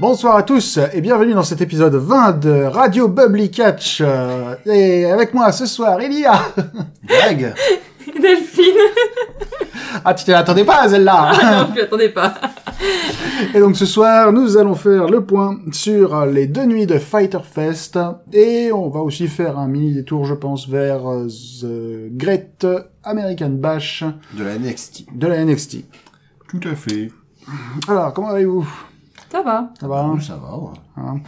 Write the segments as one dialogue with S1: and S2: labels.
S1: Bonsoir à tous et bienvenue dans cet épisode 20 de Radio Bubbly Catch. Euh, Et avec moi ce soir, il y a...
S2: Greg
S3: Delphine
S1: Ah, tu t'attendais pas à celle-là hein
S3: Non, je attendez pas.
S1: Et donc ce soir, nous allons faire le point sur les deux nuits de Fighter Fest et on va aussi faire un mini détour, je pense, vers euh, The Great American Bash
S2: de la NXT.
S1: de la NXT.
S2: Tout à fait.
S1: Alors, comment allez-vous?
S3: Ça va.
S1: Ça va hein
S2: Ça va, ouais. Ouais.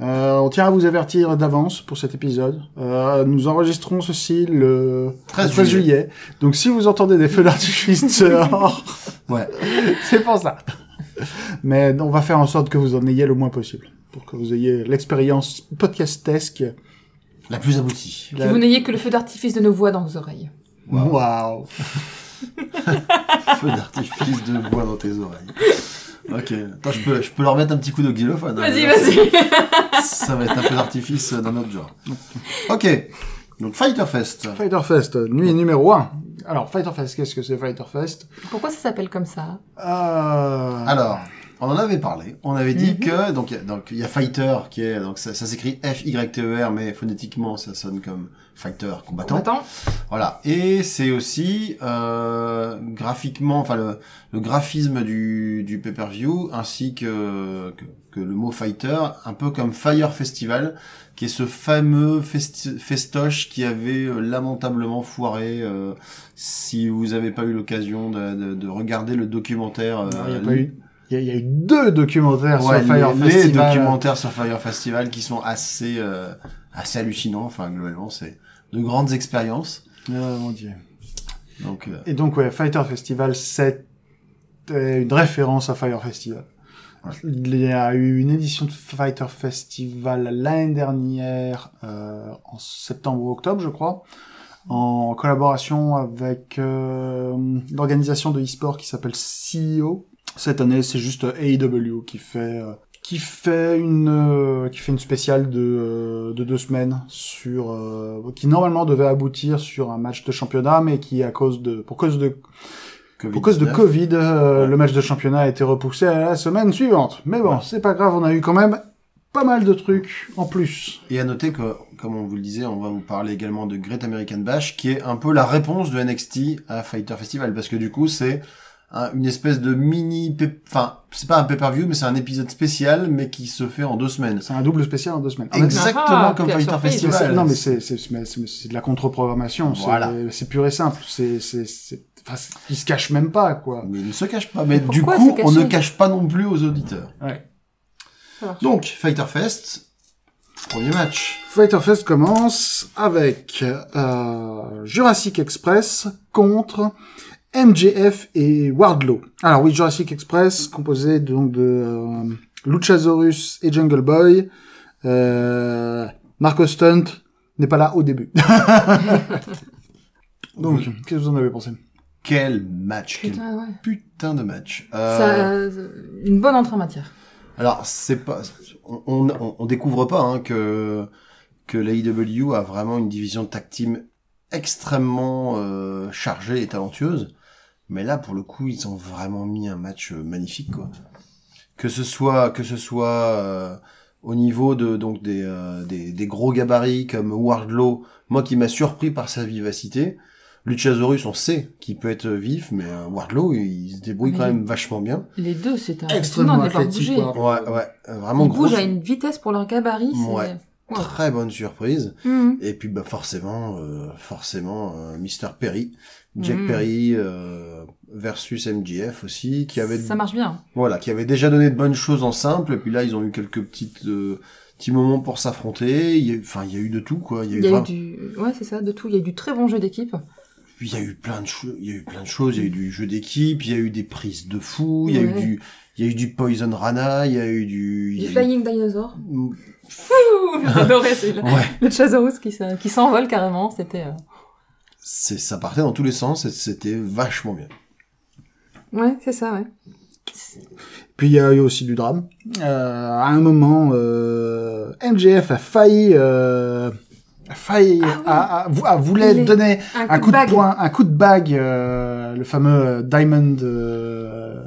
S1: Euh, on tient à vous avertir d'avance pour cet épisode. Euh, nous enregistrons ceci le
S2: 13
S1: le 13
S2: juillet.
S1: juillet. Donc si vous entendez des feux d'artifice dehors,
S2: Ouais.
S1: c'est pour ça. Mais on va faire en sorte que vous en ayez le moins possible. Pour que vous ayez l'expérience podcastesque.
S2: La plus aboutie.
S1: La-
S3: Que vous n'ayez que le feu d'artifice de nos voix dans vos oreilles.
S1: Waouh.
S2: Feu d'artifice de voix dans tes oreilles. Ok. Attends, je peux, je peux leur mettre un petit coup de xylophone. hein,
S3: Vas-y, vas-y.
S2: Ça va être un feu d'artifice dans notre genre. Ok. Donc Fighter Fest.
S1: Fighter Fest, nuit numéro 1. Alors, Fighter Fest, qu'est-ce que c'est Fighter Fest?
S3: Pourquoi ça s'appelle comme ça?
S1: Euh...
S2: Alors, on en avait parlé. On avait dit
S3: Mhm.
S2: que donc il y a- donc il y a Fighter qui est donc ça, ça s'écrit F Y T E R mais phonétiquement ça sonne comme Fighter combattant. Voilà. Et c'est aussi euh, graphiquement, enfin le, le graphisme du, du pay-per-view ainsi que, que que le mot fighter, un peu comme Fire Festival, qui est ce fameux festi- festoche qui avait euh, lamentablement foiré. euh, si vous avez pas eu l'occasion de, de, de regarder le documentaire, euh,
S1: Il y a pas eu. Il y, a- il y a eu deux documentaires
S2: Ouais,
S1: sur Fire
S2: les, les
S1: Festival.
S2: documentaires sur Fire Festival qui sont assez euh, assez hallucinants. Enfin, globalement, c'est de grandes expériences.
S1: Mon dieu.
S2: Donc, euh,
S1: Et donc, ouais, Fighter Festival, c'est euh, une référence à Fire Festival.
S2: Ouais.
S1: Il y a eu une édition de Fighter Festival l'année dernière, euh, en septembre ou octobre, je crois, en collaboration avec euh, l'organisation de e-sport qui s'appelle CEO. Cette année, c'est juste AEW qui fait qui fait une euh, qui fait une spéciale de euh, de deux semaines sur euh, qui normalement devait aboutir sur un match de championnat mais qui à cause de pour cause de pour cause de
S2: Covid-19.
S1: Covid euh,
S2: Ouais.
S1: le match de championnat a été repoussé à la semaine suivante mais bon
S2: Ouais.
S1: c'est pas grave on a eu quand même pas mal de trucs en plus
S2: Et à noter que, comme on vous le disait, on va vous parler également de Great American Bash, qui est un peu la réponse de NXT à Fighter Festival, parce que du coup, c'est un- une espèce de mini, enfin, c'est pas un pay-per-view, mais c'est un épisode spécial, mais qui se fait en deux semaines.
S1: c'est un double spécial en deux semaines En
S2: Exactement
S3: Ah,
S2: comme Fighter Festival.
S1: non mais c'est c'est mais c'est c'est de la contre-programmation c'est
S2: Voilà.
S1: c'est pur et simple c'est c'est c'est enfin, ils se cachent même pas quoi
S2: Mais il ne se cache pas. Mais
S3: Mais
S2: du coup, on ne cache pas non plus aux auditeurs.
S1: ouais.
S2: Donc, Fighter Fest, premier match.
S1: Fighter Fest commence avec euh, Jurassic Express contre MJF et Wardlow. Alors oui, Jurassic Express, composé donc de euh, Luchasaurus et Jungle Boy. Euh, Marco Stunt n'est pas là au début. donc, qu'est-ce que vous en avez pensé?
S2: Quel match. Quel
S3: Putain, ouais.
S2: putain de match. Euh,
S3: Ça, euh, une bonne entrée en matière.
S2: Alors, c'est pas, on, on, on découvre pas hein, que que l'AEW a vraiment une division de tag team extrêmement euh, chargée et talentueuse. Mais là, pour le coup, ils ont vraiment mis un match euh, magnifique, quoi. Que ce soit que ce soit euh, au niveau de donc des, euh, des des gros gabarits comme Wardlow, moi qui m'a surpris par sa vivacité. Luchasaurus, on sait qu'il peut être vif, mais euh, Wardlow, il se débrouille quand même vachement bien.
S3: Les deux,
S1: Extrêmement
S3: de les voir
S1: athlétique.
S2: Ouais, ouais, vraiment
S3: Ils bougent à une vitesse pour leur gabarit. c'est-
S2: Ouais.
S3: Ouais.
S2: très bonne surprise.
S3: Mhm.
S2: Et puis bah forcément, euh, forcément, euh, Mr Perry, Jack
S3: Mhm.
S2: Perry euh, versus MJF aussi, qui avait,
S3: Ça marche bien.
S2: voilà, qui avait déjà donné de bonnes choses en simple. Et puis là, ils ont eu quelques petites euh, petits moments pour s'affronter. Enfin, il y a eu de tout quoi. Il y a eu,
S3: Il y a eu
S2: vraiment-
S3: du, ouais, c'est ça, de tout. Il y a eu du très bon jeu d'équipe.
S2: il y a eu plein de choses. Il y a eu plein de choses. Il y a eu du jeu d'équipe. Il y a eu des prises de fou. Il y a eu du, il y a eu du Poison Rana. Il y a eu du,
S3: Du Flying Dinosaur. Ouh, J'adorais celui-là.
S2: Ouais.
S3: Le Chasaurus qui se- qui s'envole carrément, c'était... euh,
S2: c'est ça partait dans tous les sens et c'était vachement bien.
S3: Ouais, c'est ça, ouais.
S1: Puis il y a eu aussi du drame. Euh, à un moment, euh, MJF a failli, euh, a failli, a, a- a voulait
S3: Ah
S1: donner
S3: Un,
S1: un coup de,
S3: bague.
S1: poing, un coup de bague, euh, le fameux Diamond, euh,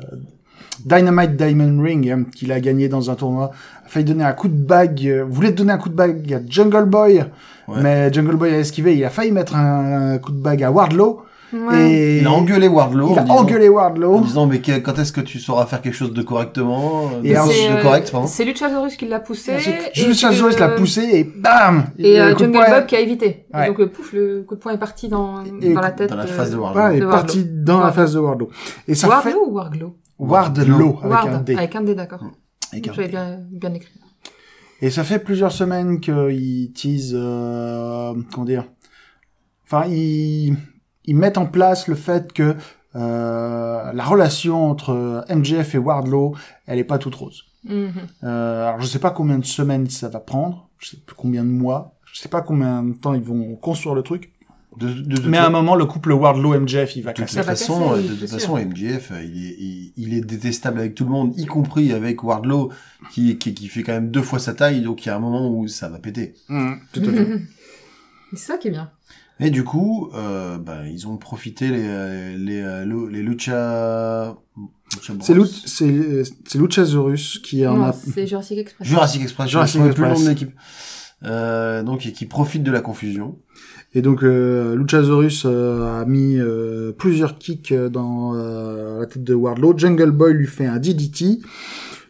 S1: Dynamite Diamond Ring hein, qu'il a gagné dans un tournoi. A failli donner un coup de bague, euh, voulait donner un coup de bague à Jungle Boy,
S2: Ouais.
S1: mais Jungle Boy a esquivé. Il a failli mettre un, un coup de bague à Wardlow
S3: Ouais.
S1: et
S2: Il a engueulé Wardlow.
S1: il
S2: en
S1: a
S2: disant-
S1: engueulé
S2: En
S1: Wardlow.
S2: disant, mais que- quand est-ce que tu sauras faire quelque chose de correctement euh,
S1: Et
S2: de, de
S3: euh,
S2: correct, pardon.
S3: C'est Luchasaurus qui l'a poussé.
S1: Juste
S3: que-
S1: l'a poussé et bam
S3: Et euh, Jungle
S1: poing-
S3: Bob qui a évité. Et
S1: Ouais.
S3: donc, le pouf, le coup de poing est parti dans,
S1: Et
S3: dans la tête.
S2: Dans la
S3: euh,
S2: face de Wardlow.
S1: Il est
S3: Wardlow.
S1: parti dans la
S3: Wardlow.
S1: face de Wardlow. Et ça fait
S3: Wardlow ou Warglow
S1: Wardlow avec
S3: Ward,
S1: un D.
S3: Avec un D, d'accord.
S1: Avec un
S3: J'avais
S1: D.
S3: bien, bien écrit.
S1: Et ça fait plusieurs semaines qu'ils teasent, euh, comment dire, enfin ils, ils mettent en place le fait que euh, la relation entre MJF et Wardlow, elle est pas toute rose.
S3: Mhm.
S1: Euh, alors je sais pas combien de semaines ça va prendre, je sais plus combien de mois, je sais pas combien de temps ils vont construire le truc.
S2: De, de, de,
S1: Mais à un moment, le couple Wardlow-MJF, il va
S2: de toute
S1: casser.
S3: Ça va
S2: façon, euh, de toute façon, MJF, euh, il est, il, il est détestable avec tout le monde, y compris avec Wardlow, qui, qui, qui fait quand même deux fois sa taille, donc il y a un moment où ça va péter.
S1: Mmh, tout à fait.
S3: C'est ça qui est bien.
S2: Et du coup, euh, bah, ils ont profité les euh, les euh, lo- les Lucha, Lucha
S1: C'est c'est c'est Luchasaurus qui en
S3: Non,
S1: a.
S3: c'est Jurassic Express.
S2: Jurassic Express,
S1: Jurassic
S2: ne plus
S1: Express.
S2: de l'équipe. Euh, donc et qui profite de la confusion.
S1: Et donc euh, Luchasaurus euh, a mis euh, plusieurs kicks dans euh, la tête de Wardlow. Jungle Boy lui fait un DDT.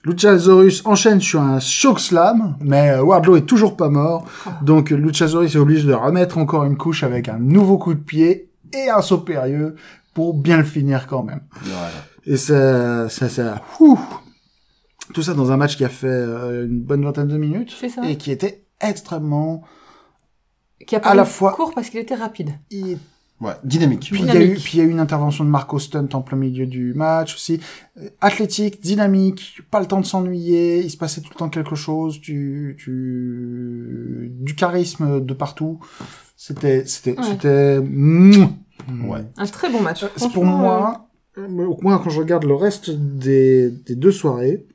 S1: Luchasaurus enchaîne sur un chokeslam, mais euh, Wardlow est toujours pas mort. Donc Luchasaurus est obligé de remettre encore une couche avec un nouveau coup de pied et un saut périlleux pour bien le finir quand même.
S2: Voilà.
S1: Et ça, ça, ça, ouh. tout ça dans un match qui a fait euh, une bonne vingtaine de minutes
S3: ça.
S1: et qui était extrêmement
S3: Qui a
S1: à la fois-
S3: court parce qu'il était rapide.
S1: il
S2: Ouais, dynamique.
S1: Puis il y, a eu, puis il y a eu une intervention de Marco Stunt en plein milieu du match aussi. Euh, athlétique, dynamique, pas le temps de s'ennuyer, il se passait tout le temps quelque chose, du, du, du charisme de partout. C'était, c'était,
S3: Ouais.
S1: c'était.
S2: Ouais.
S3: Un très bon match.
S1: C'est pour moi, euh, au moins quand je regarde le reste des, des deux soirées,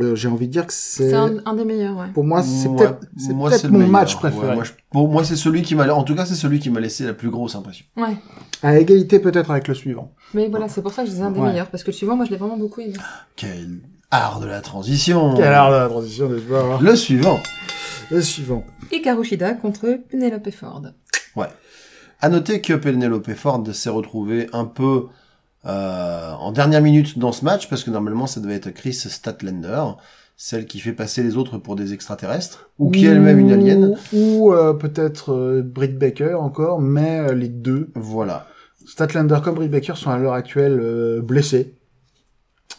S1: euh, j'ai envie de dire que c'est,
S3: c'est un, un des meilleurs, ouais.
S1: pour moi, c'est
S2: Ouais,
S1: peut-être, mon
S2: meilleur.
S1: match
S2: Ouais,
S1: préféré.
S2: moi, je- pour moi, c'est celui qui m'a, en tout cas, c'est celui qui m'a laissé la plus grosse impression.
S3: Ouais.
S1: À égalité peut-être avec le suivant.
S3: Mais voilà, c'est pour ça que je disais un des
S1: Ouais.
S3: meilleurs. Parce que le suivant, moi, je l'ai vraiment beaucoup aimé.
S2: Quel art de la transition.
S1: Quelle art de la transition, n'est-ce pas?
S2: Le suivant.
S1: Le suivant.
S3: Hikaru Shida contre Penelope Ford.
S2: À noter que Penelope Ford s'est retrouvée un peu euh, en dernière minute dans ce match, parce que normalement ça devait être Chris Statlander, celle qui fait passer les autres pour des extraterrestres, ou qui est elle-même une alien.
S1: Ou euh, peut-être euh, Britt Baker encore, mais euh, les deux,
S2: Voilà.
S1: Statlander comme Britt Baker, sont à l'heure actuelle euh, blessés.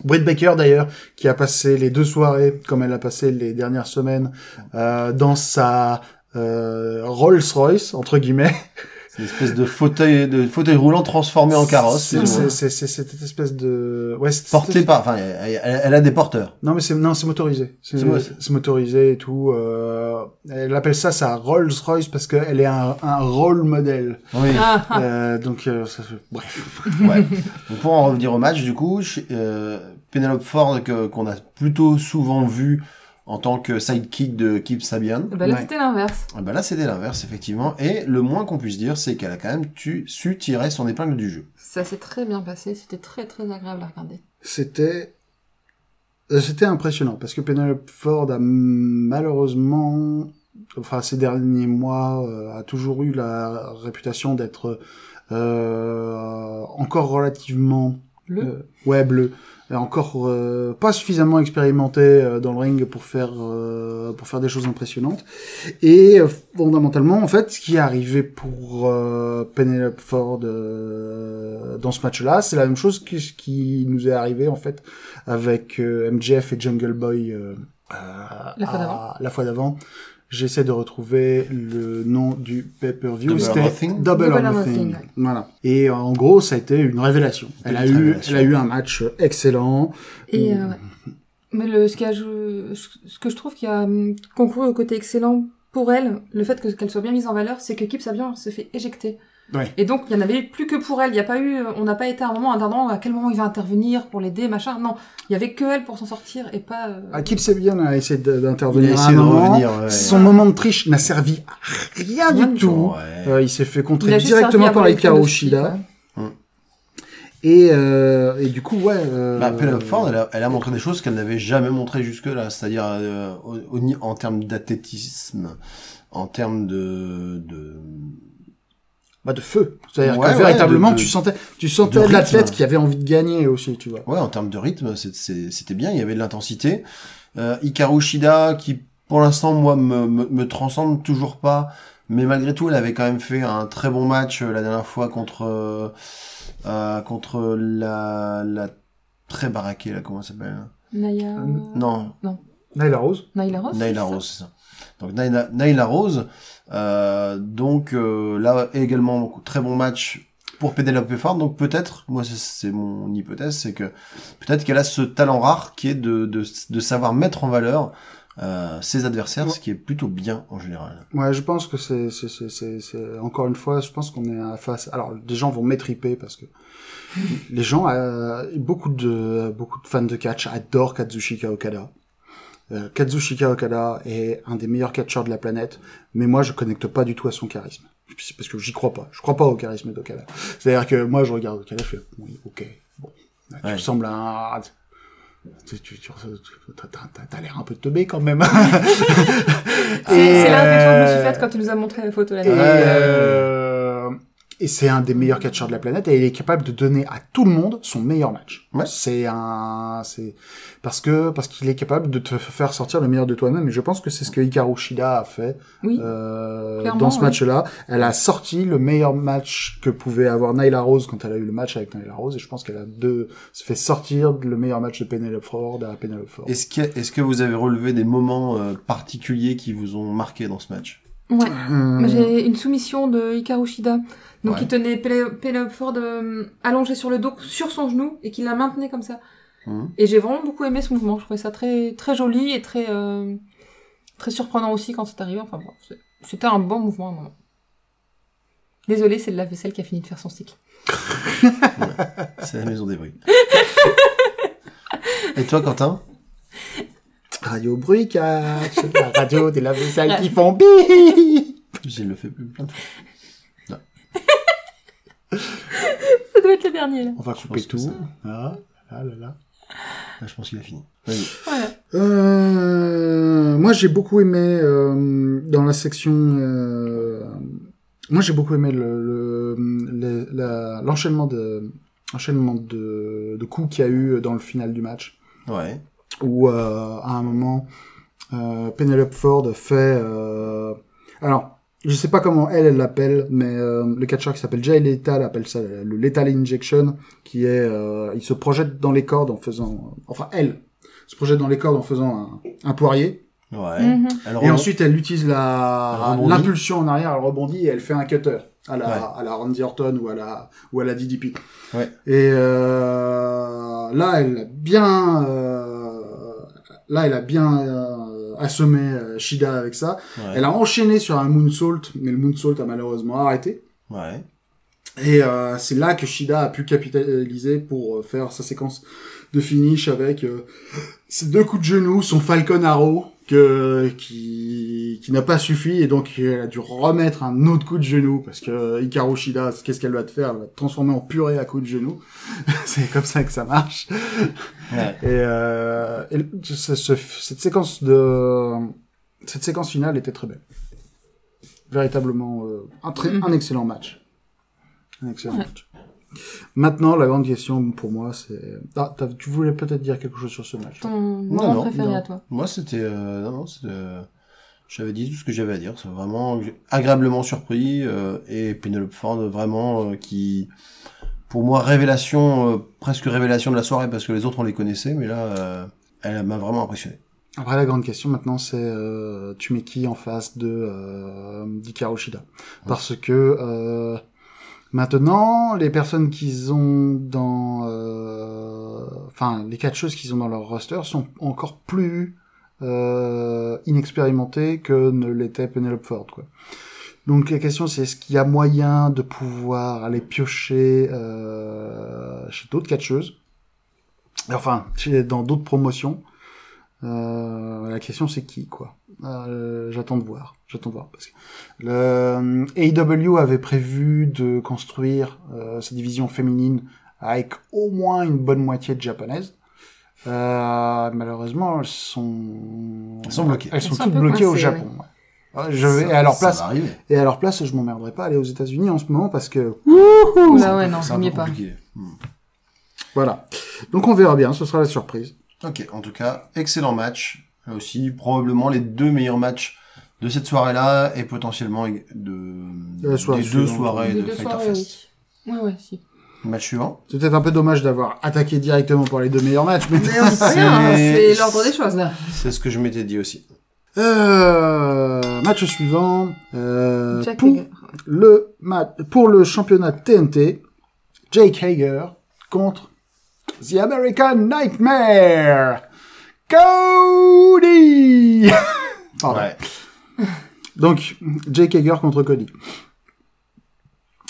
S1: Britt Baker d'ailleurs, qui a passé les deux soirées, comme elle a passé les dernières semaines, euh, dans sa euh, Rolls-Royce, entre guillemets.
S2: C'est une espèce de fauteuil, de fauteuil roulant transformé en carrosse.
S1: C'est- cette espèce de... Ouais,
S2: Porté par, enfin, elle, elle- a des porteurs.
S1: Non, mais c'est non, c'est motorisé. C'est
S2: C'est mo-
S1: c'est motorisé et tout. Euh, elle appelle ça sa Rolls Royce parce qu'elle est un, un role modèle.
S2: Oui.
S3: Ah, ah.
S1: Euh, donc, euh, ça fait- bref.
S2: Ouais. Donc pour en revenir au match, du coup, chez- euh, Penelope Ford que qu'on a plutôt souvent vu en tant que sidekick de Kip Sabian.
S3: Bah là,
S1: Ouais.
S3: c'était l'inverse.
S2: Ah bah là, c'était l'inverse, effectivement. Et le moins qu'on puisse dire, c'est qu'elle a quand même tu, su tirer son épingle du jeu.
S3: Ça s'est très bien passé. C'était très, très agréable à regarder.
S1: C'était euh, c'était impressionnant parce que Penelope Ford a malheureusement, enfin ces derniers mois, euh, a toujours eu la réputation d'être euh, encore relativement
S3: Le
S1: Euh, ouais, bleu. Encore euh, pas suffisamment expérimenté euh, dans le ring pour faire euh, pour faire des choses impressionnantes. Et euh, fondamentalement, en fait, ce qui est arrivé pour euh, Penelope Ford euh, dans ce match-là, c'est la même chose que ce qui nous est arrivé en fait avec euh, MJF et Jungle Boy
S3: La fois d'avant.
S1: J'essaie de retrouver le nom du pay-per-view.
S2: Double or
S1: C'était
S2: Nothing?
S1: Double, or
S3: Double or
S1: Nothing.
S3: Ouais.
S1: Voilà. Et euh, en gros, ça a été une révélation. Elle
S2: Une
S1: a eu,
S2: révélation.
S1: elle a eu un match excellent.
S3: Et euh, ouais. Mais le, ce, qui a ce que je trouve qui a hum, concouru au côté excellent pour elle, le fait que- qu'elle soit bien mise en valeur, c'est que Kip Sabian se fait éjecter.
S1: Ouais.
S3: Et donc, il y en avait plus que pour elle. Il y a pas eu, on n'a pas été à un moment attendant à quel moment il va intervenir pour l'aider, machin. Non, il y avait que elle pour s'en sortir et pas. euh,
S1: Akip Sebian a essayé de-
S2: Il a
S1: d'intervenir à un moment.
S2: revenir. ouais.
S1: Son moment de triche n'a servi à rien
S3: Rien
S1: du tout.
S2: Ouais.
S1: Euh, il s'est fait contrer directement par
S3: Suki,
S1: Shida. Et, euh, et du coup, ouais. Euh,
S2: Bah, Penelope Ford, elle a, elle a montré des choses qu'elle n'avait jamais montrées jusque-là, c'est-à-dire euh, en termes d'athlétisme, en termes de, de
S1: bah, de feu. C'est-à-dire
S2: Ouais,
S1: que
S2: ouais,
S1: véritablement,
S2: de- de-
S1: tu sentais, tu sentais l'athlète qui avait envie de gagner aussi, tu vois.
S2: Ouais, en termes de rythme, c'était bien, il y avait de l'intensité. Euh, Hikaru Shida, qui pour l'instant, moi, me, me, me transcende toujours pas, mais malgré tout, elle avait quand même fait un très bon match euh, la dernière fois contre euh, contre la, la très baraquée, là, comment elle s'appelle?
S3: Naya...
S2: Non,
S1: Rose.
S3: Naila Rose
S2: Naila
S3: c'est ça
S2: Rose, c'est ça. Donc Naila, Naila Rose, donc euh, là également très bon match pour Penelope Ford. Donc peut-être, moi c'est- mon hypothèse, c'est que peut-être qu'elle a ce talent rare qui est de, de, de savoir mettre en valeur euh, ses adversaires, ce qui est plutôt bien en général.
S1: Ouais, je pense que c'est, c'est, encore une fois, je pense qu'on est à face. Alors, des gens vont m'étriper parce que les gens, euh, beaucoup de, beaucoup de fans de catch adorent Kazushika Okada. Euh, Kazushika Okada est un des meilleurs catcheurs de la planète, mais moi, je connecte pas du tout à son charisme. C'est parce que j'y crois pas. Je crois pas au charisme d'Okada. C'est-à-dire que moi, je regarde Okada, je fais, oui, ok, bon. Tu
S2: Ouais.
S1: ressembles à un, tu, tu, tu, t'as, l'air un peu teubé quand même.
S3: C'est c'est que je me suis faite quand tu nous as montré la photo là
S1: euh, et c'est un des meilleurs catcheurs de la planète et il est capable de donner à tout le monde son meilleur match.
S2: Ouais.
S1: C'est un, c'est parce que parce qu'il est capable de te faire sortir le meilleur de toi-même. Et je pense que c'est ce que Hikaru Shida a fait
S3: Oui.
S1: euh, dans ce
S3: ouais.
S1: match-là. Elle a sorti le meilleur match que pouvait avoir Nyla Rose quand elle a eu le match avec Nyla Rose. Et je pense qu'elle a deux fait sortir le meilleur match de Penelope Ford à Penelope Ford.
S2: Est-ce que, est-ce que vous avez relevé des moments euh, particuliers qui vous ont marqué dans ce match?
S3: Ouais.
S1: Euh,
S3: J'ai une soumission de Hikaru Shida. Donc,
S2: Ouais.
S3: il tenait Pele- Penelope Ford euh, allongée sur le dos, sur son genou, et qui la maintenait comme ça.
S2: Mhm.
S3: Et j'ai vraiment beaucoup aimé ce mouvement. Je trouvais ça très, très joli et très, euh, très surprenant aussi quand c'est arrivé. Enfin bon, c'était un bon mouvement à un moment. Désolé, c'est le lave-vaisselle qui a fini de faire son cycle.
S2: C'est la maison des bruits. Et toi, Quentin?
S1: Radio Bruit Catch, la radio des lave-vaisselle qui font bi.
S2: J'ai le fait plein de fois.
S3: Ça doit être le dernier, là.
S1: On va
S2: Je
S1: couper tout.
S2: ça-
S1: Ah, là, là, là.
S2: Là, je pense qu'il a fini.
S3: Voilà.
S1: Euh, moi, j'ai beaucoup aimé euh, dans la section. euh, moi, j'ai beaucoup aimé le le- le- la- l'enchaînement de enchaînement de, de coups qu'il y a eu dans le final du match,
S2: Ouais.
S1: Où euh, à un moment, euh, Penelope Ford fait. euh, alors, je sais pas comment elle, elle l'appelle, mais euh, le catcheur qui s'appelle Jay Lethal appelle ça le Lethal Injection, qui est, euh, il se projette dans les cordes en faisant, enfin elle se projette dans les cordes en faisant un, un poirier,
S2: Ouais.
S3: Mhm.
S2: Elle
S1: et ensuite elle utilise la l'impulsion en arrière, elle rebondit et elle fait un cutter à la
S2: Ouais.
S1: à la Randy Orton ou à la ou à la DDP.
S2: Ouais.
S1: Et euh, là, elle a bien, euh, là, elle a bien euh, assommé euh, Shida avec ça.
S2: Ouais.
S1: Elle a enchaîné sur un moonsault, mais le moonsault a malheureusement arrêté.
S2: Ouais.
S1: Et euh, c'est là que Shida a pu capitaliser pour faire sa séquence de finish avec euh, ses deux coups de genou, son Falcon Arrow que qui qui n'a pas suffi et donc elle a dû remettre un autre coup de genou parce que Hikaru Shida, qu'est-ce qu'elle va te faire? Elle va te transformer en purée à coups de genou. c'est comme ça que ça marche.
S2: Ouais.
S1: Et, euh, et ce- ce- cette séquence de cette séquence finale était très belle. Véritablement euh, un très un excellent match. Un excellent
S3: Ouais.
S1: match. Maintenant, la grande question pour moi, c'est ah, tu voulais peut-être dire quelque chose sur ce match.
S3: Ton
S2: Non, non,
S3: préféré
S1: non.
S3: à toi.
S2: Moi, c'était... Euh, non, non, c'était... euh, J'avais dit tout ce que j'avais à dire. C'est vraiment agréablement surpris. euh, et Penelope Ford, vraiment, euh, qui... Pour moi, révélation, euh, presque révélation de la soirée, parce que les autres, on les connaissait. Mais là, euh, elle m'a vraiment impressionné.
S1: Après, la grande question maintenant, c'est euh, tu mets qui en face de euh, d'Hikaru Shida Parce que euh, maintenant, les personnes qu'ils ont dans, euh, enfin, les catcheuses qu'ils ont dans leur roster sont encore plus euh, inexpérimentées que ne l'était Penelope Ford, quoi. Donc la question c'est est-ce qu'il y a moyen de pouvoir aller piocher euh, chez d'autres catcheuses, enfin chez, dans d'autres promotions? Euh, la question c'est qui quoi? Euh, j'attends de voir, j'attends de voir parce que le AEW avait prévu de construire euh, sa division féminine avec au moins une bonne moitié de japonaises. Euh, malheureusement, elles sont,
S2: Elles sont bloquées.
S1: Elles sont
S3: Elles sont un
S1: toutes bloquées au Japon. ouais. Ouais, Je vais, et à leur place, et à leur place, je m'emmerderai pas à aller aux États-Unis en ce moment parce que
S3: Oula, ouais, non,
S2: C'est
S3: ça n'y est pas.
S2: compliqué. Hmm.
S1: voilà. Donc on verra bien, ce sera la surprise.
S2: Ok, en tout cas, excellent match. Là aussi, probablement les deux meilleurs matchs de cette soirée-là et potentiellement de,
S1: De
S2: des deux soirées de
S3: deux
S2: Fighter
S3: soirées,
S2: Fest.
S3: oui. Ouais, ouais, si.
S2: Match suivant.
S1: C'est peut-être un peu dommage d'avoir attaqué directement pour les deux meilleurs matchs, mais
S3: Mais hein, c'est l'ordre des choses, là.
S2: C'est ce que je m'étais dit aussi.
S1: Euh, match suivant. Euh,
S3: Jack
S1: pour, le match, pour le championnat TNT, Jake Hager contre The American Nightmare. Cody Pardon.
S2: Ouais.
S1: Donc, Jake Hager contre Cody.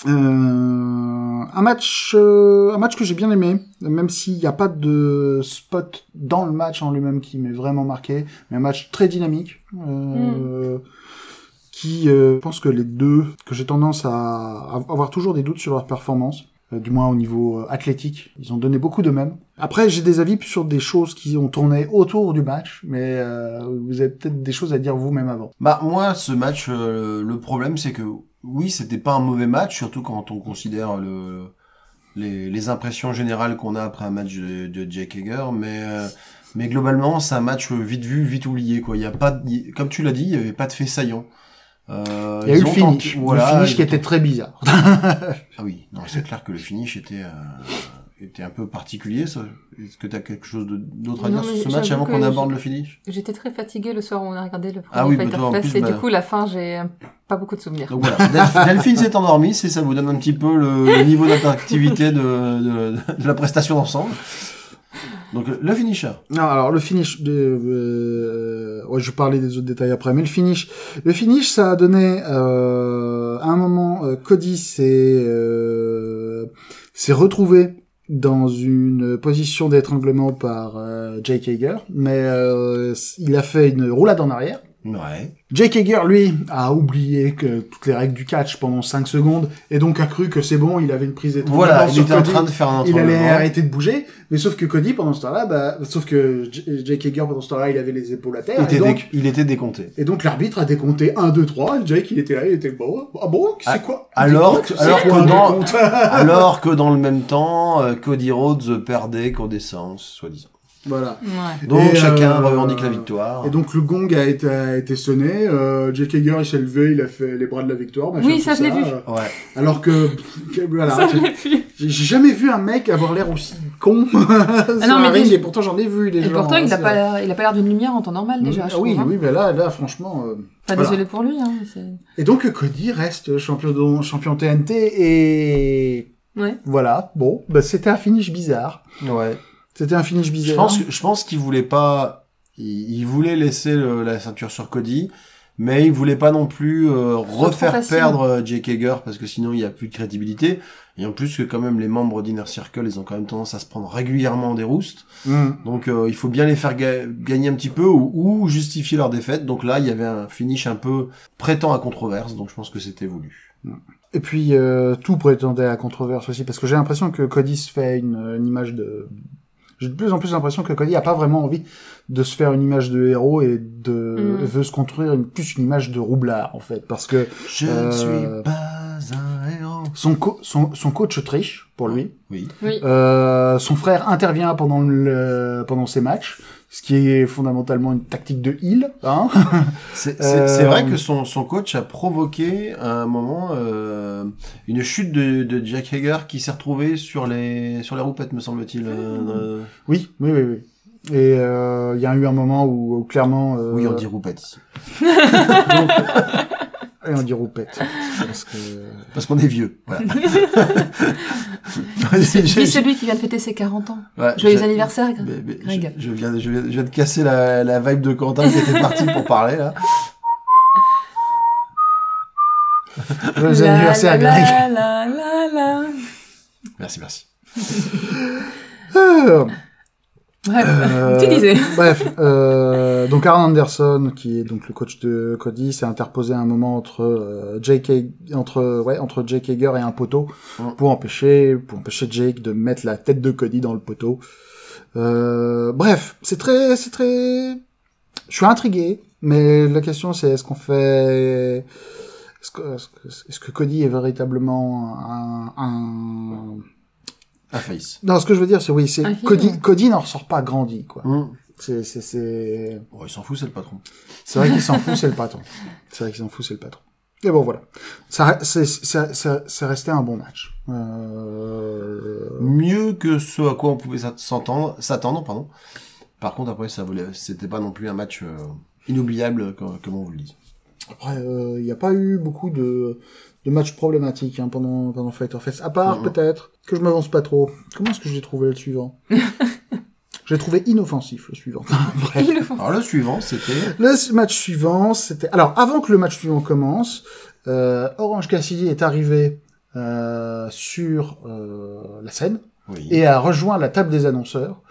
S1: Euh, un match, euh, un match que j'ai bien aimé, même s'il n'y a pas de spot dans le match en lui-même qui m'est vraiment marqué, mais un match très dynamique. Euh, Qui, euh, je pense que les deux, que j'ai tendance à, avoir toujours des doutes sur leur performance, du moins au niveau euh, athlétique, ils ont donné beaucoup d'eux-mêmes. Après, j'ai des avis sur des choses qui ont tourné autour du match, mais euh, vous avez peut-être des choses à dire vous-même avant.
S2: Bah moi, ce match, euh, le problème c'est que oui, c'était pas un mauvais match, surtout quand on considère le les, les impressions générales qu'on a après un match de, de Jake Hager, mais euh, mais globalement, c'est un match vite vu, vite oublié quoi. Il y a pas, comme tu l'as dit, il y avait pas de fait saillant. Euh,
S1: Il y a eu le finish,
S2: tenté- voilà,
S1: le finish qui était très bizarre.
S2: Ah oui, non, c'est clair que le finish était euh, était un peu particulier. ça. Est-ce que tu as quelque chose d'autre à
S3: Non,
S2: dire sur ce match avant qu'on aborde le finish?
S3: J'étais très fatiguée le soir où on a regardé le premier
S2: Ah oui, bah
S3: Fighter
S2: toi, en
S3: Fest,
S2: plus,
S3: et
S2: bah-
S3: du coup, la fin, j'ai pas beaucoup de souvenirs.
S2: Donc voilà, Delph- Delphine s'est endormie, c'est ça vous donne un petit peu le, le niveau d'interactivité de, de, de la prestation d'ensemble. Donc le finisher.
S1: Non, alors le finish euh, ouais, je parler des autres détails après, mais le finish, le finish, ça a donné euh, à un moment, euh, Cody s'est euh, s'est retrouvé dans une position d'étranglement par euh, Jake Hager, mais euh, il a fait une roulade en arrière.
S2: Ouais.
S1: Jake Hager, lui, a oublié que toutes les règles du catch pendant 5 secondes et donc a cru que c'est bon, il avait une prise d'étranglement
S2: Voilà, il était en train de faire un
S1: il allait arrêter de bouger, mais sauf que Cody pendant ce temps-là, bah, sauf que Jake Hager pendant ce temps-là, il avait les épaules à
S2: Il
S1: terre,
S2: était,
S1: donc,
S2: il était décompté.
S1: et donc l'arbitre a décompté 1, 2, 3, et Jake il était là, il était bon, ah bon, c'est
S2: Ah,
S1: quoi
S2: alors
S1: C'est
S2: que- alors
S1: quoi
S2: que dans- Alors que dans le même temps, euh, Cody Rhodes perdait connaissance, soi-disant.
S1: Voilà.
S3: Ouais.
S2: Donc
S1: Et,
S2: chacun
S1: euh,
S2: revendique la victoire.
S1: Et donc le gong a été, a été sonné, euh, Jake Hager il s'est levé, il a fait les bras de la victoire, machin,
S3: Oui, ça, je l'ai vu.
S1: euh,
S2: Ouais.
S1: alors que, que- voilà,
S3: Ça,
S1: j'ai- jamais vu un mec avoir l'air aussi con sur
S3: non, mais
S1: ring, et pourtant j'en ai vu des
S3: Et
S1: gens.
S3: pourtant, il
S1: hein,
S3: a
S1: c'est-
S3: pas il a pas l'air d'une lumière en temps normal, déjà,
S1: Ah
S3: je
S1: oui,
S3: hein.
S1: mais là, là, franchement. euh,
S3: Pas
S1: Voilà.
S3: désolé pour lui, hein.
S1: Et donc Cody reste champion de- champion TNT et
S3: Ouais.
S1: voilà. Bon, bah c'était un finish bizarre.
S2: Ouais.
S1: C'était un finish bizarre.
S2: Je pense, je pense qu'il voulait pas, il, il voulait laisser le- la ceinture sur Cody, mais il voulait pas non plus euh, refaire perdre euh, Jake Hager parce que sinon il y a plus de crédibilité. Et en plus que quand même les membres d'Inner Circle, ils ont quand même tendance à se prendre régulièrement des roustes.
S1: Mm.
S2: Donc euh, il faut bien les faire ga- gagner un petit peu ou, ou justifier leur défaite. Donc là, il y avait un finish un peu prêtant à controverse, donc je pense que c'était voulu.
S1: Et puis euh, tout prétendait à controverse aussi parce que j'ai l'impression que Cody se fait une, une image de. J'ai de plus en plus l'impression que Cody a pas vraiment envie de se faire une image de héros et de
S3: Mm.
S1: veut se construire une, plus une image de roublard en fait parce que
S2: Je
S1: Euh,
S2: ne suis pas un héros.
S1: son, co- son, son coach triche pour lui.
S2: Oui.
S3: Oui.
S1: Euh, son frère intervient pendant le pendant ses matchs, ce qui est fondamentalement une tactique de heal. Hein
S2: C'est c'est- c'est
S1: Euh,
S2: vrai que son, son coach a provoqué à un moment euh, une chute de, de Jack Hager qui s'est retrouvé sur les sur les roupettes, me semble-t-il. euh,
S1: oui, oui, oui, oui. Et euh, il y a eu un moment où, où clairement. euh,
S2: Oui, on dit roupette ici.
S1: donc- et on dit roupette. Parce que...
S2: Parce qu'on est vieux. Voilà.
S3: C'est
S2: J'ai-
S3: lui, c'est lui qui vient de fêter ses 40 ans.
S2: Ouais,
S3: Joyeux anniversaire, Greg.
S2: mais- mais
S3: Greg.
S2: Je, je viens, de- je, viens, je viens de casser la, la vibe de Quentin qui était parti pour parler là.
S1: Joyeux
S3: La,
S1: anniversaire,
S3: la,
S1: Greg.
S3: la, la, la, la.
S2: Merci, merci.
S1: Euh,
S3: Bref,
S1: Euh,
S3: tu disais.
S1: Bref, euh, donc Aaron Anderson, qui est donc le coach de Cody, s'est interposé un moment entre euh, Jake, entre ouais, entre Jake Hager et un poteau
S2: Mm.
S1: pour empêcher pour empêcher Jake de mettre la tête de Cody dans le poteau. Euh, bref, c'est très c'est très. Je suis intrigué, mais la question c'est est-ce qu'on fait est-ce que, est-ce que, est-ce que Cody est véritablement un, un...
S2: Un face.
S1: Non, ce que je veux dire, c'est oui, c'est
S3: Un
S1: Cody,
S3: ouais.
S1: Cody n'en ressort pas grandi, quoi.
S2: Hum.
S1: C'est, c'est, c'est,
S2: Bon, il s'en fout, c'est le patron.
S1: c'est vrai qu'il s'en fout, c'est le patron. C'est vrai qu'il s'en fout, c'est le patron. Et bon, voilà. Ça, c'est, ça, ça, c'est resté un bon match. Euh...
S2: Mieux que ce à quoi on pouvait s'at- s'entendre, s'attendre, pardon. Par contre, après, ça voulait, c'était pas non plus un match euh, inoubliable, comme, comme on vous le dit.
S1: Après, il n'y a pas eu beaucoup de, de matchs problématiques hein, pendant, pendant Fighter Fest. À part,
S2: Mhm.
S1: peut-être, que je m'avance pas trop. Comment est-ce que j'ai trouvé le suivant J'ai trouvé inoffensif, le suivant. Bref.
S3: Font.
S2: Alors, le suivant, c'était,
S1: Le match suivant, c'était... Alors, avant que le match suivant commence, euh, Orange Cassidy est arrivé euh, sur euh, la scène
S2: oui.
S1: et a rejoint la table des annonceurs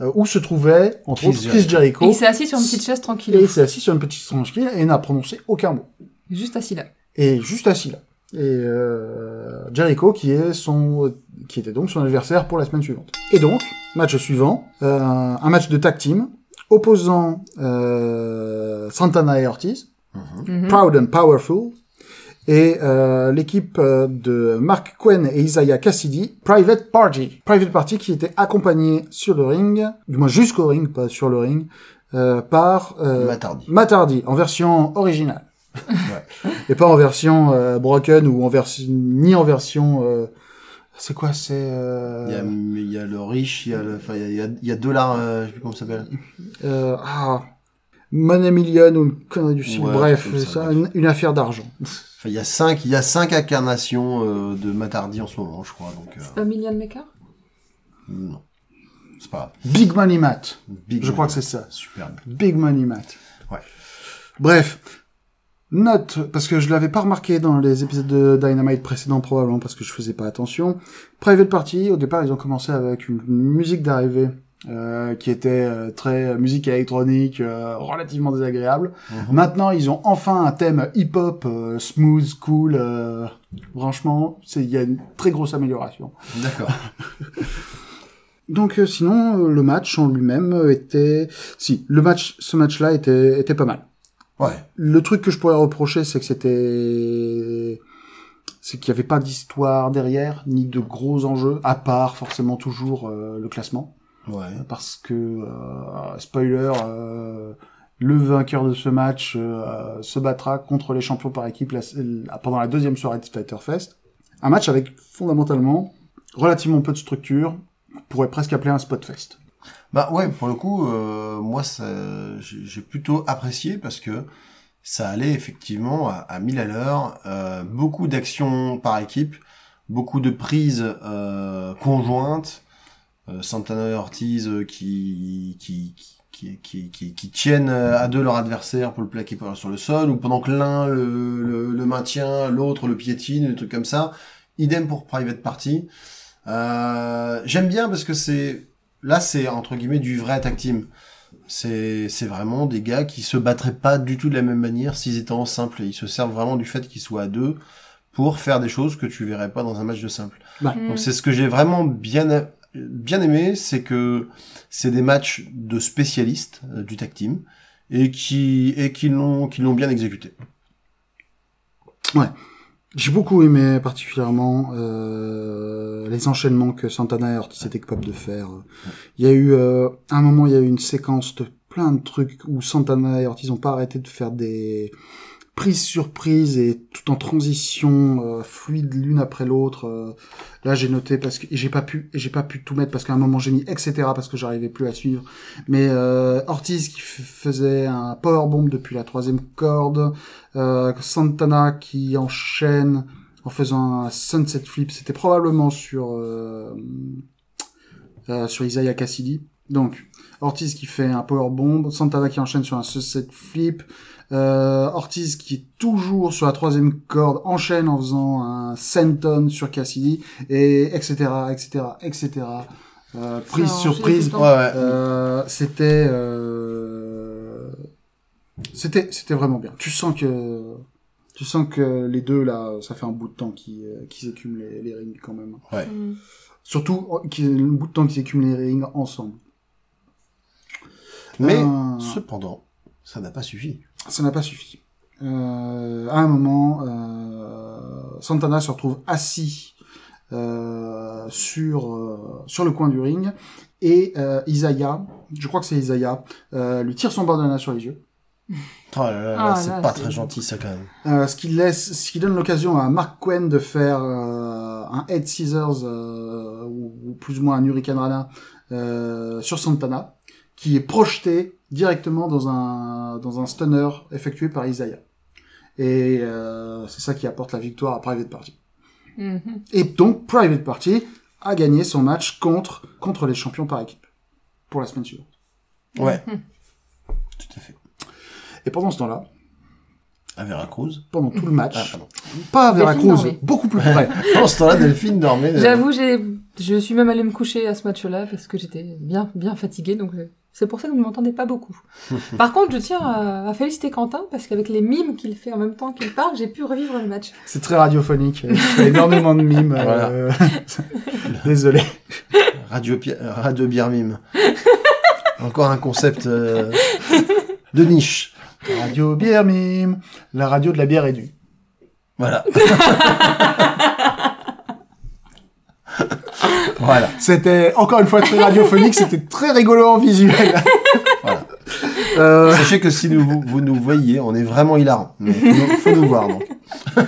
S1: euh, où se trouvait, entre
S2: Chris
S1: autres, Chris
S3: Et
S1: Jericho.
S3: il s'est assis sur une petite chaise
S1: Et
S3: tranquille.
S1: il s'est assis sur une petite tranquille et n'a prononcé aucun mot.
S3: Juste assis là.
S1: Et juste assis là. Et euh, Jericho qui est son, qui était donc son adversaire pour la semaine suivante. Et donc, match suivant, euh, un match de tag team opposant euh, Santana et Ortiz,
S2: Mhm.
S3: Mhm.
S1: Proud and Powerful, et euh, l'équipe de Mark Quinn et Isaiah Cassidy, Private Party. Private Party qui était accompagné sur le ring, du moins jusqu'au ring, pas sur le ring, euh, par euh.
S2: Matt Hardy,
S1: en version originale.
S2: Ouais.
S1: Et pas en version euh, broken ou en version ni en version euh, c'est quoi c'est euh,
S2: Il y a, mais il y a le riche, il y a le, enfin, il y a, il y a, il y a Dollar, euh, je sais plus comment ça s'appelle.
S1: euh, ah Money Million ou une connerie du style.
S2: Ouais,
S1: Bref,
S2: ça,
S1: une, une affaire d'argent.
S2: Enfin, il y a cinq, il y a cinq incarnations euh, de Matt Hardy en ce moment, je crois. Donc, euh,
S3: C'est pas Million Maker?
S2: non, c'est pas grave.
S1: Big Money.
S2: Big
S1: Je crois que c'est ça.
S2: Superbe.
S1: Big Money Matt.
S2: Ouais.
S1: Bref. Note, parce que je l'avais pas remarqué dans les épisodes de Dynamite précédents, probablement parce que je faisais pas attention. Private Party, au départ, ils ont commencé avec une musique d'arrivée euh, qui était euh, très euh, musique électronique, euh, relativement désagréable.
S2: Mhm.
S1: Maintenant, ils ont enfin un thème hip-hop, euh, smooth, cool. euh, franchement, c'est il y a une très grosse amélioration.
S2: D'accord.
S1: Donc euh, sinon, le match en lui-même était... Si, le match, ce match-là était, était pas mal.
S2: Ouais.
S1: Le truc que je pourrais reprocher, c'est que c'était... C'est qu'il n'y avait pas d'histoire derrière, ni de gros enjeux, à part forcément toujours euh, le classement.
S2: Ouais.
S1: Parce que, euh, spoiler, euh, le vainqueur de ce match se battra contre les champions par équipe la- la- pendant la deuxième soirée de Fighter Fest. Un match avec fondamentalement relativement peu de structure, on pourrait presque appeler un spot fest.
S2: Bah ouais, pour le coup, euh, moi, j'ai plutôt apprécié parce que ça allait effectivement à, à 1000 à l'heure, euh, beaucoup d'actions par équipe, beaucoup de prises euh, conjointes, euh, Santana et Ortiz euh, qui, qui, qui, qui, qui, qui tiennent euh, à deux leur adversaire pour le plaquer sur le sol, ou pendant que l'un le, le, le maintient, l'autre le piétine, des trucs comme ça. Idem pour Private Party. Euh, J'aime bien parce que c'est là c'est entre guillemets du vrai tag team. C'est c'est vraiment des gars qui se battraient pas du tout de la même manière s'ils étaient en simple. Ils se servent vraiment du fait qu'ils soient à deux pour faire des choses que tu verrais pas dans un match de simple.
S3: Mm.
S2: Donc c'est ce que j'ai vraiment bien bien aimé, c'est que c'est des matchs de spécialistes euh, du tag team et qui et qui l'ont qui l'ont bien exécuté.
S1: J'ai beaucoup aimé particulièrement euh, les enchaînements que Santana et Ortiz étaient capables de faire. Il y a eu euh, un moment, il y a eu une séquence de plein de trucs où Santana et Ortiz n'ont pas arrêté de faire des prises sur prises et tout en transition euh, fluide l'une après l'autre. euh. là, j'ai noté parce que j'ai pas pu, j'ai pas pu tout mettre parce qu'à un moment j'ai mis etc parce que j'arrivais plus à suivre. Mais euh, Ortiz qui faisait un powerbomb depuis la troisième corde, Santana qui enchaîne en faisant un sunset flip, c'était probablement sur sur Isaiah Cassidy. Donc Ortiz qui fait un powerbomb, Santana qui enchaîne sur un sunset flip, euh, Ortiz qui est toujours sur la troisième corde enchaîne en faisant un senton sur Cassidy et etc etc etc. euh, prise
S3: Ça a
S1: sur
S3: enchaîné
S1: prise.
S3: tout le temps.
S2: Ouais, ouais.
S1: Euh, c'était euh, c'était c'était vraiment bien. Tu sens que tu sens que les deux là, ça fait un bout de temps qu'ils euh, qu'ils écument les, les rings quand même.
S3: Mm.
S1: Surtout a un bout de temps qu'ils écument les rings ensemble.
S2: Mais
S1: Euh,
S2: cependant, ça n'a pas suffi.
S1: Ça n'a pas suffi. Euh, à un moment, euh, Santana se retrouve assis euh, sur euh, sur le coin du ring et euh, Isaiah, je crois que c'est Isaiah, euh, lui tire son bandana sur les yeux.
S2: Oh là là, là,
S3: Ah,
S2: c'est pas très gentil ça quand même.
S1: Euh, ce qui laisse, ce qui donne l'occasion à Mark Quinn de faire euh, un head scissors euh, ou, ou plus ou moins un hurricane rana euh, sur Santana, qui est projeté directement dans un dans un stunner effectué par Isaiah. Et euh, c'est ça qui apporte la victoire à Private Party.
S3: Mhm.
S1: Et donc Private Party a gagné son match contre contre les champions par équipe pour la semaine suivante.
S2: Ouais,
S3: Mhm.
S2: tout à fait.
S1: Et pendant ce temps-là,
S2: À Veracruz.
S1: pendant tout le
S2: Ah,
S1: match,
S2: pardon.
S1: pas à Veracruz, beaucoup plus près.
S2: Pendant ce temps-là, Delphine dormait. euh,
S3: J'avoue, j'ai, je suis même allée me coucher à ce match-là parce que j'étais bien, bien fatiguée, donc euh, c'est pour ça que vous ne m'entendez pas beaucoup. Par contre, je tiens à, à féliciter Quentin parce qu'avec les mimes qu'il fait en même temps qu'il parle, j'ai pu revivre le match.
S1: C'est très radiophonique. Il fait énormément de mimes.
S2: Voilà.
S1: euh, Désolé.
S2: Radio, Radio Bière Mime. Encore un concept euh, de niche.
S1: Radio bière mime. La radio de la bière et du.
S2: Voilà. voilà.
S1: C'était encore une fois très radiophonique. C'était très rigolo en visuel.
S2: Voilà.
S1: Euh,
S2: Sachez que si nous, vous, vous nous voyez, on est vraiment hilarant. Il faut, nous- faut nous voir. Donc.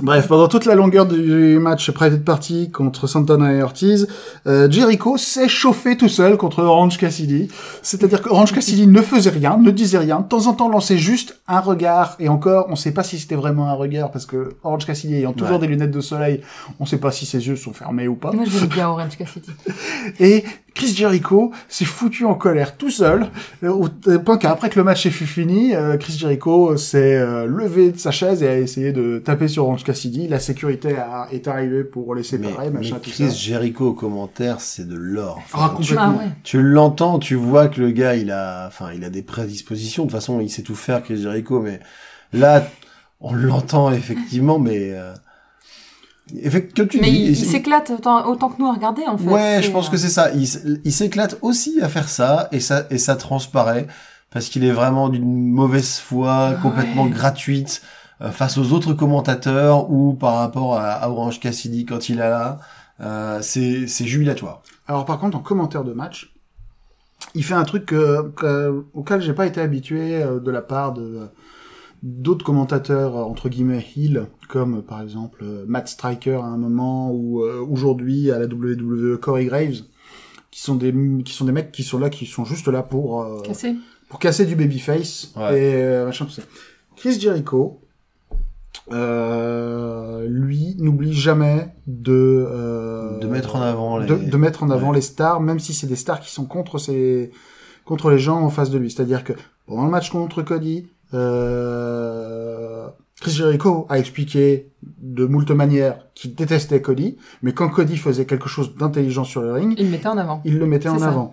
S1: Bref, pendant toute la longueur du match Private Party contre Santana et Ortiz, euh, Jericho s'est chauffé tout seul contre Orange Cassidy. C'est-à-dire que Orange Cassidy ne faisait rien, ne disait rien, de temps en temps lançait juste un regard, et encore, on sait pas si c'était vraiment un regard, parce que Orange Cassidy ayant toujours
S2: Ouais.
S1: des lunettes de soleil, on sait pas si ses yeux sont fermés ou pas.
S3: Moi, je bien Orange Cassidy.
S1: Et Chris Jericho s'est foutu en colère tout seul, euh, au au point qu'après que le match fut fini, euh, Chris Jericho s'est euh, levé de sa chaise et a essayé de taper sur Orange Cassidy. La sécurité a, est arrivée pour les
S2: Mais,
S1: séparer,
S2: mais
S1: machin, tout ça.
S2: Chris Jericho au commentaire, c'est de l'or.
S1: Ah,
S2: Enfin, tu,
S1: complètement.
S3: Ah ouais.
S2: tu l'entends, tu vois que le gars, il a, enfin, il a des prédispositions. De toute façon, il sait tout faire, Chris Jericho. Mais là, on l'entend effectivement, mais euh, tu
S3: Mais
S2: dis,
S3: il, s'éclate autant, autant que nous à regarder, en fait.
S2: Ouais, je pense
S3: euh,
S2: que c'est ça. Il, s'éclate aussi à faire ça, et ça, et ça transparaît parce qu'il est vraiment d'une mauvaise foi,
S3: Ouais.
S2: complètement gratuite euh, face aux autres commentateurs ou par rapport à, à Orange Cassidy quand il est là. Euh, c'est c'est jubilatoire.
S1: Alors par contre, en commentaire de match, il fait un truc que, que- auquel j'ai pas été habitué euh, de la part de d'autres commentateurs euh, entre guillemets heel, comme euh, par exemple euh, Matt Striker à un moment ou euh, aujourd'hui à la WWE Corey Graves, qui sont des qui sont des mecs qui sont là, qui sont juste là pour euh,
S3: Cassé.
S1: pour casser du babyface
S2: Ouais.
S1: et euh, machin tout ça. Chris Jericho, euh, lui, n'oublie jamais de euh,
S2: De mettre en avant les-
S1: de, de mettre en avant
S2: Ouais.
S1: les stars, même si c'est des stars qui sont contre ces contre les gens en face de lui. C'est-à-dire que pendant le match contre Cody, euh, Chris Jericho a expliqué de moult manières qu'il détestait Cody, mais quand Cody faisait quelque chose d'intelligent sur le ring,
S3: Il le mettait en avant.
S1: il le mettait en
S3: ça.
S1: avant.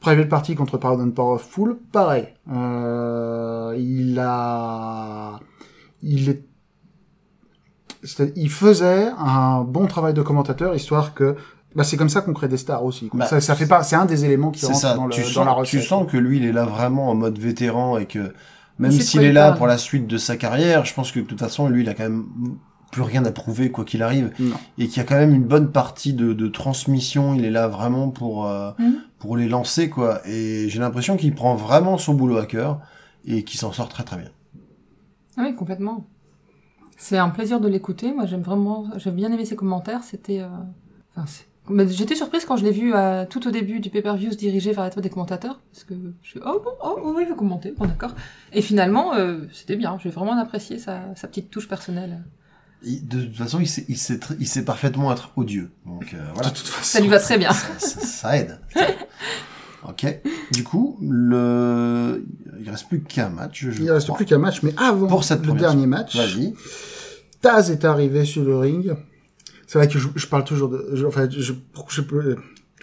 S1: Private Party contre Power and Powerful, pareil. Euh, il a, il est, il faisait un bon travail de commentateur, histoire que, bah, c'est comme ça qu'on crée des stars aussi.
S2: Bah,
S1: ça, ça fait pas, c'est un des éléments qui rentre
S2: ça.
S1: dans, le,
S2: tu
S1: dans
S2: sens,
S1: la recette.
S2: tu sens que lui, il est là vraiment en mode vétéran et que même s'il est là pour la suite de sa carrière, je pense que de toute façon, lui, il a quand même plus rien à prouver quoi qu'il arrive
S1: Non.
S2: et qu'il y a quand même une bonne partie de, de transmission. Il est là vraiment pour euh,
S3: Mhm.
S2: pour les lancer quoi. Et j'ai l'impression qu'il prend vraiment son boulot à cœur et qu'il s'en sort très très bien.
S3: Ah Oui, complètement. C'est un plaisir de l'écouter. Moi, j'aime vraiment, j'ai bien aimé ses commentaires. C'était, euh, enfin, j'étais surprise quand je l'ai vu euh, tout au début du pay-per-view se diriger vers la table des commentateurs, parce que je suis, oh bon, oh oui, il va commenter, bon d'accord. Et finalement, euh, c'était bien. J'ai vraiment apprécié sa, sa petite touche personnelle.
S2: Il- de toute façon, il sait, il sait, tr- il sait parfaitement être odieux. Donc euh, voilà.
S1: De toute façon.
S3: Ça lui va très bien.
S2: ça, ça- ça aide. ok. Du coup, le, il reste plus qu'un match. Je
S1: Il reste
S2: crois.
S1: plus qu'un match, mais avant
S2: Pour cette
S1: le dernier match,
S2: Vas-y.
S1: Taz est arrivé sur le ring. C'est vrai que je, je parle toujours de, je, enfin, je, je peux,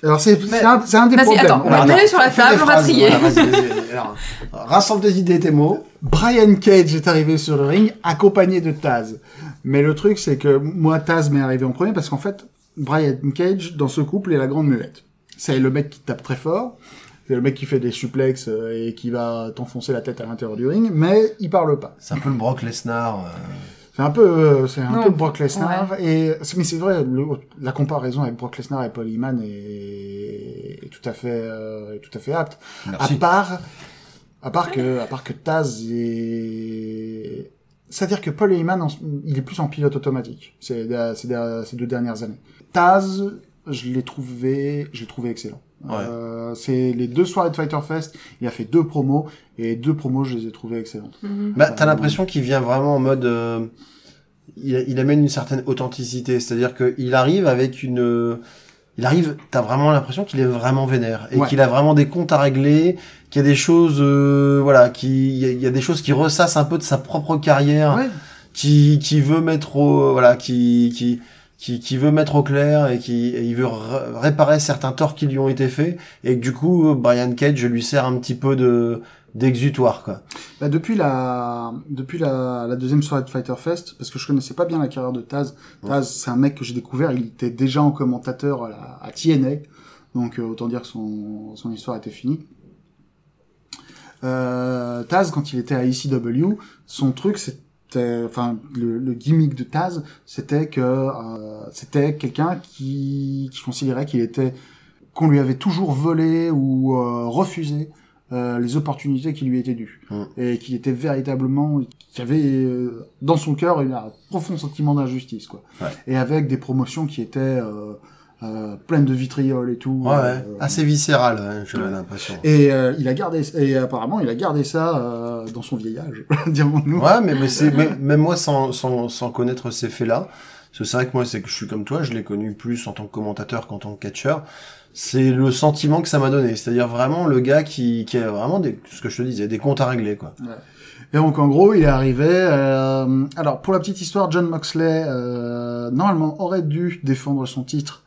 S1: alors c'est, un, c'est un des
S3: Vas-y,
S1: problèmes.
S3: attends, on va taper sur la table, on va trier.
S2: voilà, vas-y, vas-y. Alors, rassemble tes idées et tes mots.
S1: Brian Cage est arrivé sur le ring accompagné de Taz. Mais le truc, c'est que moi, Taz m'est arrivé en premier parce qu'en fait, Brian Cage, dans ce couple, est la grande muette. C'est le mec qui tape très fort. C'est le mec qui fait des suplexes euh, et qui va t'enfoncer la tête à l'intérieur du ring, mais il parle pas.
S2: C'est un peu le Brock Lesnar. euh,
S1: C'est un peu, euh, c'est un
S3: Non.
S1: peu Brock Lesnar. Et c'est- mais c'est vrai, le- la comparaison avec Brock Lesnar et Paul Heyman est, est tout à fait, euh, est tout à fait apte.
S2: Merci.
S1: À part, à part que, à part que Taz est, c'est-à-dire que Paul Heyman, il est plus en pilote automatique. C'est ces ces deux dernières années. Taz, je l'ai trouvé, je l'ai trouvé excellent.
S2: Ouais.
S1: Euh, c'est les deux soirées de Fighter Fest. Il a fait deux promos et deux promos, je les ai trouvées excellentes.
S2: Bah, t'as l'impression qu'il vient vraiment en mode. euh, il, il amène une certaine authenticité, c'est-à-dire qu'il arrive avec une. euh, Il arrive, t'as vraiment l'impression qu'il est vraiment vénère et
S1: Ouais.
S2: qu'il a vraiment des comptes à régler, qu'il y a des choses, euh, voilà, qui, il y, a- il y a des choses qui ressassent un peu de sa propre carrière,
S1: Ouais.
S2: qui, qui veut mettre au, voilà, qui, qui, qui, qui veut mettre au clair et qui, et il veut ré- réparer certains torts qui lui ont été faits et que du coup, Brian Cage lui sert un petit peu de, d'exutoire, quoi.
S1: Bah, depuis la depuis la, la deuxième soirée de Fighter Fest, parce que je connaissais pas bien la carrière de Taz. Taz, c'est un mec que j'ai découvert, il était déjà en commentateur à, la, à TNA, donc euh, autant dire que son son histoire était finie. Euh, Taz, quand il était à ECW, son truc c'était, enfin le, le gimmick de Taz, c'était que euh, c'était quelqu'un qui qui considérait qu'il était qu'on lui avait toujours volé ou euh, refusé euh, les opportunités qui lui étaient dues
S2: Mm.
S1: et qu'il était véritablement qui avait euh, dans son cœur un profond sentiment d'injustice quoi
S2: Ouais.
S1: et avec des promotions qui étaient euh, euh, pleines de vitriol et tout
S2: Ouais, ouais.
S1: euh,
S2: assez viscéral, ouais, j'ai l'impression.
S1: et euh, il a gardé et apparemment il a gardé ça euh, dans son vieillage dirons-nous
S2: Ouais, mais, mais c'est mais- même moi sans, sans, sans connaître ces faits-là, c'est vrai que moi c'est que je suis comme toi, je l'ai connu plus en tant que commentateur qu'en tant que catcheur. C'est le sentiment que ça m'a donné, c'est-à-dire vraiment le gars qui, qui a vraiment des, ce que je te disais, des comptes à régler quoi.
S1: Et donc en gros, il est arrivé. euh, alors pour la petite histoire, John Moxley euh, normalement aurait dû défendre son titre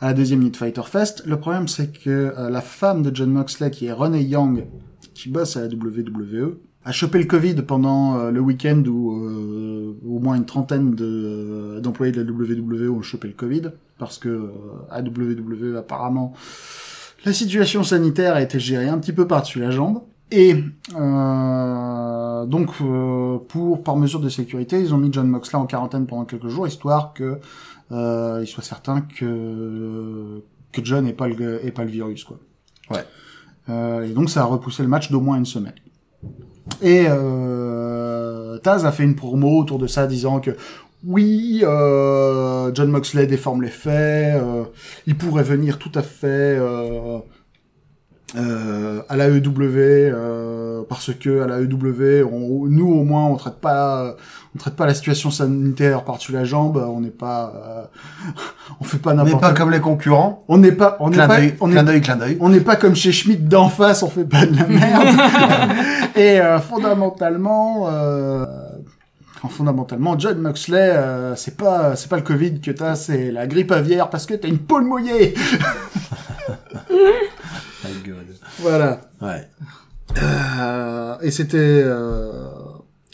S1: à la deuxième Meet Fighter Fest. Le problème, c'est que euh, la femme de John Moxley, qui est Renee Young, qui bosse à la WWE, a chopé le Covid pendant euh, le week-end où euh, au moins une trentaine euh, d'employés de la WWE ont chopé le Covid parce que euh, à WWE apparemment la situation sanitaire a été gérée un petit peu par-dessus la jambe. Et euh, donc, euh, pour par mesure de sécurité, ils ont mis John Moxley en quarantaine pendant quelques jours, histoire que il soit certain que que John n'ait pas le ait pas le virus, quoi.
S2: Ouais.
S1: Euh, et donc, ça a repoussé le match d'au moins une semaine. Et euh, Taz a fait une promo autour de ça, disant que oui, euh, John Moxley déforme les faits, euh, il pourrait venir tout à fait euh, euh, à la EW euh, parce que à la EW, on, nous au moins on traite pas, on traite pas la situation sanitaire par-dessus la jambe, on n'est pas, euh, on fait pas
S2: On n'est
S1: n'importe
S2: pas
S1: quoi.
S2: comme les concurrents.
S1: On n'est pas, on n'est pas, on on n'est pas comme chez Schmidt d'en face, on fait pas de la merde. Et euh, fondamentalement, euh, fondamentalement, John Moxley, euh, c'est pas, c'est pas le Covid que t'as, c'est la grippe aviaire parce que t'as une peau mouillée.
S2: My God.
S1: voilà.
S2: Ouais.
S1: Euh, et c'était. Euh...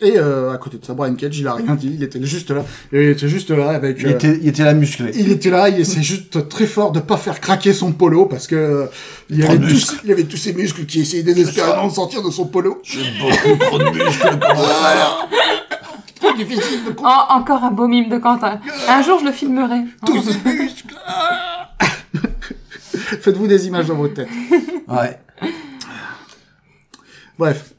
S1: Et euh, à côté de ça, Brian Cage, il a rien dit, il était juste là. Il était juste là avec.
S2: Il
S1: euh,
S2: était, il était là musclé.
S1: Il était là, il essayait juste très fort de pas faire craquer son polo parce que euh, il avait tous,
S2: muscles.
S1: il y avait tous ces muscles qui essayaient désespérément de sortir de son polo.
S2: J'ai beaucoup trop de muscles.
S1: Trop difficile de
S3: En- encore un beau mime de Quentin. Un jour, je le filmerai.
S1: tous ces muscles. Faites-vous des images dans votre tête.
S2: Ouais.
S1: Bref,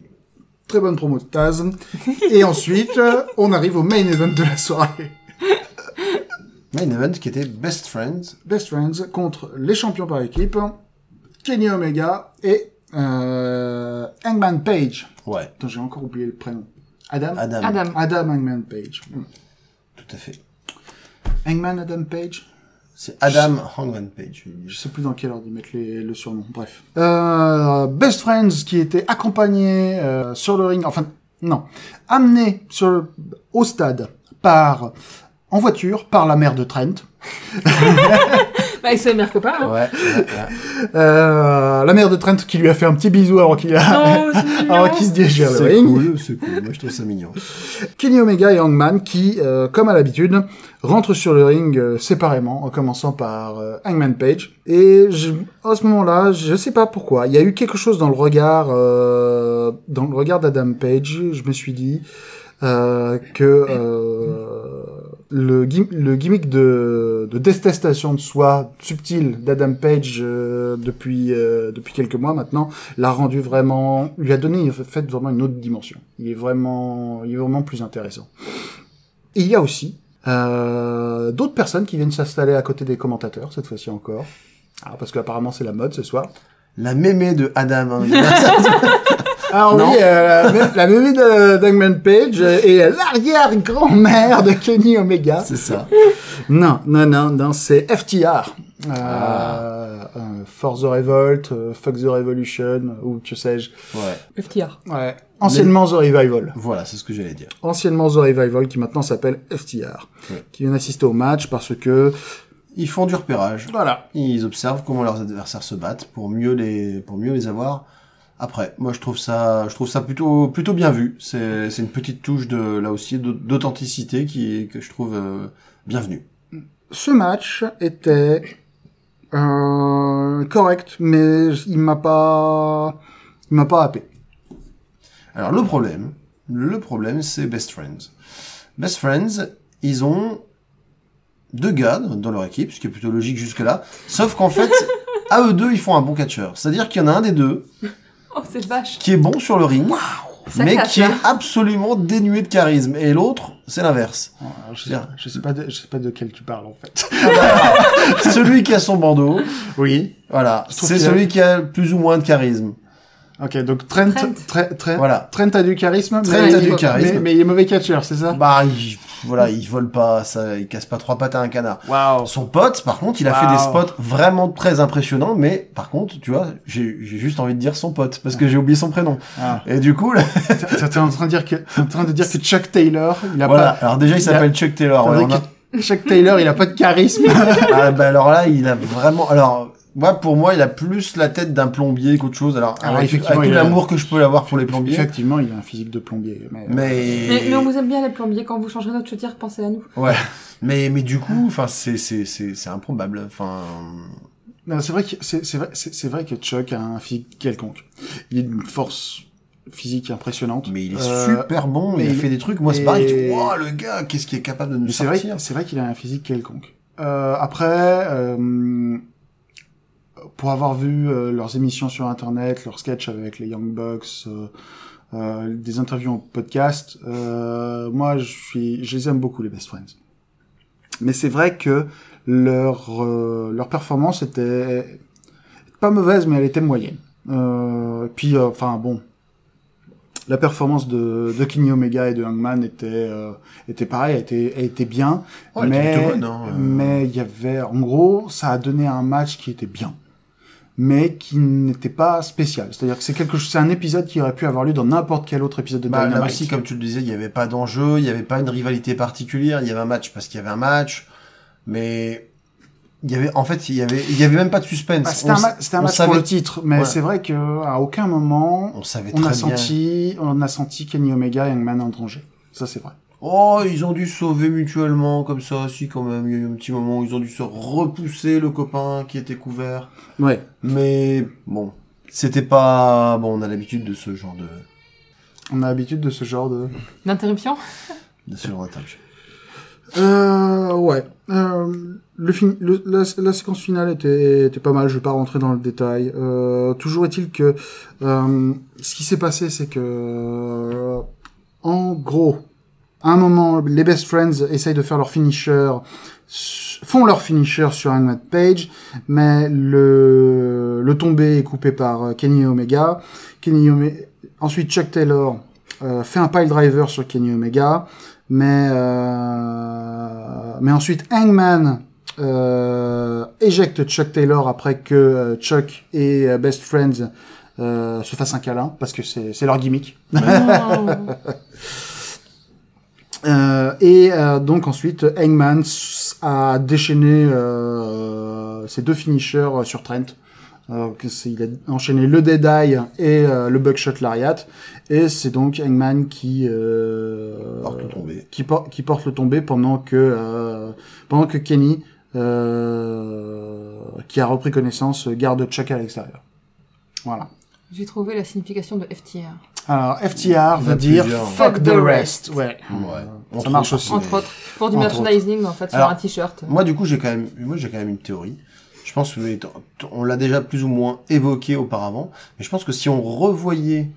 S1: très bonne promo de Taz. Et ensuite, euh, on arrive au main event de la soirée.
S2: Main event qui était Best Friends.
S1: Best Friends contre les champions par équipe, Kenny Omega et euh, Hangman Page.
S2: Ouais.
S1: Attends, j'ai encore oublié le prénom. Adam?
S2: Adam.
S3: Adam.
S1: Adam Hangman Page. Hmm.
S2: Tout à fait.
S1: Hangman Adam Page?
S2: C'est Adam Hangman Page.
S1: Je sais plus dans quel ordre ils mettent les, le surnom. Bref. Euh, Best Friends qui était accompagné euh, sur le ring, enfin non, amené sur le- au stade par en voiture par la mère de Trent.
S3: Bah, il se mère copain, hein.
S2: Ouais, ouais, ouais.
S1: Euh, la mère de Trent qui lui a fait un petit bisou avant qu'il a... Avant qu'il se dirige vers le
S2: C'est
S1: ring.
S2: cool, c'est cool. Moi, je trouve ça mignon.
S1: Kenny Omega et Hangman qui, euh, comme à l'habitude, rentrent sur le ring euh, séparément, en commençant par euh, Hangman Page. Et je, à ce moment-là, je sais pas pourquoi, il y a eu quelque chose dans le regard, euh, dans le regard d'Adam Page. Je me suis dit euh, que euh, le, gim- le gimmick de, de détestation de soi subtil d'Adam Page euh, depuis euh, depuis quelques mois maintenant l'a rendu vraiment, lui a donné en fait vraiment une autre dimension. Il est vraiment, il est vraiment plus intéressant. Et il y a aussi euh, d'autres personnes qui viennent s'installer à côté des commentateurs cette fois-ci encore. Ah, parce qu'apparemment c'est la mode ce soir.
S2: La mémé de Adam. hein.
S1: Alors
S2: Non.
S1: oui, euh, la- la mémé de d'Hangman Page et l'arrière-grand-mère de Kenny Omega.
S2: c'est ça.
S1: Non, non, non, non, c'est FTR. Euh,
S2: Ah.
S1: euh, For the Revolt, euh, Fuck the Revolution, ou que sais-je.
S2: Ouais.
S3: FTR.
S1: Ouais. Anciennement The Revival.
S2: Voilà, c'est ce que j'allais dire.
S1: Anciennement The Revival, qui maintenant s'appelle FTR.
S2: Ouais.
S1: Qui viennent assister au match parce que...
S2: Ils font du repérage.
S1: Voilà.
S2: Ils observent comment leurs adversaires se battent pour mieux les, pour mieux les avoir. Après, moi je trouve ça, je trouve ça plutôt, plutôt bien vu. C'est, c'est une petite touche de, là aussi, d'aut- d'authenticité qui, que je trouve euh, bienvenue.
S1: Ce match était euh, correct, mais il m'a pas... Il m'a pas happé.
S2: Alors le problème, le problème c'est Best Friends. Best Friends, ils ont deux gars dans leur équipe, ce qui est plutôt logique jusque là. Sauf qu'en fait, à eux deux, ils font un bon catcheur. C'est-à-dire qu'il y en a un des deux
S3: Oh, c'est vache.
S2: qui est bon sur le ring,
S3: Ça
S2: mais qui est absolument dénué de charisme. Et l'autre, c'est l'inverse.
S1: Je, sais pas de, je sais pas de quel tu parles en fait.
S2: celui qui a son bandeau,
S1: Oui.
S2: voilà, c'est celui qui a plus ou moins de charisme.
S1: Ok, donc Trent,
S3: Trent.
S2: Voilà.
S1: Trent a du charisme,
S2: Trent
S1: mais,
S2: a du
S1: mais-
S2: charisme.
S1: Mais, mais il est mauvais catcheur, c'est ça?
S2: Bah, il, voilà, il vole pas, ça, il casse pas trois pattes à un canard.
S1: Waouh.
S2: Son pote, par contre, il a fait
S1: Wow.
S2: des spots vraiment très impressionnants, mais par contre, tu vois, j'ai j'ai juste envie de dire son pote, parce que j'ai oublié son prénom.
S1: Ah.
S2: Et du coup, là,
S1: T'es en train de dire que, t'es en train de dire que Chuck Taylor, il a
S2: voilà.
S1: pas,
S2: Alors déjà, il
S1: il a-
S2: s'appelle Chuck Taylor. ouais,
S1: Chuck Taylor, il a pas de charisme.
S2: Ah, bah, alors là, il a vraiment, alors, moi, pour moi, il a plus la tête d'un plombier qu'autre chose. Alors,
S1: Alors,
S2: avec,
S1: effectivement,
S2: avec tout
S1: il a-
S2: l'amour que je peux avoir pour les plombiers.
S1: Effectivement, il a un physique de plombier. Mais,
S2: Mais...
S3: Mais, mais on vous aime bien les plombiers. Quand vous changerez notre chaudière, pensez à nous.
S2: Ouais. Mais, mais du coup, enfin, c'est, c'est, c'est, c'est improbable. Enfin,
S1: Non, c'est vrai que c'est c'est vrai, c'est c'est vrai que Chuck a un physique quelconque. Il a une force physique impressionnante.
S2: mais il est
S1: Euh,
S2: super bon.
S1: mais
S2: Il fait des trucs. Moi, c'est
S1: et-
S2: pareil. Wow, le gars, qu'est-ce qu'il est capable de nous
S1: Mais c'est vrai,
S2: sortir?
S1: c'est vrai qu'il a un physique quelconque. Euh, après, euh, pour avoir vu euh, leurs émissions sur Internet, leurs sketchs avec les Young Bucks, euh, euh, des interviews en podcast, euh, moi, je suis, je les aime beaucoup les Best Friends. Mais c'est vrai que leur euh, leur performance était pas mauvaise, mais elle était moyenne. Euh, puis, euh, enfin bon, la performance de, de Kenny Omega et de Hangman était euh, était pareil, elle était, elle était bien,
S2: Ouais, était
S1: mais
S2: bonne, hein, euh.
S1: mais il y avait, en gros, ça a donné un match qui était bien, mais qui n'était pas spécial. C'est-à-dire que c'est quelque chose, c'est un épisode qui aurait pu avoir lieu dans n'importe quel autre épisode de
S2: Bah, là
S1: Dynamite.
S2: aussi, comme tu le disais, il n'y avait pas d'enjeu, il n'y avait pas une rivalité particulière, il y avait un match parce qu'il y avait un match, mais il y avait, en fait, il y avait, il y avait même pas de suspense.
S1: Bah, c'était un, ma- un match
S2: savait-
S1: pour le titre, mais
S2: Ouais.
S1: c'est vrai que à aucun moment
S2: On savait
S1: on a
S2: bien.
S1: senti, on a senti Kenny Omega et Hangman en danger. Ça c'est vrai.
S2: Oh, ils ont dû se sauver mutuellement, comme ça, si, quand même. Il y a eu un petit moment où ils ont dû se repousser le copain qui était couvert.
S1: Ouais.
S2: Mais, bon. C'était pas, bon, on a l'habitude de ce genre de,
S1: On a l'habitude de ce genre de.
S3: D'interruption
S2: de ce genre d'interruption.
S1: Euh, ouais. Euh, le fin... le- la, la séquence finale était, était pas mal. Je vais pas rentrer dans le détail. Euh, toujours est-il que euh, ce qui s'est passé, c'est que euh, en gros, à un moment, les best friends essayent de faire leur finisher, font leur finisher sur Hangman Page, mais le le tombé est coupé par euh, Kenny Omega. Kenny Omega. Ensuite, Chuck Taylor euh, fait un pile driver sur Kenny Omega mais euh, mais ensuite Hangman euh, éjecte Chuck Taylor après que euh, Chuck et Best Friends euh, se fassent un câlin parce que c'est leur gimmick. Euh, et euh, donc ensuite, Hangman a déchaîné euh, ses deux finishers euh, sur Trent. Euh, il a enchaîné le Dead Eye et euh, le Buckshot Lariat. Et c'est donc Hangman qui euh,
S2: Porte le tombé.
S1: qui, por- qui porte le tombé pendant que euh, pendant que Kenny euh, qui a repris connaissance garde Chuck à l'extérieur. Voilà.
S3: J'ai trouvé la signification de FTR.
S1: Alors FTR veut dire
S2: plusieurs.
S1: Fuck the rest. Ouais.
S2: Ouais.
S1: Ça
S2: Entre
S1: marche aussi.
S3: Entre autres. Pour du merchandising, en fait, sur
S2: Alors,
S3: un t-shirt.
S2: Moi, du coup, j'ai quand même, moi, j'ai quand même une théorie. Je pense que on l'a déjà plus ou moins évoqué auparavant, mais je pense que si on revoyait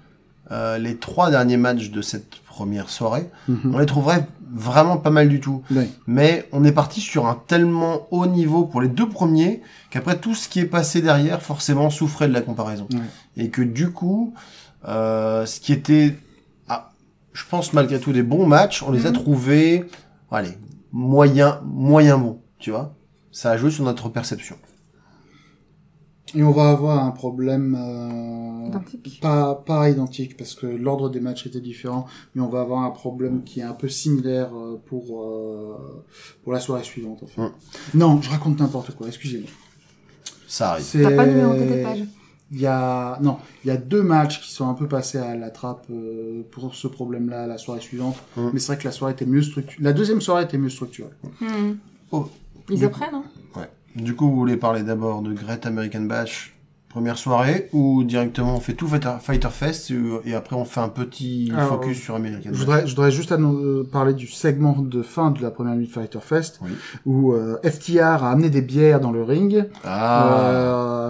S2: euh, les trois derniers matchs de cette première soirée,
S1: Mhm.
S2: on les trouverait vraiment pas mal du tout.
S1: Oui.
S2: Mais on est parti sur un tellement haut niveau pour les deux premiers qu'après tout ce qui est passé derrière forcément souffrait de la comparaison. Et que du coup, euh, ce qui était, ah, je pense malgré tout des bons matchs, on les a
S3: Mhm.
S2: trouvés, allez, moyen, moyen bons, tu vois. Ça a joué sur notre perception.
S1: Et on va avoir un problème euh,
S3: Identique.
S1: pas pas identique parce que l'ordre des matchs était différent, mais on va avoir un problème qui est un peu similaire euh, pour euh, pour la soirée suivante. En fait.
S2: Mm.
S1: Non, je raconte n'importe quoi. Excusez-moi.
S2: Ça arrive.
S1: C'est-
S3: T'as pas le numéro de tête page.
S1: Il y a non, il y a deux matchs qui sont un peu passés à la trappe euh, pour ce problème-là la soirée suivante.
S2: Mm.
S1: Mais c'est vrai que la soirée était mieux structurée. La deuxième soirée était mieux structurée.
S3: Hmm.
S2: Oh.
S3: Ils
S2: Du-
S3: apprennent, hein
S2: Du coup, vous voulez parler d'abord de Great American Bash, première soirée, ou directement on fait tout Fighter Fighter Fest et, et après on fait un petit
S1: Alors,
S2: focus sur American
S1: Je voudrais, je voudrais juste euh, parler du segment de fin de la première nuit de Fighter Fest,
S2: Oui.
S1: où euh, FTR a amené des bières dans le ring.
S2: Ah,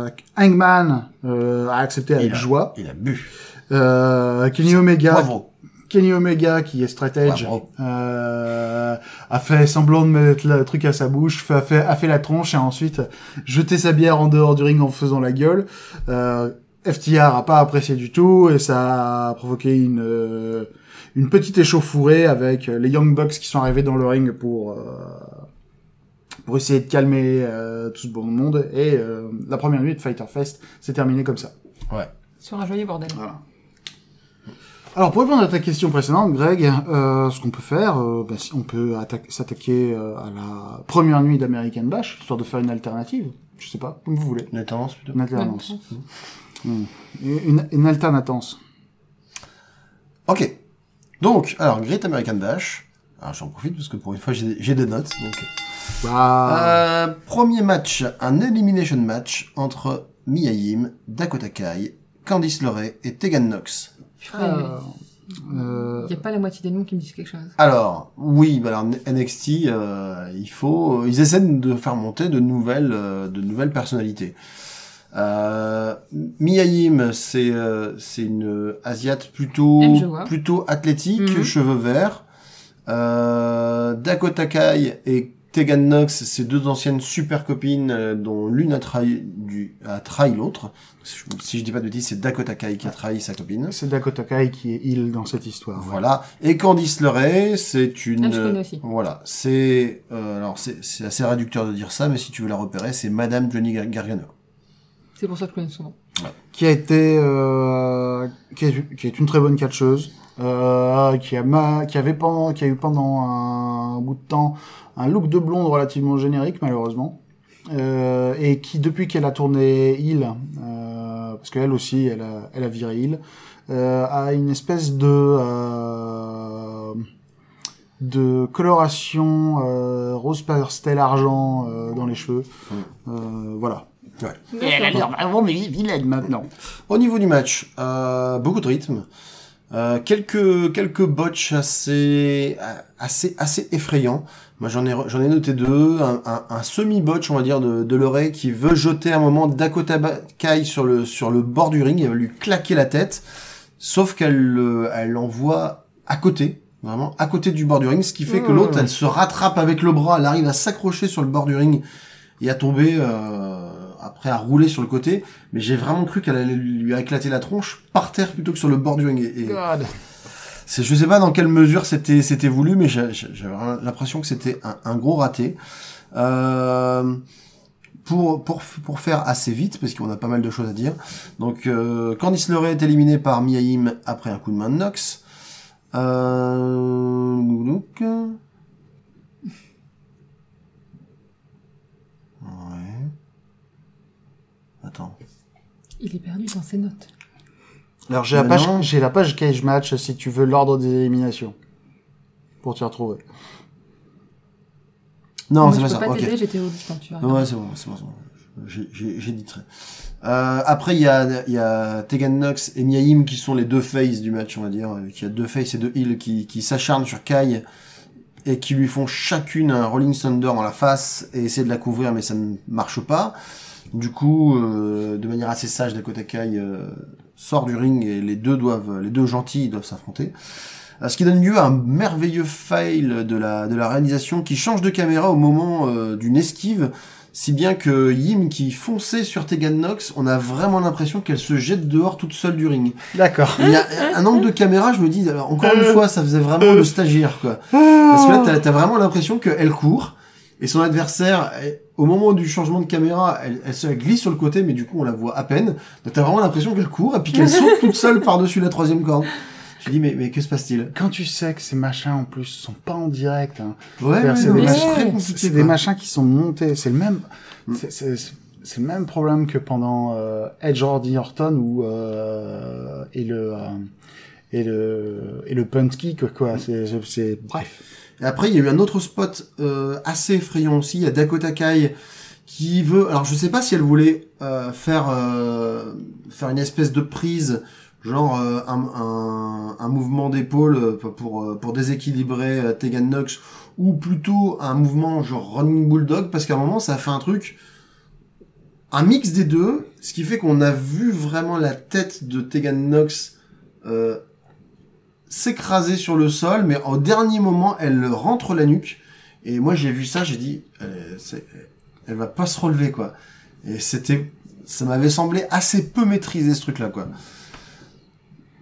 S1: Euh, Hangman euh, a accepté avec
S2: Il a-
S1: joie.
S2: il a bu.
S1: Euh, Kenny Omega,
S2: Bravo.
S1: Kenny Omega qui est
S2: Bravo.
S1: euh, a fait semblant de mettre le truc à sa bouche, a fait, a fait la tronche et a ensuite jeté sa bière en dehors du ring en faisant la gueule. Euh, FTR a pas apprécié du tout et ça a provoqué une euh, une petite échauffourée avec les Young Bucks qui sont arrivés dans le ring pour euh, pour essayer de calmer euh, tout ce bon monde et euh, la première nuit de Fighter Fest s'est terminée comme ça.
S3: Sur un joyeux bordel.
S1: Voilà. Alors pour répondre à ta question précédente, Greg, euh, ce qu'on peut faire, euh, bah, si on peut atta- s'attaquer euh, à la première nuit d'American Bash, histoire de faire une alternative. Je sais pas, comme vous voulez.
S2: Une tendance plutôt.
S1: Une alternance. Hmm. Une, une alternatance.
S2: Ok. Donc, alors, Great American Bash. Alors, j'en profite parce que pour une fois, j'ai des notes. Donc,
S1: Bah,
S2: Euh, premier match, un elimination match entre Mia Yim, Dakota Kai, Candice LeRae et Tegan Knox.
S1: Euh, euh,
S3: Il n'y a pas la moitié des noms qui me disent quelque chose.
S2: Alors, oui, bah alors NXT, euh, il faut, ils essaient de faire monter de nouvelles, euh, de nouvelles personnalités. Euh, c'est euh, c'est une asiate plutôt plutôt athlétique,
S3: Mhm.
S2: cheveux verts. Euh, Dakota Kai et Tegan Knox, c'est deux anciennes super copines euh, dont l'une a trahi, du, a trahi l'autre. Si je dis pas de bêtises, c'est Dakota Kai qui a trahi sa copine.
S1: c'est Dakota Kai qui est il dans cette histoire.
S2: Voilà. Et Candice LeRae, c'est une.
S3: Ah, je connais aussi.
S2: Voilà. C'est euh, alors c'est c'est assez réducteur de dire ça, mais si tu veux la repérer, c'est Madame Johnny Gar- Gargano.
S3: C'est pour ça que je connais son nom.
S1: qui a été euh, qui, est, qui est une très bonne catcheuse euh, qui a ma, qui avait pendant qui a eu pendant un bout de temps un look de blonde relativement générique malheureusement. Euh, et qui depuis qu'elle a tourné Hill euh, parce qu'elle aussi elle a elle a viré Hill euh, a une espèce de euh, de coloration euh, rose pastel argent euh, dans les cheveux. Euh, voilà. Et elle a l'air vraiment vilaine maintenant.
S2: Au niveau du match, euh, beaucoup de rythme, euh, quelques quelques botches assez assez assez effrayants. Moi j'en ai j'en ai noté deux, un, un, un semi botch on va dire de de l'oreille qui veut jeter un moment Dakota Kai sur le sur le bord du ring, elle va lui claquer la tête, sauf qu'elle le- elle l'envoie à côté. Vraiment à côté du bord du ring, ce qui fait que
S1: Mmh.
S2: l'autre, elle se rattrape avec le bras, elle arrive à s'accrocher sur le bord du ring et à tomber euh, après à rouler sur le côté mais j'ai vraiment cru qu'elle allait lui éclater la tronche par terre plutôt que sur le bord du ring et, c'est je sais pas dans quelle mesure c'était c'était voulu mais j'avais l'impression que c'était un, un gros raté euh, pour, pour, pour faire assez vite, parce qu'on a pas mal de choses à dire. Donc, euh, Candice LeRae est éliminée par Mia Yim après un coup de main de Nox. Euh... donc, euh, Ouais. Attends.
S3: Il est perdu dans ses notes.
S1: Alors j'ai la page,
S2: non.
S1: j'ai la page cage match si tu veux l'ordre des éliminations pour t'y retrouver.
S2: Non, c'est
S3: je
S2: pas
S3: peux
S2: ça.
S3: pas
S2: ok.
S3: t'aider, j'étais au lit quand tu as.
S2: Non, ouais, c'est bon, c'est bon. J'ai- dit très. Euh, après, il y a, il y a Tegan Nox et Miaim qui sont les deux faces du match, on va dire. Il y a deux faces et deux heals qui, qui s'acharnent sur Kai et qui lui font chacune un Rolling Thunder dans la face et essayer de la couvrir, mais ça ne marche pas. Du coup, euh, de manière assez sage, Dakota Kai euh, sort du ring et les deux doivent, les deux gentils doivent s'affronter. Euh, Ce qui donne lieu à un merveilleux fail de la, de la réalisation qui change de caméra au moment euh, d'une esquive, si bien que Yim qui fonçait sur Tegan Nox, on a vraiment l'impression qu'elle se jette dehors toute seule du ring.
S1: D'accord.
S2: Il y a un angle de caméra, je me dis, alors encore une fois, ça faisait vraiment le stagiaire, quoi. Parce que là, t'as, t'as vraiment l'impression qu'elle court, et son adversaire, elle- au moment du changement de caméra, elle, elle se glisse sur le côté, mais du coup, on la voit à peine. Donc t'as vraiment l'impression qu'elle court, et puis qu'elle saute toute seule par-dessus la troisième corde. Je dis, mais, mais que se passe-t-il?
S1: Quand tu sais que ces machins en plus sont pas en direct, hein,
S2: Ouais,
S1: c'est des machins-
S2: très
S3: c'est
S2: compliqué,
S1: c'est
S2: quoi.
S1: des machins qui sont montés. C'est le même,
S2: Mm.
S1: c'est- c'est c'est le même problème que pendant euh, Edge Ordy Orton ou euh, et le euh, et le et le punt kick quoi. C'est c'est- c'est bref.
S2: Et après, il y a eu un autre spot euh, assez effrayant aussi. Il y a Dakota Kai qui veut. Alors, je sais pas si elle voulait euh, faire euh, faire une espèce de prise, genre euh, un, un, un mouvement d'épaule euh, pour pour déséquilibrer Tegan Nox, ou plutôt un mouvement genre running bulldog, parce qu'à un moment, ça fait un truc. Un mix des deux, ce qui fait qu'on a vu vraiment la tête de Tegan Nox euh, s'écraser sur le sol, mais au dernier moment, elle rentre la nuque. Et moi, j'ai vu ça, j'ai dit, euh, c'est- elle va pas se relever, quoi. Et c'était, ça m'avait semblé assez peu maîtrisé, ce truc-là, quoi.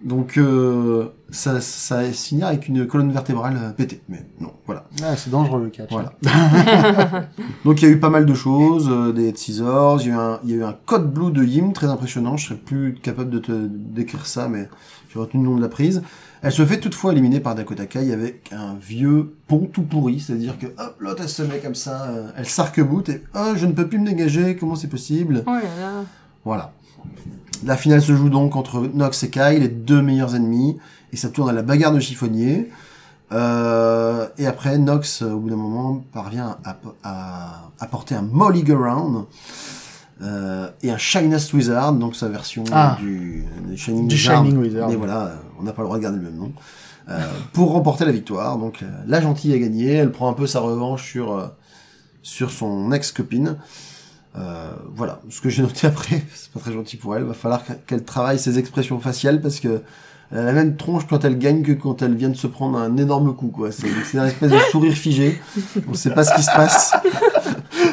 S2: Donc, euh, ça, ça a signé avec une colonne vertébrale euh, pétée. Mais non, voilà.
S1: Ouais, c'est dangereux le catch.
S2: Voilà. Donc il y a eu pas mal de choses, euh, des head scissors, il y, a eu un, il y a eu un code blue de Yim très impressionnant, je serais plus capable de te décrire ça, mais j'ai retenu le nom de la prise. Elle se fait toutefois éliminer par Dakota Kai avec un vieux pont tout pourri, c'est-à-dire que hop, l'autre elle se met comme ça, euh, elle s'arc-boute et oh, je ne peux plus me dégager, comment c'est possible?
S3: Oh là là.
S2: Voilà. La finale se joue donc entre Nox et Kai, les deux meilleurs ennemis, et ça tourne à la bagarre de chiffonnier. Euh, et après, Nox, euh, au bout d'un moment, parvient à, à apporter un Molly Around euh, et un Shinest Wizard, donc sa version
S1: Ah.
S2: du, du Shining
S1: Du
S2: Wizard.
S1: Shining Wizard.
S2: Mais voilà, on n'a pas le droit de garder le même nom. Euh, pour remporter la victoire. Donc euh, la gentille a gagné, elle prend un peu sa revanche sur, euh, sur son ex-copine. Euh, voilà, ce que j'ai noté après, c'est pas très gentil pour elle, va falloir qu'elle travaille ses expressions faciales parce que elle a la même tronche quand elle gagne que quand elle vient de se prendre un énorme coup, quoi. C'est c'est un espèce de sourire figé. On sait pas ce qui se passe.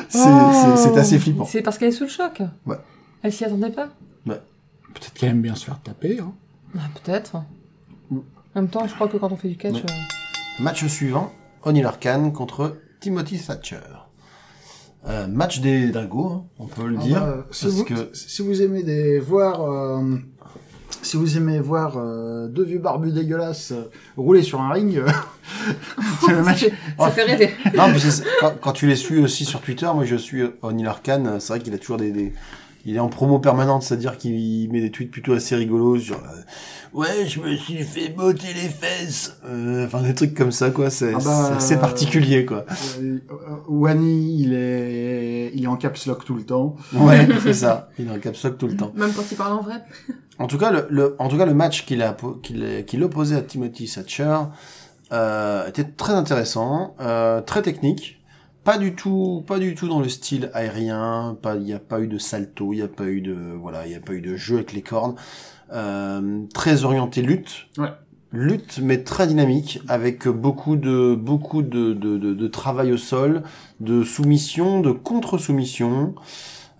S2: C'est c'est- c'est assez flippant.
S3: C'est parce qu'elle est sous le choc.
S2: Ouais.
S3: Elle s'y attendait pas.
S1: Peut-être qu'elle aime bien se faire taper. Hein.
S3: Ah, Peut-être.
S2: Mm.
S3: En même temps, je crois que quand on fait du catch,
S2: Ouais.
S3: euh,
S2: Match suivant, O'Neill Arcan contre Timothy Thatcher. Euh, match des dingos, hein, on peut le
S1: Ah
S2: dire.
S1: bah, si,
S2: parce
S1: vous,
S2: que
S1: si vous aimez des voir, euh, si vous aimez voir euh, deux vieux barbus dégueulasses euh, rouler sur un ring, euh, c'est le match.
S3: ça fait rêver.
S2: Non, mais c'est- quand, quand tu les suis aussi sur Twitter, moi je suis O'Neill Arcan, c'est vrai qu'il a toujours des, des- Il est en promo permanente, c'est-à-dire qu'il met des tweets plutôt assez rigolos sur... euh, ouais, je me suis fait botter les fesses Euh, Enfin, des trucs comme ça, quoi, c'est
S1: Ah bah,
S2: c'est assez particulier, quoi.
S1: Euh, Wani, il est, il est en caps lock tout le temps.
S2: Ouais, c'est ça, il est en caps lock tout le temps.
S3: Même quand il parle en vrai.
S2: En tout cas, le, le- en tout cas, le match qu'il a, qu'il, qu'il opposait à Timothy Thatcher euh, était très intéressant, euh, très technique, pas du tout, pas du tout dans le style aérien. Pas, il n'y a pas eu de salto, il n'y a pas eu de, voilà, il n'y a pas eu de jeu avec les cordes. Euh, très orienté lutte.
S1: Ouais.
S2: Lutte, mais très dynamique, avec beaucoup de, beaucoup de, de, de, de travail au sol, de soumission, de contre-soumission.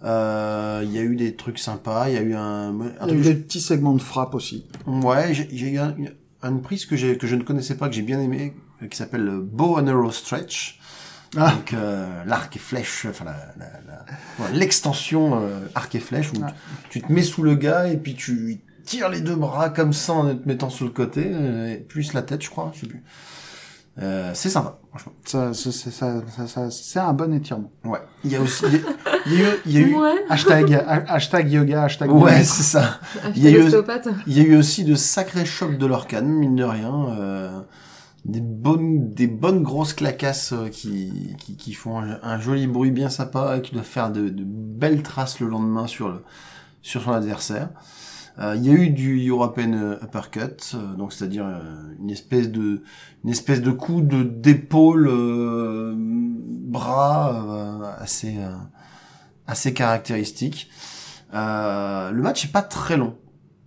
S2: Euh, Il y a eu des trucs sympas, il y a eu un, un
S1: y a eu des petits segments de frappe aussi.
S2: Ouais, j'ai eu un- une, prise que, que je ne connaissais pas, que j'ai bien aimé, qui s'appelle le Bow and Arrow Stretch.
S1: Ah.
S2: Donc euh, l'arc et flèche, enfin la- la- la- l'extension euh, arc et flèche, où
S1: Ah.
S2: tu, tu te mets sous le gars et puis tu tire les deux bras comme ça en te mettant sur le côté, euh, et plus la tête, je crois, je sais plus. Euh, c'est sympa, franchement.
S1: Ça, c'est ça, ça, ça, ça- c'est un bon étirement.
S2: Ouais. Il y a aussi, il y a, il y a eu, il y a eu,
S3: Ouais.
S1: Hashtag, ha- hashtag yoga, hashtag
S2: ouais, c'est ça. Il y a eu-. Il y a eu aussi de sacrés chocs de l'orcane, mine de rien. euh, des bonnes, des bonnes grosses claquasses euh, qui, qui, qui font un, un joli bruit bien sympa et qui doivent faire de, de belles traces le lendemain sur le, sur son adversaire. Euh, il y a eu du European uppercut, euh, donc c'est-à-dire euh, une espèce de, une espèce de coup de d'épaule euh, bras euh, assez, euh, assez caractéristique. Euh, le match est pas très long.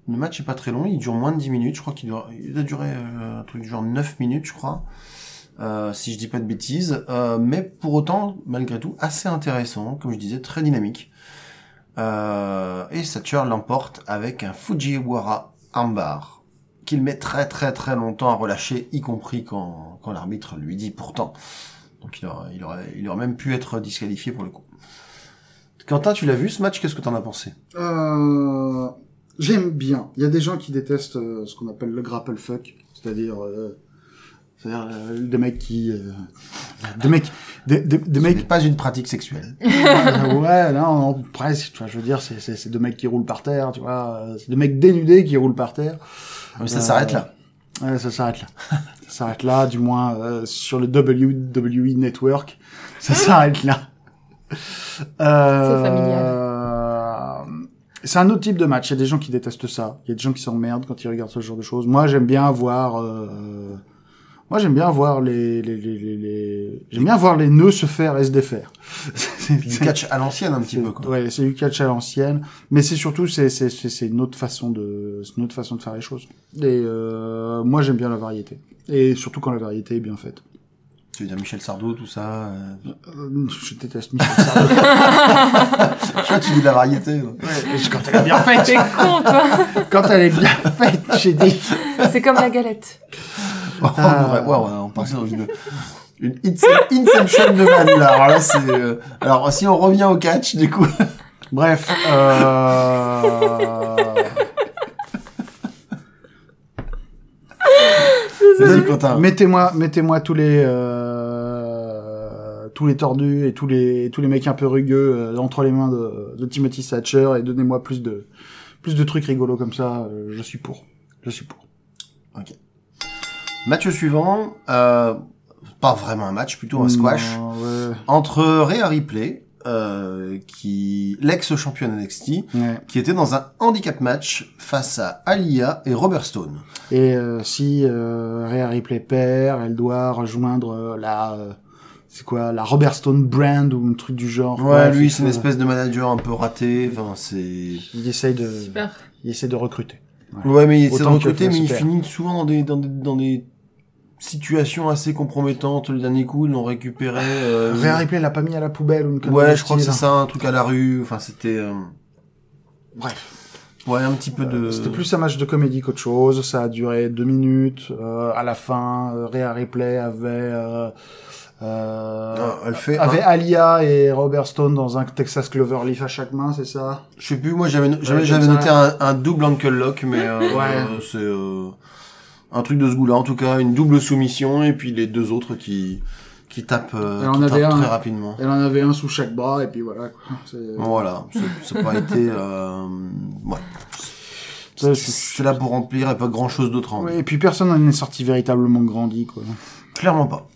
S2: Le match est pas très long, il dure moins de 10 minutes, je crois qu'il il durer euh, un truc du genre 9 minutes, je crois, euh, si je dis pas de bêtises, euh, mais pour autant, malgré tout, assez intéressant, comme je disais, très dynamique. Euh, et Satcher l'emporte avec un Fujiwara armbar, qu'il met très très très longtemps à relâcher, y compris quand, l'arbitre lui dit pourtant. Donc il aurait, il, aurait, même pu être disqualifié pour le coup. Quentin, tu l'as vu ce match, qu'est-ce que t'en as pensé?
S1: Euh, j'aime bien. Il y a des gens qui détestent euh, ce qu'on appelle le grapple fuck, c'est-à-dire, euh, c'est-à-dire euh, des mecs qui, des mecs, des, des, des mecs
S2: pas une pratique sexuelle.
S1: Euh, ouais, non, non, presque. Tu vois, je veux dire, c'est, c'est, c'est deux mecs qui roulent par terre, tu vois. euh, C'est deux mecs dénudés qui roulent par terre.
S2: Mais ça
S1: Euh,
S2: s'arrête là.
S1: Ouais, ça s'arrête là. ça s'arrête là, du moins euh, sur le WWE Network. Ça s'arrête là. Euh, C'est un autre type de match. Il y a des gens qui détestent ça. Il y a des gens qui s'emmerdent quand ils regardent ce genre de choses. Moi, j'aime bien voir. euh, Moi, j'aime bien voir les, les, les, les, les- j'aime bien voir les nœuds se faire et se défaire. C'est-
S2: Du catch à l'ancienne un petit peu quoi.
S1: Ouais, c'est du catch à l'ancienne, mais c'est surtout c'est c'est c'est c'est une autre façon de c'est une autre façon de faire les choses. Et euh, moi j'aime bien la variété, et surtout quand la variété est bien faite.
S2: Tu veux dire Michel Sardou, tout ça. euh,
S1: Euh, je déteste Michel Sardou.
S2: Je crois que tu dis de la variété.
S1: Ouais, quand elle est bien faite,
S3: T'es con, toi.
S1: quand elle est bien faite, j'ai dit.
S3: C'est comme la galette.
S2: Oh,
S1: Ah.
S2: ouais, ouais, ouais, on dans une, une ince- Inception de man, là. Alors là, c'est, euh, alors, si on revient au catch, du coup.
S1: Bref. Euh...
S2: Vas-y, Quentin.
S1: Mettez-moi, mettez-moi tous les euh, tous les tordus et tous les tous les mecs un peu rugueux euh, entre les mains de, de Timothy Thatcher et donnez-moi plus de plus de trucs rigolos comme ça. euh, je suis pour. Je suis pour.
S2: Match suivant, euh, pas vraiment un match, plutôt un squash.
S1: Non, ouais,
S2: Entre Rhea Ripley, euh, qui, l'ex-championne NXT,
S1: ouais.
S2: qui était dans un handicap match face à Alia et Robert Stone.
S1: Et euh, si euh, Rhea Ripley perd, elle doit rejoindre euh, la euh, c'est quoi la Robert Stone brand ou un truc du genre.
S2: Ouais, lui, c'est une espèce de manager un peu raté. Enfin, c'est.
S1: Il essaye de
S3: Super.
S1: il essaie de recruter.
S2: Ouais, mais il essaie de recruter, mais il
S1: super.
S2: finit souvent dans des, dans des, dans des situations assez compromettantes. Le dernier coup, ils l'ont récupéré. Euh,
S1: Rhea Ripley l'a pas mis à la poubelle ou une
S2: ouais, je crois que c'est ça, un truc à la rue. Enfin, c'était, euh,
S1: Bref.
S2: ouais, un petit peu de.
S1: C'était plus un match de comédie qu'autre chose. Ça a duré deux minutes. Euh, à la fin, euh, Rhea Ripley avait euh, euh,
S2: Ah, elle fait.
S1: avait
S2: un-
S1: Alia et Robert Stone dans un Texas Cloverleaf à chaque main, c'est ça
S2: Je sais plus, moi j'avais, j'avais,
S1: Ouais,
S2: noté un, un double ankle lock, mais euh,
S1: Ouais.
S2: euh, c'est euh, un truc de ce goût-là. En tout cas, une double soumission et puis les deux autres qui qui tapent, euh,
S1: Elle en
S2: qui
S1: avait
S2: tapent
S1: un.
S2: très rapidement.
S1: Elle en avait un sous chaque bras et puis voilà. Quoi. C'est-
S2: Voilà, ça pas été. Euh, ouais.
S1: C'est-
S2: là pour remplir et pas grand chose d'autre en
S1: Ouais, et puis personne n'en est sorti véritablement grandi quoi.
S2: Clairement pas.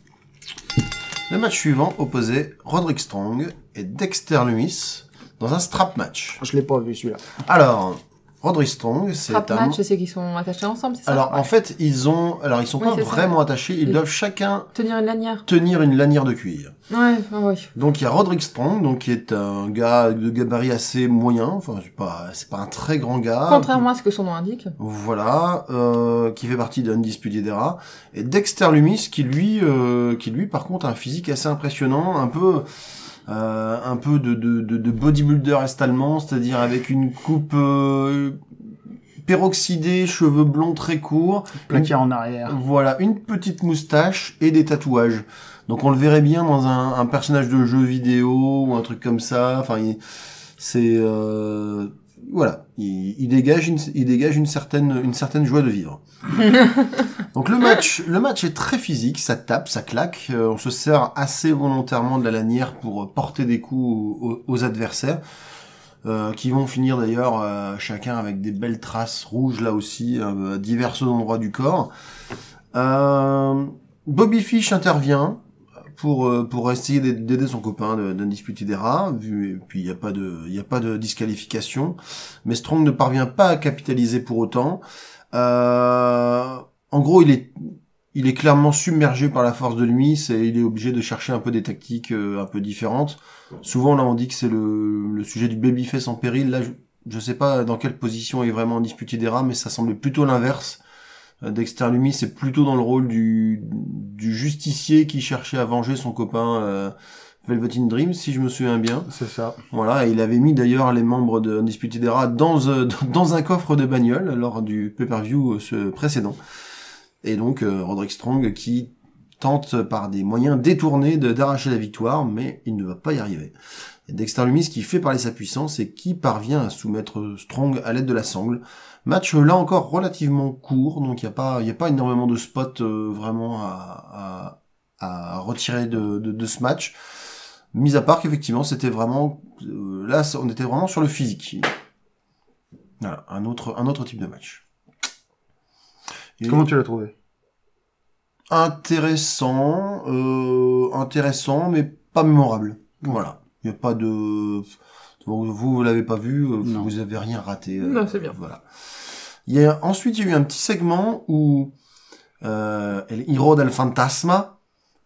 S2: Le match suivant opposait Roderick Strong et Dexter Lewis dans un strap match.
S1: Je l'ai pas vu celui-là.
S2: Alors, Roderick Strong, c'est
S3: Strap
S2: un.
S3: match, c'est qu'ils sont attachés ensemble, c'est ça
S2: Alors, en fait, ils ont. Alors, ils sont
S3: Oui,
S2: pas
S3: ça.
S2: vraiment attachés, ils doivent chacun
S3: Tenir une lanière.
S2: tenir une lanière de cuir.
S3: Ouais, ouais.
S2: Donc, il y a Roderick Strong, donc, qui est un gars de gabarit assez moyen. Enfin, c'est pas, c'est pas un très grand gars.
S3: Contrairement à ce que son nom indique.
S2: Voilà, euh, qui fait partie d'Undisputed. Et Dexter Lumis, qui lui, euh, qui lui, par contre, a un physique assez impressionnant, un peu, euh, un peu de, de, de, de bodybuilder est-allemand, c'est-à-dire avec une coupe euh, peroxydée, cheveux blonds très courts,
S1: Plaqué en arrière.
S2: voilà, une petite moustache et des tatouages. Donc on le verrait bien dans un, un personnage de jeu vidéo ou un truc comme ça. Enfin, c'est euh, voilà, il, il dégage une, il dégage une certaine, une certaine joie de vivre. Donc le match, le match est très physique, ça tape, ça claque. euh, on se sert assez volontairement de la lanière pour porter des coups aux, aux adversaires, euh, qui vont finir d'ailleurs euh, chacun avec des belles traces rouges là aussi euh, à divers endroits du corps. Euh, Bobby Fish intervient pour euh, pour essayer d'aid- d'aider son copain de- d'Undisputed Era, vu et puis il y a pas de il y a pas de disqualification, mais Strong ne parvient pas à capitaliser pour autant. Euh, en gros, il est il est clairement submergé par la force de lui, c'est il est obligé de chercher un peu des tactiques euh, un peu différentes. Souvent là on dit que c'est le, le sujet du babyface en péril, là je, je sais pas dans quelle position est vraiment Undisputed Era, mais ça semblait plutôt l'inverse. Euh, Dexter Lumis c'est plutôt dans le rôle du, du justicier qui cherchait à venger son copain euh, Velveteen Dream, si je me souviens bien.
S1: C'est ça.
S2: Voilà, et il avait mis d'ailleurs les membres de Undisputed Era dans, euh, dans un coffre de bagnole lors du pay-per-view euh, ce précédent. Et donc euh, Roderick Strong qui tente par des moyens détournés d'arracher la victoire, mais il ne va pas y arriver. Et Dexter Lumis qui fait parler sa puissance et qui parvient à soumettre Strong à l'aide de la sangle. Match euh, là encore relativement court, donc il n'y a pas il y a pas énormément de spots euh, vraiment à, à, à retirer de, de, de ce match. Mis à part qu'effectivement c'était vraiment euh, là on était vraiment sur le physique. Voilà, un autre un autre type de match. Et-
S1: Comment tu l'as trouvé?
S2: Intéressant, euh, intéressant, mais pas mémorable. Voilà. Il n'y a pas de, vous, vous l'avez pas vu, euh, vous avez rien raté. euh,
S3: Non, c'est bien.
S2: Voilà. Il y a, ensuite, il y a eu un petit segment où, euh, El Hiro del Fantasma,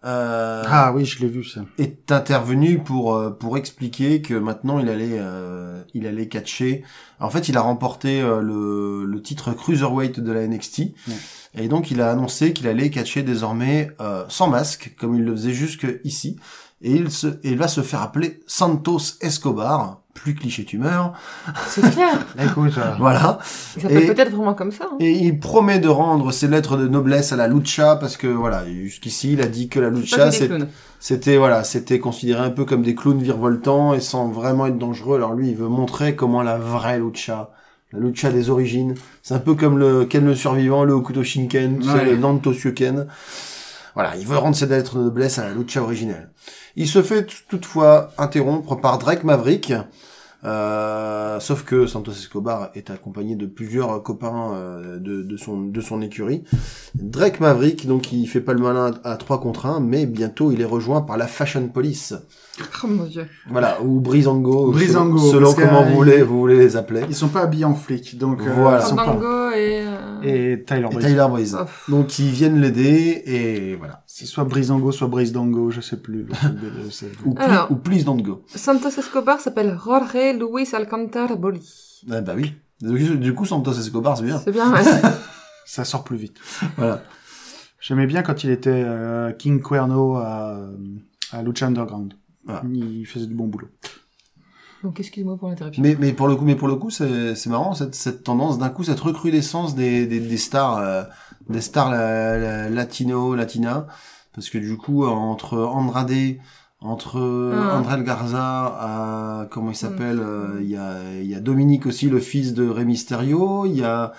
S2: euh,
S1: Ah oui, je l'ai vu ça.
S2: est intervenu pour euh, pour expliquer que maintenant il allait euh, il allait catcher. En fait, il a remporté euh, le le titre cruiserweight de la NXT
S1: Ouais.
S2: et donc il a annoncé qu'il allait catcher désormais euh, sans masque comme il le faisait jusque ici et il se et il va se faire appeler Santos Escobar, plus cliché tumeur.
S3: C'est clair.
S1: Écoute, euh,
S2: Voilà.
S3: Il s'appelle
S2: Et-
S3: peut-être vraiment comme ça. hein.
S2: Et il promet de rendre ses lettres de noblesse à la lucha parce que voilà, jusqu'ici il a dit que la lucha c'était voilà, c'était considéré un peu comme des clowns virevoltants et sans vraiment être dangereux. Alors lui, il veut montrer comment la vraie lucha, la lucha des origines, c'est un peu comme le Ken le survivant, le Hokuto Shinken, tu sais,
S1: Ouais.
S2: le Nanto Ken. Voilà, il veut rendre ses lettres de noblesse à la lucha originelle. Il se fait toutefois interrompre par Drake Maverick. Euh, sauf que Santos Escobar est accompagné de plusieurs copains euh, de, de son de son écurie. Drake Maverick, donc il fait pas le malin à, à 3 contre 1, mais bientôt il est rejoint par la Fashion Police.
S3: Oh mon dieu.
S2: Voilà, ou Brizango,
S1: Brizango,
S2: selon, selon comment
S1: euh,
S2: vous voulez, vous voulez les appeler.
S1: ils sont pas habillés en flic, donc euh,
S2: Voilà.
S1: ils sont pas.
S3: Fandango et... euh,
S1: Et Tyler
S2: Et
S1: Breeze.
S2: Tyler Breeze.
S3: Oh.
S2: Donc ils viennent l'aider et voilà.
S1: C'est soit Brisango, soit Brise Dango, je sais plus.
S2: Ou, pli-
S3: Alors.
S2: ou Please Don't Go.
S3: Santos Escobar s'appelle Jorge Luis Alcantara Boli.
S2: Ah bah oui. Du coup, Santos Escobar, c'est bien.
S3: C'est bien, ouais.
S1: Ça sort plus vite.
S2: Voilà.
S1: J'aimais bien quand il était euh, King Cuerno à, à Lucha Underground.
S2: Voilà.
S1: Il faisait du bon boulot.
S3: Donc excuse-moi pour l'interruption.
S2: Mais, mais pour le coup, mais pour le coup, c'est, c'est marrant cette, cette tendance d'un coup, cette recrudescence des, des, des stars, euh, des stars la- la- latino, latina, parce que du coup, entre Andrade, entre
S3: Ah.
S2: André Garza, à, comment il s'appelle, euh, il y a, il y a Dominique aussi, le fils de Rey Mysterio, il y a,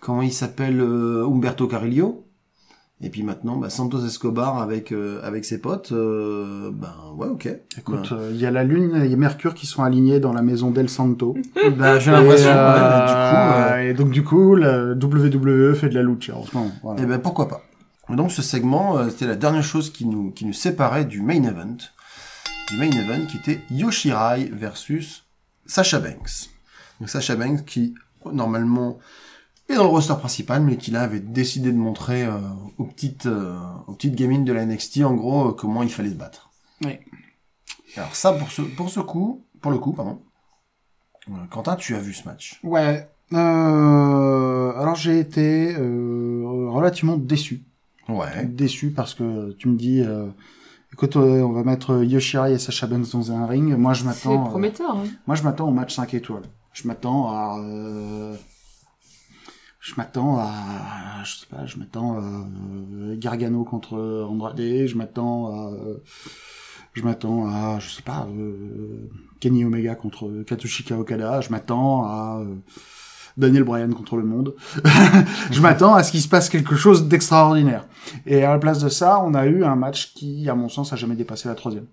S2: comment il s'appelle, euh, Umberto Carrillo. Et puis maintenant, bah, Santos Escobar avec euh, avec ses potes, euh, ben ouais, ok.
S1: Écoute, euh, il y a la Lune et Mercure qui sont alignés dans la maison d'El Santo.
S2: Ben, j'ai
S1: Et,
S2: l'impression. ouais,
S1: euh,
S2: du coup, euh,
S1: et donc du coup, la WWE fait de la lucha en ce moment. Voilà.
S2: Eh ben pourquoi pas. Et donc ce segment, euh, c'était la dernière chose qui nous, qui nous séparait du main event. Du main event qui était Yoshirai versus Sasha Banks. Donc Sasha Banks qui, normalement, est dans le roster principal, mais qui là avait décidé de montrer euh, aux, petites, euh, aux petites gamines de la NXT, en gros, euh, comment il fallait se battre.
S1: Oui.
S2: Alors ça, pour ce, pour ce coup, pour le coup, pardon. Euh, Quentin, tu as vu ce match?
S1: Ouais. Euh, alors j'ai été euh, relativement déçu.
S2: Ouais.
S1: Déçu parce que tu me dis, euh, écoute, euh, on va mettre Yoshirai et Sasha Banks dans un ring. Moi je
S3: C'est
S1: m'attends. euh,
S3: prometteur. Hein.
S1: moi je m'attends au match 5 étoiles. Je m'attends à. Euh, je m'attends à. Je sais pas, je m'attends à euh, Gargano contre Andrade. Je m'attends à. Je m'attends à, je sais pas, euh, Kenny Omega contre Katsushika Okada. Je m'attends à euh, Daniel Bryan contre le monde. je m'attends à ce qu'il se passe quelque chose d'extraordinaire. Et à la place de ça, on a eu un match qui, à mon sens, a jamais dépassé la troisième.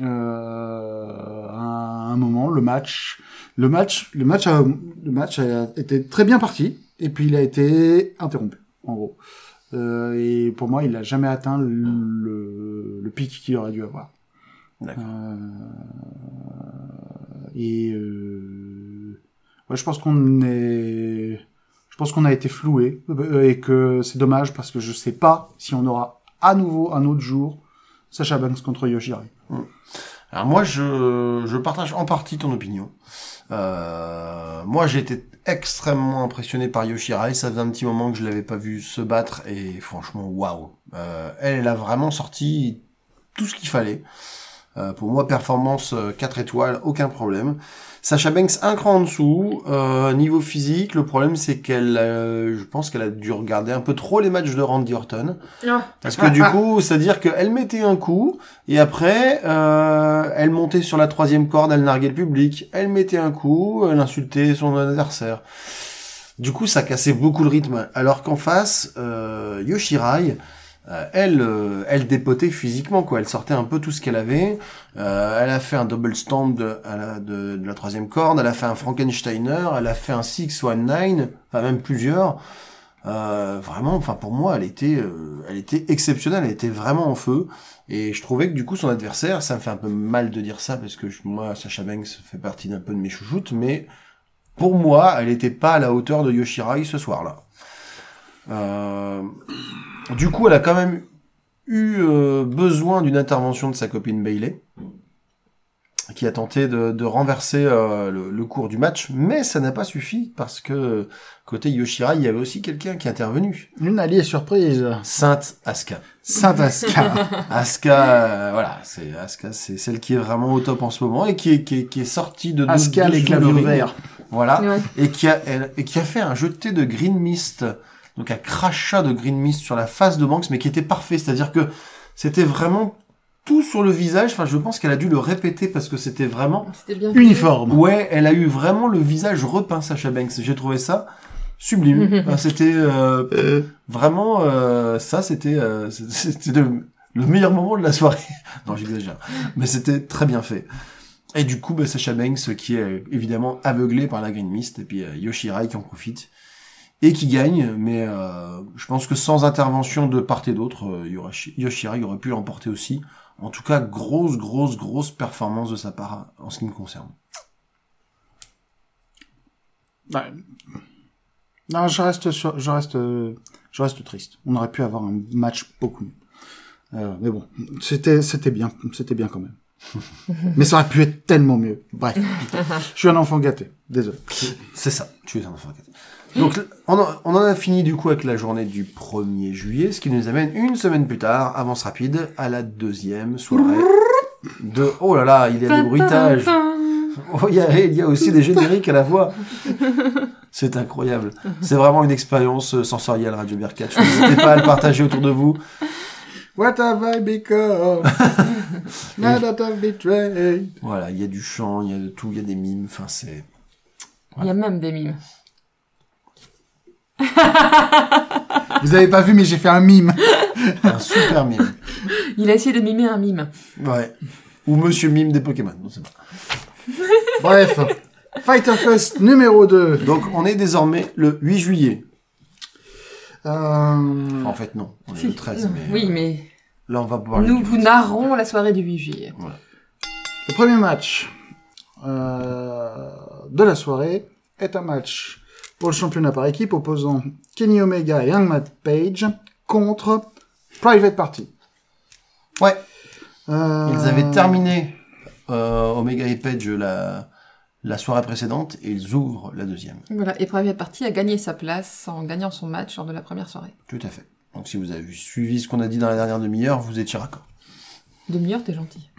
S1: Euh, à un moment, le match, le match, le match, le match a été très bien parti, et puis il a été interrompu, en gros. Euh, et pour moi, il n'a jamais atteint le, le, le pic qu'il aurait dû avoir. Euh, et euh, ouais, je pense qu'on est, je pense qu'on a été floué euh, et que c'est dommage parce que je sais pas si on aura à nouveau un autre jour Sacha Banks contre Yoshirai.
S2: Alors moi, je, je partage en partie ton opinion. Euh, moi, j'ai été extrêmement impressionné par Yoshirai. Ça faisait un petit moment que je l'avais pas vu se battre et franchement, waouh. Euh, elle, elle a vraiment sorti tout ce qu'il fallait. Euh, pour moi, performance euh, 4 étoiles, aucun problème. Sacha Banks un cran en dessous. Euh, niveau physique, le problème c'est qu'elle, euh, je pense qu'elle a dû regarder un peu trop les matchs de Randy Orton. Parce que du coup, c'est-à-dire qu'elle mettait un coup, et après, euh, elle montait sur la troisième corde, elle narguait le public, elle mettait un coup, elle insultait son adversaire. Du coup, ça cassait beaucoup le rythme. Alors qu'en face, euh, Yoshirai, euh, elle, euh, elle dépotait physiquement, quoi. Elle sortait un peu tout ce qu'elle avait. Euh, elle a fait un double stomp de, la, troisième corde, elle a fait un Frankensteiner, elle a fait un 619, enfin même plusieurs. Vraiment, enfin pour moi, elle était, elle était exceptionnelle, elle était vraiment en feu. Et je trouvais que du coup son adversaire, ça me fait un peu mal de dire ça parce que moi, Sacha Banks fait partie d'un peu de mes chouchoutes, mais pour moi, elle n'était pas à la hauteur de Yoshirai ce soir-là. Du coup, elle a quand même eu euh, besoin d'une intervention de sa copine Bailey, qui a tenté de, de renverser euh, le, le cours du match, mais ça n'a pas suffi parce que côté Yoshirai, il y avait aussi quelqu'un qui est intervenu.
S1: Une alliée surprise.
S2: Sainte Asuka.
S1: Saint Asuka.
S2: Asuka, euh, voilà, c'est Asuka, c'est celle qui est vraiment au top en ce moment et qui est, qui est, qui est sortie de
S1: Asuka,
S2: de-
S1: les
S2: dessous
S1: claviers verts.
S2: Voilà,
S3: Ouais.
S2: et qui a elle- et qui a fait un jeté de green mist, donc un crachat de green mist sur la face de Banks, mais qui était parfait, c'est-à-dire que c'était vraiment tout sur le visage. Enfin, je pense qu'elle a dû le répéter parce que c'était vraiment
S3: C'était bien.
S1: Uniforme.
S2: Ouais, elle a eu vraiment le visage repeint, Sacha Banks. J'ai trouvé ça sublime. Enfin, c'était euh, vraiment euh, ça, c'était euh, c'était le meilleur moment de la soirée. non, j'exagère, mais c'était très bien fait. Et du coup, bah, Sacha Banks qui est euh, évidemment aveuglé par la green mist, et puis euh, Yoshirai qui en profite et qui gagne. Mais euh, je pense que sans intervention de part et d'autre, euh, Yoshirai aurait pu l'emporter aussi. En tout cas, grosse, grosse, grosse performance de sa part en ce qui me concerne.
S1: Ouais. Non, je reste, sur, je reste, je reste triste. On aurait pu avoir un match beaucoup mieux. Euh, mais bon, c'était, c'était bien, c'était bien quand même. mais ça aurait pu être tellement mieux. Bref, je suis un enfant gâté. Désolé.
S2: C'est ça, tu es un enfant gâté. Donc, on en, on en a fini du coup avec la journée du 1er juillet, ce qui nous amène une semaine plus tard, avance rapide, à la deuxième soirée de... Oh là là, il y a des bruitages. Oh, il, y a, il y a aussi des génériques à la voix. C'est incroyable. C'est vraiment une expérience euh, sensorielle Radio Birkat. N'hésitez pas à le partager autour de vous.
S1: What have I become? Now that I've betrayed.
S2: Voilà, il y a du chant, il y a de tout, il y a des mimes, enfin c'est...
S3: Il y a même des mimes.
S1: Vous avez pas vu, mais j'ai fait un mime.
S2: un super mime.
S3: Il a essayé de mimer un mime.
S2: Ouais. Ou Monsieur Mime des Pokémon, non, c'est pas.
S1: Bref. Fighter Fest numéro 2.
S2: Donc on est désormais le 8 juillet.
S1: Euh,
S2: Enfin, en fait non, on est le 13, mais
S3: Oui,
S2: euh,
S3: mais
S2: là on va pouvoir le
S3: nous vous narrons la soirée du 8 juillet.
S1: Le premier match euh, de la soirée est un match pour le championnat par équipe opposant Kenny Omega et Hangman Page contre Private Party.
S2: Ouais,
S1: Euh,
S2: ils avaient terminé euh, Omega et Page la, la soirée précédente et ils ouvrent la deuxième.
S3: Voilà, et Private Party a gagné sa place en gagnant son match lors de la première soirée.
S2: Tout à fait. Donc si vous avez suivi ce qu'on a dit dans la dernière demi-heure, vous étiez raccord.
S3: Demi-heure, t'es gentil.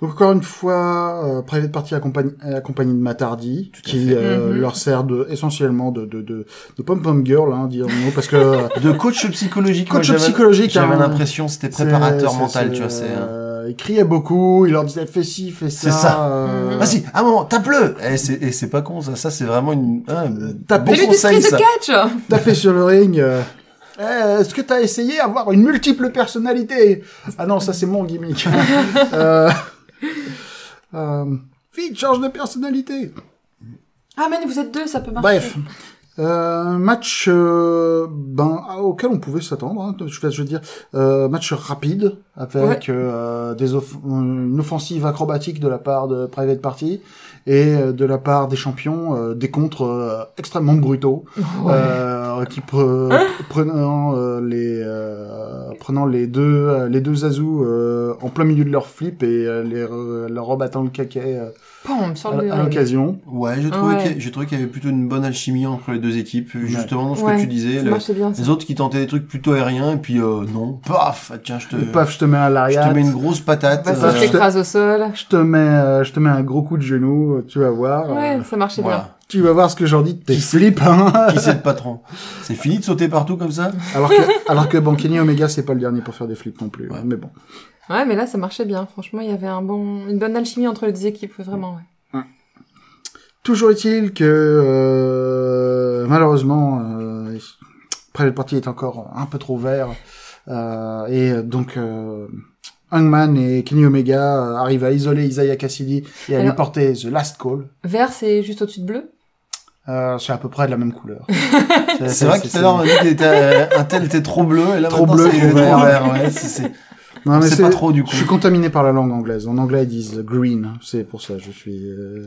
S1: Donc encore une fois, euh, Private Party accompagne, accompagné de Matardi,
S2: à
S1: qui euh,
S3: Mhm.
S1: leur sert de, essentiellement de, de, de, de pom-pom girl, hein, dirons-nous, parce que
S2: De coach psychologique.
S1: coach
S2: j'avais-
S1: psychologique,
S2: J'avais
S1: hein,
S2: l'impression c'était préparateur mental, tu vois. C'est. euh,
S1: il criait beaucoup, il leur disait fais ci, fais ça.
S2: C'est ça.
S1: euh,
S3: Mhm.
S2: Vas-y, un moment, tape-le. Et c'est et c'est pas con ça. Ça c'est vraiment une un
S1: Tape-
S2: bon conseil ça.
S3: catch
S1: taper sur le ring. euh, Eh, Est-ce que t'as essayé avoir une multiple personnalité? Ah non, ça c'est mon gimmick. euh, euh, vite, change de personnalité.
S3: Ah, mais vous êtes deux, ça peut marcher.
S1: Bref, euh, match euh, ben auquel on pouvait s'attendre. Hein, je, vais- je veux dire, euh, match rapide avec euh, des off- une offensive acrobatique de la part de Private Party et euh, de la part des champions euh, des contres euh, extrêmement brutaux
S3: Ouais.
S1: euh, qui pre- prenant euh, les euh, prenant les deux les deux euh, en plein milieu de leur flip et euh, les leur rebattant le caquet à,
S3: le
S1: à l'occasion.
S2: Ouais, j'ai trouvé
S3: Ouais.
S2: qu'il y avait plutôt une bonne alchimie entre les deux équipes, justement dans ce
S3: Ouais,
S2: que tu disais.
S3: Ça
S2: le-
S3: marchait bien.
S2: les autres qui tentaient des trucs plutôt aériens et puis euh, non, paf, tiens, je te
S1: Paf, je te mets un
S2: je
S1: lariat.
S2: te mets une grosse patate.
S3: Vas-y,
S1: Euh,
S3: je t'écrase au sol.
S1: Je te mets, euh, je te mets un gros coup de genou, tu vas voir.
S3: Ouais,
S1: euh,
S3: ça marchait bien.
S1: tu vas voir ce que j'en dis de tes
S2: Qui c'est-
S1: flips. Hein
S2: Qui c'est le patron? C'est fini de sauter partout comme ça?
S1: Alors que, alors que bon, Kenny Omega, c'est pas le dernier pour faire des flips non plus.
S2: Ouais.
S1: hein, Mais bon.
S3: Ouais, mais là, ça marchait bien. Franchement, il y avait un bon, une bonne alchimie entre les deux équipes, ouais, vraiment. Ouais.
S1: Toujours est-il que, euh, malheureusement, euh, Private Party est encore un peu trop vert. Euh, et donc, euh, Hangman et Kenny Omega euh, arrivent à isoler Isaiah Cassidy et à lui porter The Last Call.
S3: Vert, c'est juste au-dessus de bleu?
S1: Euh, c'est à peu près de la même couleur.
S2: C'est vrai que tout à l'heure on a dit qu'il était un tel était trop bleu et là
S1: Trop
S2: maintenant,
S1: bleu,
S2: c'est
S1: trop vert.
S2: ouais, c'est- c'est
S1: Non,
S2: on
S1: mais c'est
S2: pas trop du coup.
S1: Je suis contaminé par la langue anglaise. En anglais, ils disent green. C'est pour ça, je suis... euh,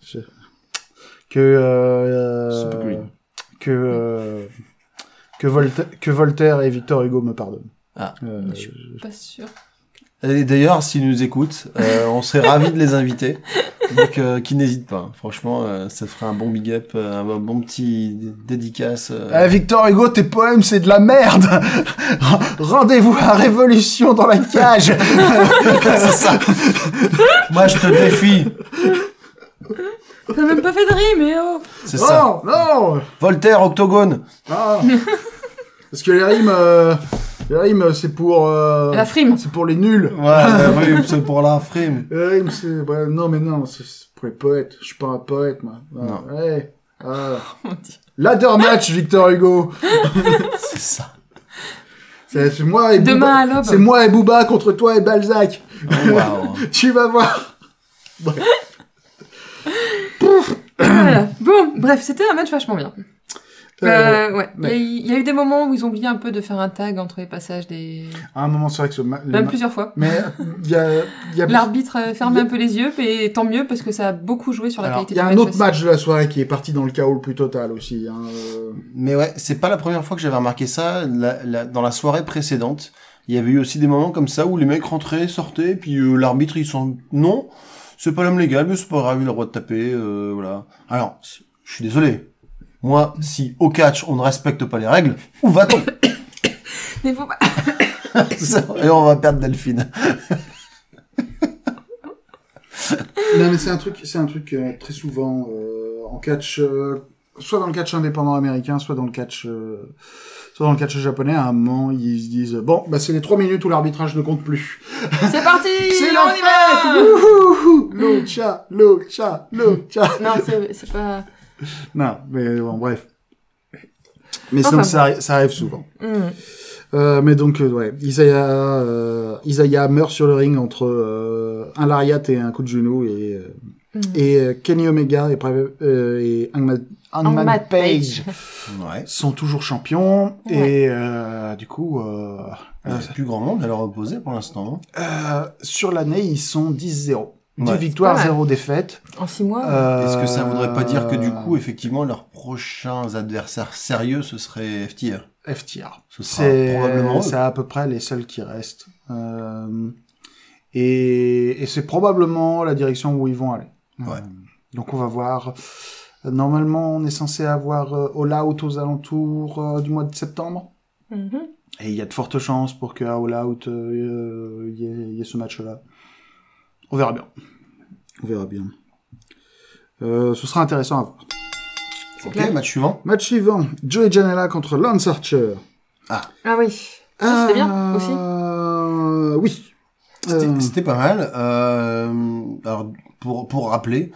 S1: je- Que... Euh,
S2: Super green.
S1: Que... euh, que, Volta- que Voltaire et Victor Hugo me pardonnent.
S2: Ah.
S1: Euh,
S3: Je suis pas sûr.
S2: Et d'ailleurs, s'ils nous écoutent, euh, on serait ravis de les inviter. Donc, euh, qui n'hésite pas. Franchement, euh, ça ferait un bon big up, euh, un bon petit dé- dédicace. euh.
S1: Eh, Victor Hugo, tes poèmes, c'est de la merde Rendez-vous à Révolution dans la cage
S2: c'est ça. Moi, je te défie.
S3: T'as même pas fait de rime, mais oh
S2: C'est ça.
S1: Non, non
S2: Voltaire, octogone.
S1: Ah. Parce que les rimes, euh, rimes, c'est pour... euh,
S3: La frime.
S1: c'est pour les nuls
S2: Ouais, ouais, oui, c'est pour la frime.
S1: Les rimes, c'est... ouais, non, mais non, c'est pour les poètes. Je suis pas un poète, moi. Ah,
S2: Non.
S1: Ouais.
S3: Dieu.
S1: Ladder match, Victor Hugo.
S2: C'est ça.
S1: C'est moi et
S3: Demain à
S1: Booba. C'est moi et Booba contre toi et Balzac.
S2: Oh, waouh.
S1: Tu vas voir.
S3: Voilà. Bon, bref, c'était un match vachement bien.
S1: Euh,
S3: Euh, ouais. Il y a
S1: ouais.
S3: eu- il y, a eu des moments où ils ont oublié un peu de faire un tag entre les passages des.
S1: À un moment, c'est vrai que ce ma-
S3: Même
S1: ma-
S3: plusieurs fois.
S1: Mais il y a, y a,
S3: L'arbitre euh,
S1: a-
S3: un peu les yeux, et tant mieux parce que ça a beaucoup joué sur la
S1: Alors,
S3: qualité
S1: il y a un
S3: match
S1: autre
S3: aussi.
S1: match de la soirée qui est parti dans le chaos le plus total aussi. Hein. euh.
S2: Mais ouais, c'est pas la première fois que j'avais remarqué ça. La- la- dans la soirée précédente, il y avait eu aussi des moments comme ça où les mecs rentraient, sortaient, puis euh, l'arbitre ils sont non, c'est pas l'homme légal, mais c'est pas grave, il a le droit de taper, euh, voilà. Alors, je suis désolé. Moi, si au catch on ne respecte pas les règles, où va-t-on
S3: Mais faut pas-
S2: Et on va perdre Delphine.
S1: Non, mais c'est un truc, c'est un truc euh, très souvent euh, en catch, euh, soit dans le catch indépendant américain, soit dans le catch, euh, soit dans le catch japonais. À un moment, ils se disent bon, bah c'est les trois minutes où l'arbitrage ne compte plus.
S3: C'est parti
S1: C'est
S3: on
S1: la
S3: y va
S1: fête Lucha, lucha, lucha.
S3: Non, c'est pas.
S1: Non, mais bon, bref. Mais
S3: Enfin,
S1: donc, ça, arri- ça arrive souvent.
S3: Hmm.
S1: Euh, mais donc, euh, ouais, Isaiah, euh, Isaiah meurt sur le ring entre euh, un lariat et un coup de genou et, euh,
S3: Hmm.
S1: et euh, Kenny Omega et, Private- euh, et Hangman, Page,
S2: Ouais.
S1: sont toujours champions
S3: Ouais.
S1: et euh, du coup, euh,
S2: Il n'y a plus grand monde à leur opposer pour l'instant. hein.
S1: euh, sur l'année, ils sont 10-0. 10
S2: Ouais.
S1: victoires,
S3: Pas mal.
S1: 0 défaites.
S3: En six mois.
S1: Euh,
S2: Est-ce que ça voudrait pas dire que du coup, effectivement, leurs prochains adversaires sérieux, ce serait FTR
S1: FTR.
S2: Ce sera probablement
S1: c'est à peu près les seuls qui restent. Euh, et et c'est probablement la direction où ils vont aller.
S2: Ouais.
S1: Euh, donc on va voir. Normalement, on est censé avoir euh, All Out aux alentours euh, du mois de septembre.
S3: Mhm.
S1: Et il y a de fortes chances pour qu'à All Out, euh, il y, ait- il y ait ce match-là. On verra bien. On verra bien. Euh, ce sera intéressant à voir.
S2: Ok,
S3: clair.
S2: match suivant.
S1: Match suivant. Joey Janela contre Lance Archer.
S3: Ah oui. Ça, c'était bien aussi.
S1: Euh, Oui.
S2: C'était
S1: Euh,
S2: c'était pas mal. Euh, alors, pour, pour rappeler,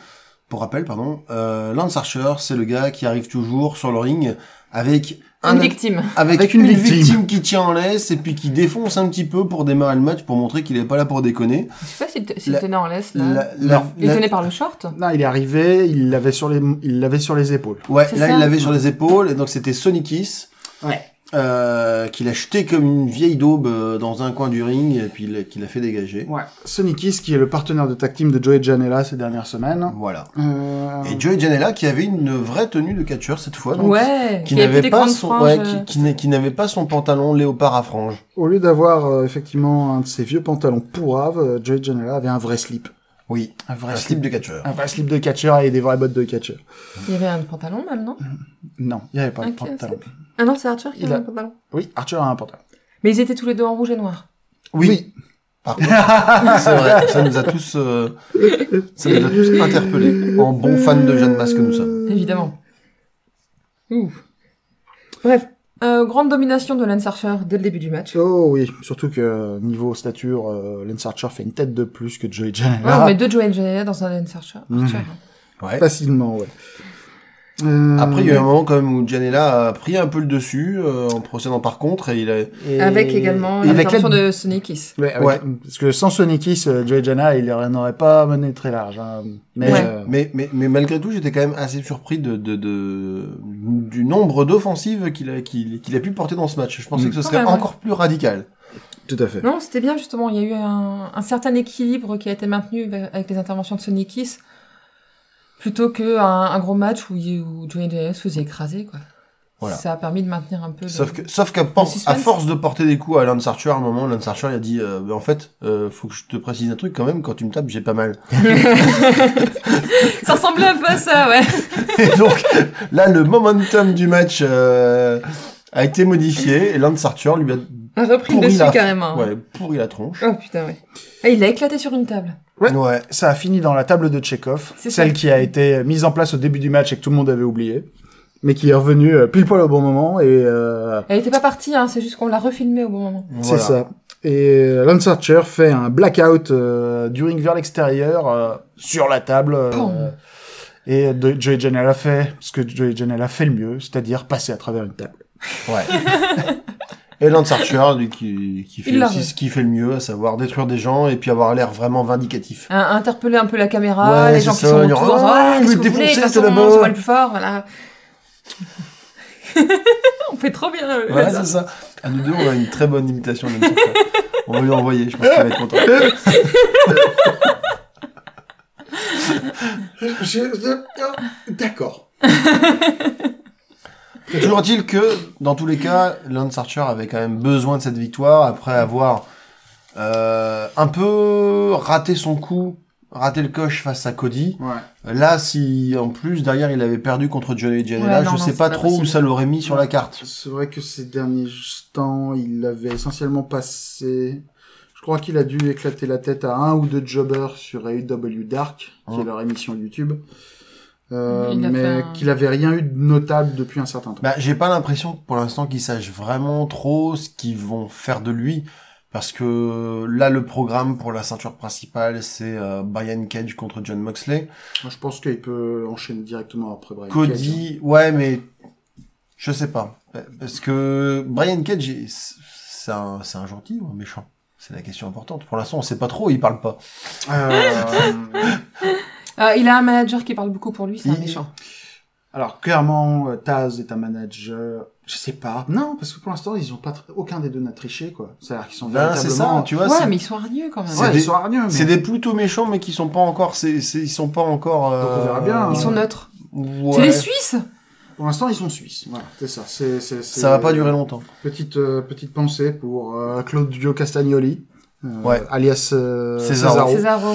S2: pour rappel, pardon, euh, Lance Archer, c'est le gars qui arrive toujours sur le ring avec un,
S3: Une victime.
S2: avec,
S1: Avec
S2: une,
S1: une
S2: victime.
S1: victime.
S2: qui tient en laisse et puis qui défonce un petit peu pour démarrer le match pour montrer qu'il est pas là pour déconner.
S3: Je sais pas s'il
S2: La-
S3: tenait en laisse, là.
S2: La- la-
S1: Non.
S3: Il
S2: la-
S3: tenait par le short.
S1: Non, il est arrivé, il l'avait sur les, il l'avait sur les épaules.
S2: Ouais, là
S3: ça.
S2: il l'avait sur les épaules et donc c'était Sonic Kiss.
S1: Ouais.
S2: Euh, qu'il a jeté comme une vieille daube euh, dans un coin du ring et puis qu'il a fait dégager.
S1: Ouais. Sonny Kiss, qui est le partenaire de tag team de Joey Janela ces dernières semaines.
S2: Voilà.
S1: Euh,
S2: Et Joey Janela qui avait une vraie tenue de catcheur cette fois. donc,
S3: Ouais.
S2: qui n'avait pas son
S3: franges,
S2: ouais, qui, qui n'a- qui n'avait pas son pantalon léopard à franges.
S1: Au lieu d'avoir euh, effectivement un de ses vieux pantalons pourraves, Joey Janela avait un vrai slip.
S2: Oui,
S1: Un vrai
S2: un slip de catcheur.
S1: Un vrai slip de catcheur et des vraies bottes de catcheur.
S3: Il y avait un pantalon, même, non?
S1: Non, il n'y avait pas de
S3: Ok,
S1: pantalon.
S3: Ah non, c'est Archer qui
S1: Il
S3: avait
S1: a-
S3: un pantalon.
S1: Oui, Archer a un pantalon.
S3: Mais ils étaient tous les deux en rouge et noir.
S2: Oui. Par contre, c'est vrai, ça nous a tous, euh, ça nous a tous interpellés, en bons fans de Jeanne Masse que nous sommes.
S3: Évidemment. Ouh. Bref. Euh, grande domination de Lance Archer dès le début du match.
S1: Oh oui, surtout que niveau stature, euh, Lance Archer fait une tête de plus que Joey
S3: Ouais,
S1: Janela.
S3: on met deux Joey Janela dans un Lance Archer.
S1: Mhm.
S3: Archer.
S2: Ouais.
S1: Facilement, ouais. Euh,
S2: Après, il y a eu un moment quand même où Janela a pris un peu le dessus euh, en procédant par contre et il a,
S1: et-
S3: Avec également
S1: avec
S3: l'intervention
S1: l'aide-
S3: de Sonic Kiss.
S1: Ouais, avec-
S2: Ouais.
S1: Parce que sans Sonic Kiss, euh, Joey Janela, il n'aurait pas mené très large. hein. Mais,
S3: Ouais.
S1: euh,
S2: Mais, mais, mais malgré tout, j'étais quand même assez surpris de, de, de du nombre d'offensives qu'il a, qu'il, a pu porter dans ce match. Je pensais
S1: Mm.
S2: que ce serait encore plus radical.
S1: tout à fait.
S3: Non, c'était bien justement. Il y a eu un, un certain équilibre qui a été maintenu avec les interventions de Sonic Kiss, plutôt que un, un gros match où, il- où Janela se faisait écraser, quoi.
S2: Voilà.
S3: Ça a permis de maintenir un peu. le-
S2: Sauf que, sauf qu'à à force de porter des coups à Lance Archer, à un moment, Lance Archer, il a dit, euh, Ben, en fait, euh, faut que je te précise un truc quand même, quand tu me tapes, j'ai pas mal.
S3: ça ressemblait un peu à ça, ouais.
S2: Et donc, là, le momentum du match, euh, a été modifié, et Lance Archer lui a
S3: A repris le dessus
S2: la,
S3: carrément.
S2: ouais, pourri la tronche.
S3: Oh putain, ouais. Ah, il l'a éclaté sur une table.
S1: Ouais.
S2: Ouais.
S1: Ça a fini dans la table de Chekhov,
S3: C'est
S1: celle
S3: ça.
S1: qui a été mise en place au début du match et que tout le monde avait oublié, mais qui est revenue euh, pile poil au bon moment et euh,
S3: Elle était pas partie, hein, c'est juste qu'on l'a refilmé au bon moment.
S1: c'est
S2: Voilà.
S1: ça. Et euh, Lance Archer fait un blackout euh, du ring vers l'extérieur euh, sur la table. euh,
S3: Pom.
S1: et de, Joey Janela fait ce que Joey Janela fait le mieux, c'est-à-dire passer à travers une table.
S2: Ouais. Et Lance Archer, lui, qui, qui fait aussi ce qu'il fait le mieux, à savoir détruire des gens et puis avoir l'air vraiment vindicatif.
S3: Un- interpeller un peu la caméra,
S2: Ouais,
S3: les gens
S2: c'est
S3: qui
S2: ça,
S3: sont autour,
S2: Ah,
S3: ah,
S2: je
S3: qu'est-ce
S2: vais
S3: que vous voulez,
S2: c'est
S3: le plus fort, voilà. on fait trop bien. euh,
S2: Ouais,
S3: ça.
S2: c'est ça. À nous deux, on a une très bonne imitation de. On va lui envoyer, je pense qu'il va être content.
S1: D'accord.
S2: Toujours est-il que, dans tous les cas, Lance Archer avait quand même besoin de cette victoire après avoir euh, un peu raté son coup, raté le coche face à Cody.
S1: Ouais.
S2: Là, si en plus derrière il avait perdu contre Johnny Janela,
S3: Ouais,
S2: je
S3: non,
S2: sais pas
S3: pas
S2: trop où ça l'aurait mis sur la carte.
S1: C'est vrai que ces derniers temps, il avait essentiellement passé. Je crois qu'il a dû éclater la tête à un ou deux jobbers sur AEW Dark, qui est leur émission YouTube. Euh, mais
S3: un-
S1: qu'il avait rien eu de notable depuis un certain temps.
S2: Bah, j'ai pas l'impression pour l'instant qu'ils sachent vraiment trop ce qu'ils vont faire de lui. Parce que là, le programme pour la ceinture principale, c'est euh, Brian Cage contre John Moxley.
S1: Moi, je pense qu'il peut enchaîner directement après Brian Cage.
S2: Cody, ouais, mais je sais pas. Parce que Brian Cage, est- c'est un, c'est un gentil ou un méchant? C'est la question importante. Pour l'instant, on sait pas trop, il parle pas.
S1: Euh,
S3: Euh, il a un manager qui parle beaucoup pour lui, c'est un
S2: Il-
S3: méchant.
S1: Alors, clairement, euh, Taz est un manager. Je sais pas. Non, parce que pour l'instant, ils ont pas tr- aucun des deux n'a triché, quoi. C'est-à-dire qu'ils sont
S2: Ben, c'est
S1: véritablement.
S2: ça, tu vois.
S3: ouais, mais ils sont hargneux quand même.
S1: Ouais,
S2: des-
S1: ils sont hargneux, mais.
S2: C'est des plutôt méchants, mais qui sont pas encore, c'est, c'est- ils sont pas encore. euh,
S1: Donc, on verra bien,
S3: Ils
S1: hein.
S3: sont neutres.
S2: Ouais.
S3: C'est les Suisses
S1: Pour l'instant, ils sont suisses. Voilà, c'est ça. C'est, c'est, c'est-
S2: Ça va pas durer longtemps.
S1: Petite, euh, petite pensée pour euh, Claudio Castagnoli, euh,
S2: Ouais.
S1: alias euh,
S2: Cesaro.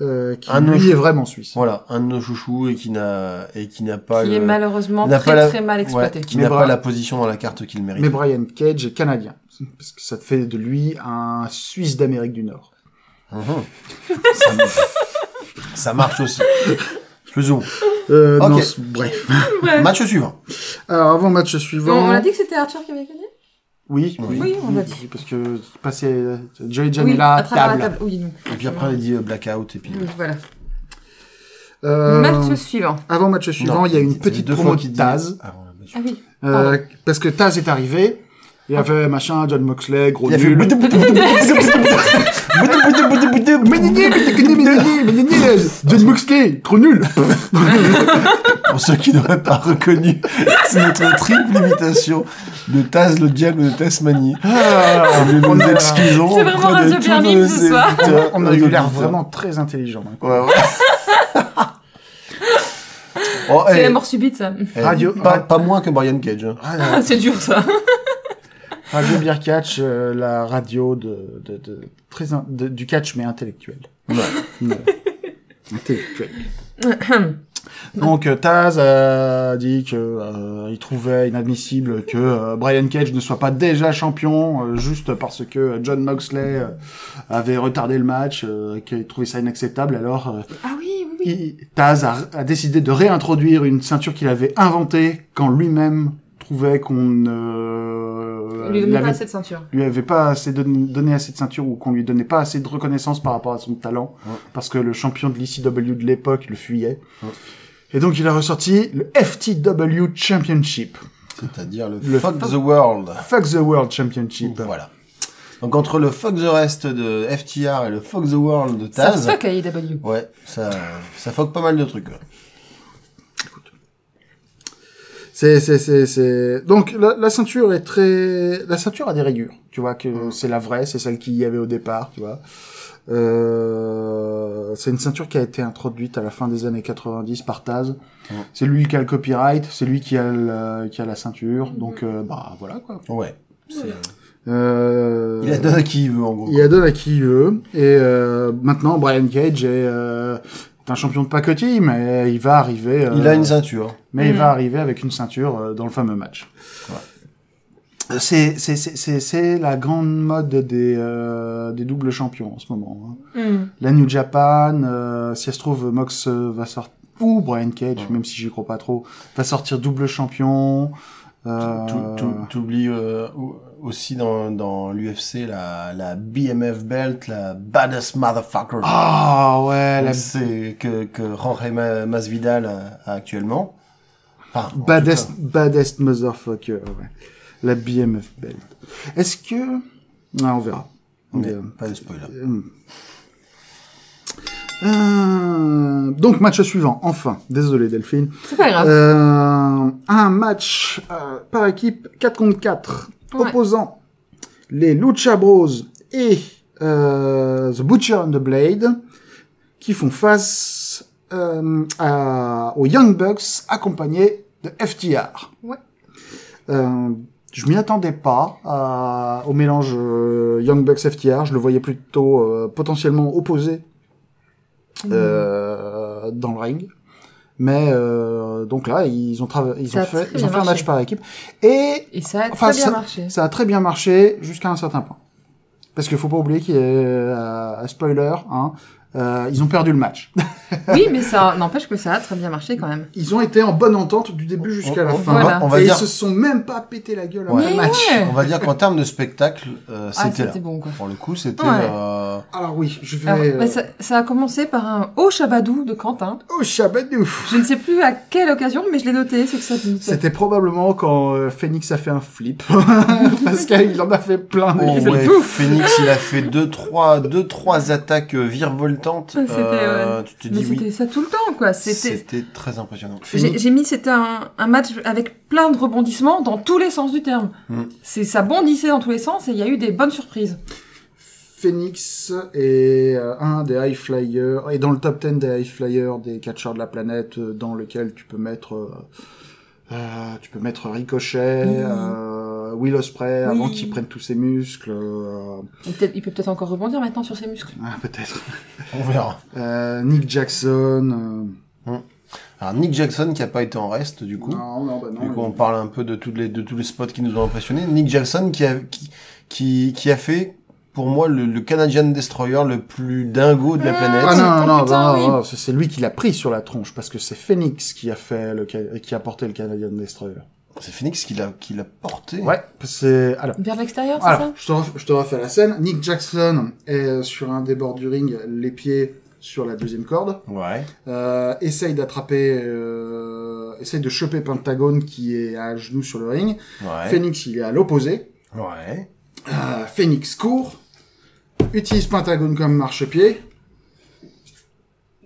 S1: Euh, qui
S2: Un de nos
S1: lui est vraiment suisse.
S2: Voilà, un de nos chouchous et qui n'a et qui n'a pas
S3: Qui
S2: le-
S3: est malheureusement très
S2: pas la-
S3: très mal exploité.
S2: ouais, qui n'a pas la position dans la carte qu'il mérite.
S1: Mais Brian Cage est canadien, parce que ça fait de lui un Suisse d'Amérique du Nord.
S2: Mhm. ça, ça marche aussi. Plus ou moins.
S1: Euh, non, bref.
S3: Ouais.
S2: Match suivant.
S1: Alors, avant match suivant.
S3: on a dit que c'était Archer qui avait gagné?
S1: Oui,
S2: Oui.
S3: Oui, on l'a dit.
S1: Parce que passé Joey
S3: Oui,
S1: Janela,
S3: à
S1: table.
S3: Oui, donc.
S2: Et puis après, on a dit euh, blackout. Et puis...
S3: Oui, voilà.
S1: Euh,
S3: Match suivant.
S1: Avant match suivant,
S2: Non,
S1: il y a une petite promo de Taz.
S2: Ah.
S3: Ah oui.
S1: Euh, parce que Taz est arrivé. Il a fait machin, John Moxley, gros
S2: Il
S1: nul. John Moxley, trop nul.
S2: Pour ceux qui n'auraient pas reconnu, c'est notre triple imitation de Taz le diable de Tasmanie.
S1: Ah,
S2: Nous
S1: on
S2: nous
S1: a-
S2: excusons.
S3: C'est vraiment Radio
S2: nos
S3: ce soir.
S1: on a eu l'air vraiment très intelligent. hein.
S2: Ouais, ouais. Oh,
S3: C'est
S2: eh,
S3: la mort subite, ça.
S2: eh,
S1: Radio-
S2: Pas, pas moins que Brian Cage. hein.
S3: Ah, c'est dur, ça.
S1: Radio Beer Catch, euh, la radio de, de, de- très in- de- du catch mais intellectuel.
S2: Ouais.
S1: Ouais. intellectuel. Donc euh, Taz a dit que euh, il trouvait inadmissible que euh, Brian Cage ne soit pas déjà champion euh, juste parce que John Moxley euh, avait retardé le match, euh, qu'il trouvait ça inacceptable. Alors euh,
S3: Ah oui, oui, oui.
S1: il- Taz a, a décidé de réintroduire une ceinture qu'il avait inventée quand lui-même trouvait qu'on ne
S3: Il lui donnait pas
S1: avait-
S3: assez de ceinture.
S1: lui avait pas assez don- donné assez de ceinture ou qu'on lui donnait pas assez de reconnaissance par rapport à son talent
S2: Ouais.
S1: parce que le champion de l'ECW de l'époque le fuyait.
S2: Ouais.
S1: Et donc il a ressorti le FTW Championship.
S2: C'est-à-dire le,
S1: Le
S2: Fuck
S1: fuck-
S2: the World.
S1: Fuck the World Championship.
S2: Voilà. Donc entre le Fuck the Rest de FTR et le Fuck the World de
S3: Ça
S2: Taz,
S3: fuck à AEW.
S2: ouais, ça, ça fuck pas mal de trucs.
S1: C'est c'est c'est c'est donc la, la ceinture est très la ceinture a des rayures. Tu vois que
S2: Mm.
S1: c'est la vraie, c'est celle qu'il y avait au départ, tu vois. Euh, c'est une ceinture qui a été introduite à la fin des années 90 par Taz.
S2: Mm.
S1: C'est lui qui a le copyright, c'est lui qui a le, qui a la ceinture. Donc euh, bah voilà quoi.
S2: Ouais. c'est-
S1: Euh,
S2: Il a donné à qui il veut en gros.
S1: il a donné à qui il veut. Et euh, maintenant Brian Cage est, euh, est un champion de pacotille, mais il va arriver. euh,
S2: Il a une ceinture.
S1: mais il va arriver avec une ceinture euh, dans le fameux match. C'est c'est c'est c'est c'est la grande mode des euh, des doubles champions en ce moment. hein.
S3: Hmm.
S1: La New Japan, euh, si elle se trouve Mox euh, va sortir ou Brian Cage,
S2: Ouais.
S1: même si j'y crois pas trop, va sortir double champion. Euh,
S2: T'oublies euh, ou- aussi dans, dans l'UFC la, la BMF belt, la baddest motherfucker.
S1: Ah ouais, la
S2: c'est que, que Jorge Ma- Masvidal a, a actuellement. Enfin,
S1: baddest baddest motherfucker. Ouais. La BMF belt. Est-ce que ah, on verra. On
S2: cas, mais
S1: verra.
S2: pas de spoiler.
S1: Euh, euh, donc match suivant, enfin. Désolé Delphine.
S3: C'est pas grave.
S1: Euh, un match euh, par équipe 4 contre 4
S3: Ouais.
S1: opposant les Lucha Bros et euh, The Butcher and the Blade qui font face euh, à- aux Young Bucks accompagnés de FTR.
S3: Ouais.
S1: Euh, je m'y attendais pas à- au mélange euh, Young Bucks FTR. Je le voyais plutôt euh, potentiellement opposé euh, dans le ring. Mais euh, donc là, ils ont, ils
S3: Ça
S1: ont fait, ils ont fait un match par équipe. Et
S3: Et ça a
S1: enfin,
S3: très bien
S1: ça-
S3: marché.
S1: ça a très bien marché jusqu'à un certain point. Parce qu'il faut pas oublier qu'il y a euh, spoiler, hein, euh, ils ont perdu le match.
S3: Oui, mais ça n'empêche que ça a très bien marché quand même.
S1: Ils ont été en bonne entente du début jusqu'à la
S2: on,
S1: fin.
S2: on
S3: Voilà.
S2: va, on va
S1: et
S2: dire,
S1: ils se sont même pas pété la gueule
S2: Ouais.
S1: le match.
S3: ouais.
S2: on va dire qu'en termes de spectacle, euh,
S3: Ah,
S2: c'était là.
S3: c'était bon quoi.
S2: Pour le coup, c'était.
S3: Ouais.
S2: euh,
S1: Alors oui, je vais
S3: Alors,
S1: euh,
S3: bah, ça, ça a commencé par un haut chabadou de Quentin.
S1: au Chabadou.
S3: Je ne sais plus à quelle occasion, mais je l'ai noté, c'est que ça. ça-
S1: C'était probablement quand euh, Phoenix a fait un flip. Parce qu'il en a fait plein.
S2: Oh. Phoenix, il a fait deux trois, deux, trois attaques euh,
S3: c'était,
S2: euh, oui.
S3: ça tout le temps, quoi. C'était.
S2: Très impressionnant.
S3: J'ai mis c'était un, un match avec plein de rebondissements dans tous les sens du terme.
S2: Mm.
S3: C'est ça bondissait dans tous les sens et il y a eu des bonnes surprises.
S1: Phoenix est euh, un des high flyers, et dans le top 10 des high flyers des catcheurs de la planète, euh, dans lequel tu peux mettre, tu peux mettre Ricochet,
S3: Oui.
S1: euh, Will Ospreay,
S3: Oui.
S1: avant qu'il prenne tous ses muscles, euh,
S3: Il, peut-être- il peut peut-être encore rebondir maintenant sur ses muscles.
S1: ah, peut-être,
S2: On verra.
S1: euh, Nick Jackson,
S2: Alors Nick Jackson qui a pas été en reste du
S1: euh,
S2: coup.
S1: non, non, bah non,
S2: Du coup, on parle un peu de tous les de tous les spots qui nous ont impressionnés. Nick Jackson qui a qui qui, qui a fait pour moi le, le Canadian Destroyer le plus dingo de la
S3: Ah,
S2: planète.
S1: Ah non, non, non,
S3: oui.
S1: c'est lui qui l'a pris sur la tronche parce que c'est Phoenix qui a fait le qui a porté le Canadian Destroyer.
S2: C'est Phoenix qui l'a qui l'a porté.
S1: Ouais, c'est alors.
S3: Vers l'extérieur, c'est ça
S1: je te, ref- je te refais la scène. Nick Jackson est euh, sur un des bords du ring, les pieds sur la deuxième corde.
S2: Ouais.
S1: Euh, essaye d'attraper, euh, essaye de choper Pentagone qui est à genoux sur le ring.
S2: Ouais.
S1: Phoenix, il est à l'opposé.
S2: Ouais.
S1: Euh, Phoenix court, utilise Pentagone comme marchepied,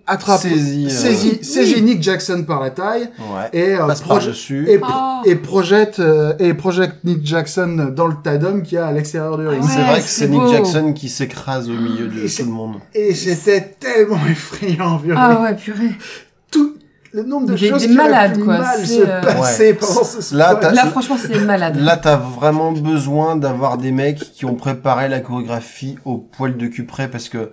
S1: attrape,
S2: Saisit, euh,
S1: saisit,
S3: Oui.
S1: saisit Nick Jackson par la taille
S2: Ouais.
S1: et euh,
S2: Passe
S1: proje-
S2: par dessus.
S1: et, pro-
S3: Ah.
S1: et projette euh, et projette Nick Jackson dans le tas d'hommes qu'il y a à l'extérieur du ring.
S3: Ouais,
S2: c'est vrai que
S3: c'est
S2: Nick. Jackson qui s'écrase au milieu de tout le monde.
S1: Et c'était tellement effrayant, violent.
S3: Ah ouais, purée.
S1: Le nombre de
S3: Des-
S1: choses
S3: des
S1: qui auraient
S3: malades, quoi.
S1: mal se
S3: euh,
S1: passer
S2: Ouais.
S1: pendant ce
S2: Là,
S3: Là, franchement, c'est malade.
S2: Là, t'as vraiment besoin d'avoir des mecs qui ont préparé la chorégraphie au poil de cul près parce que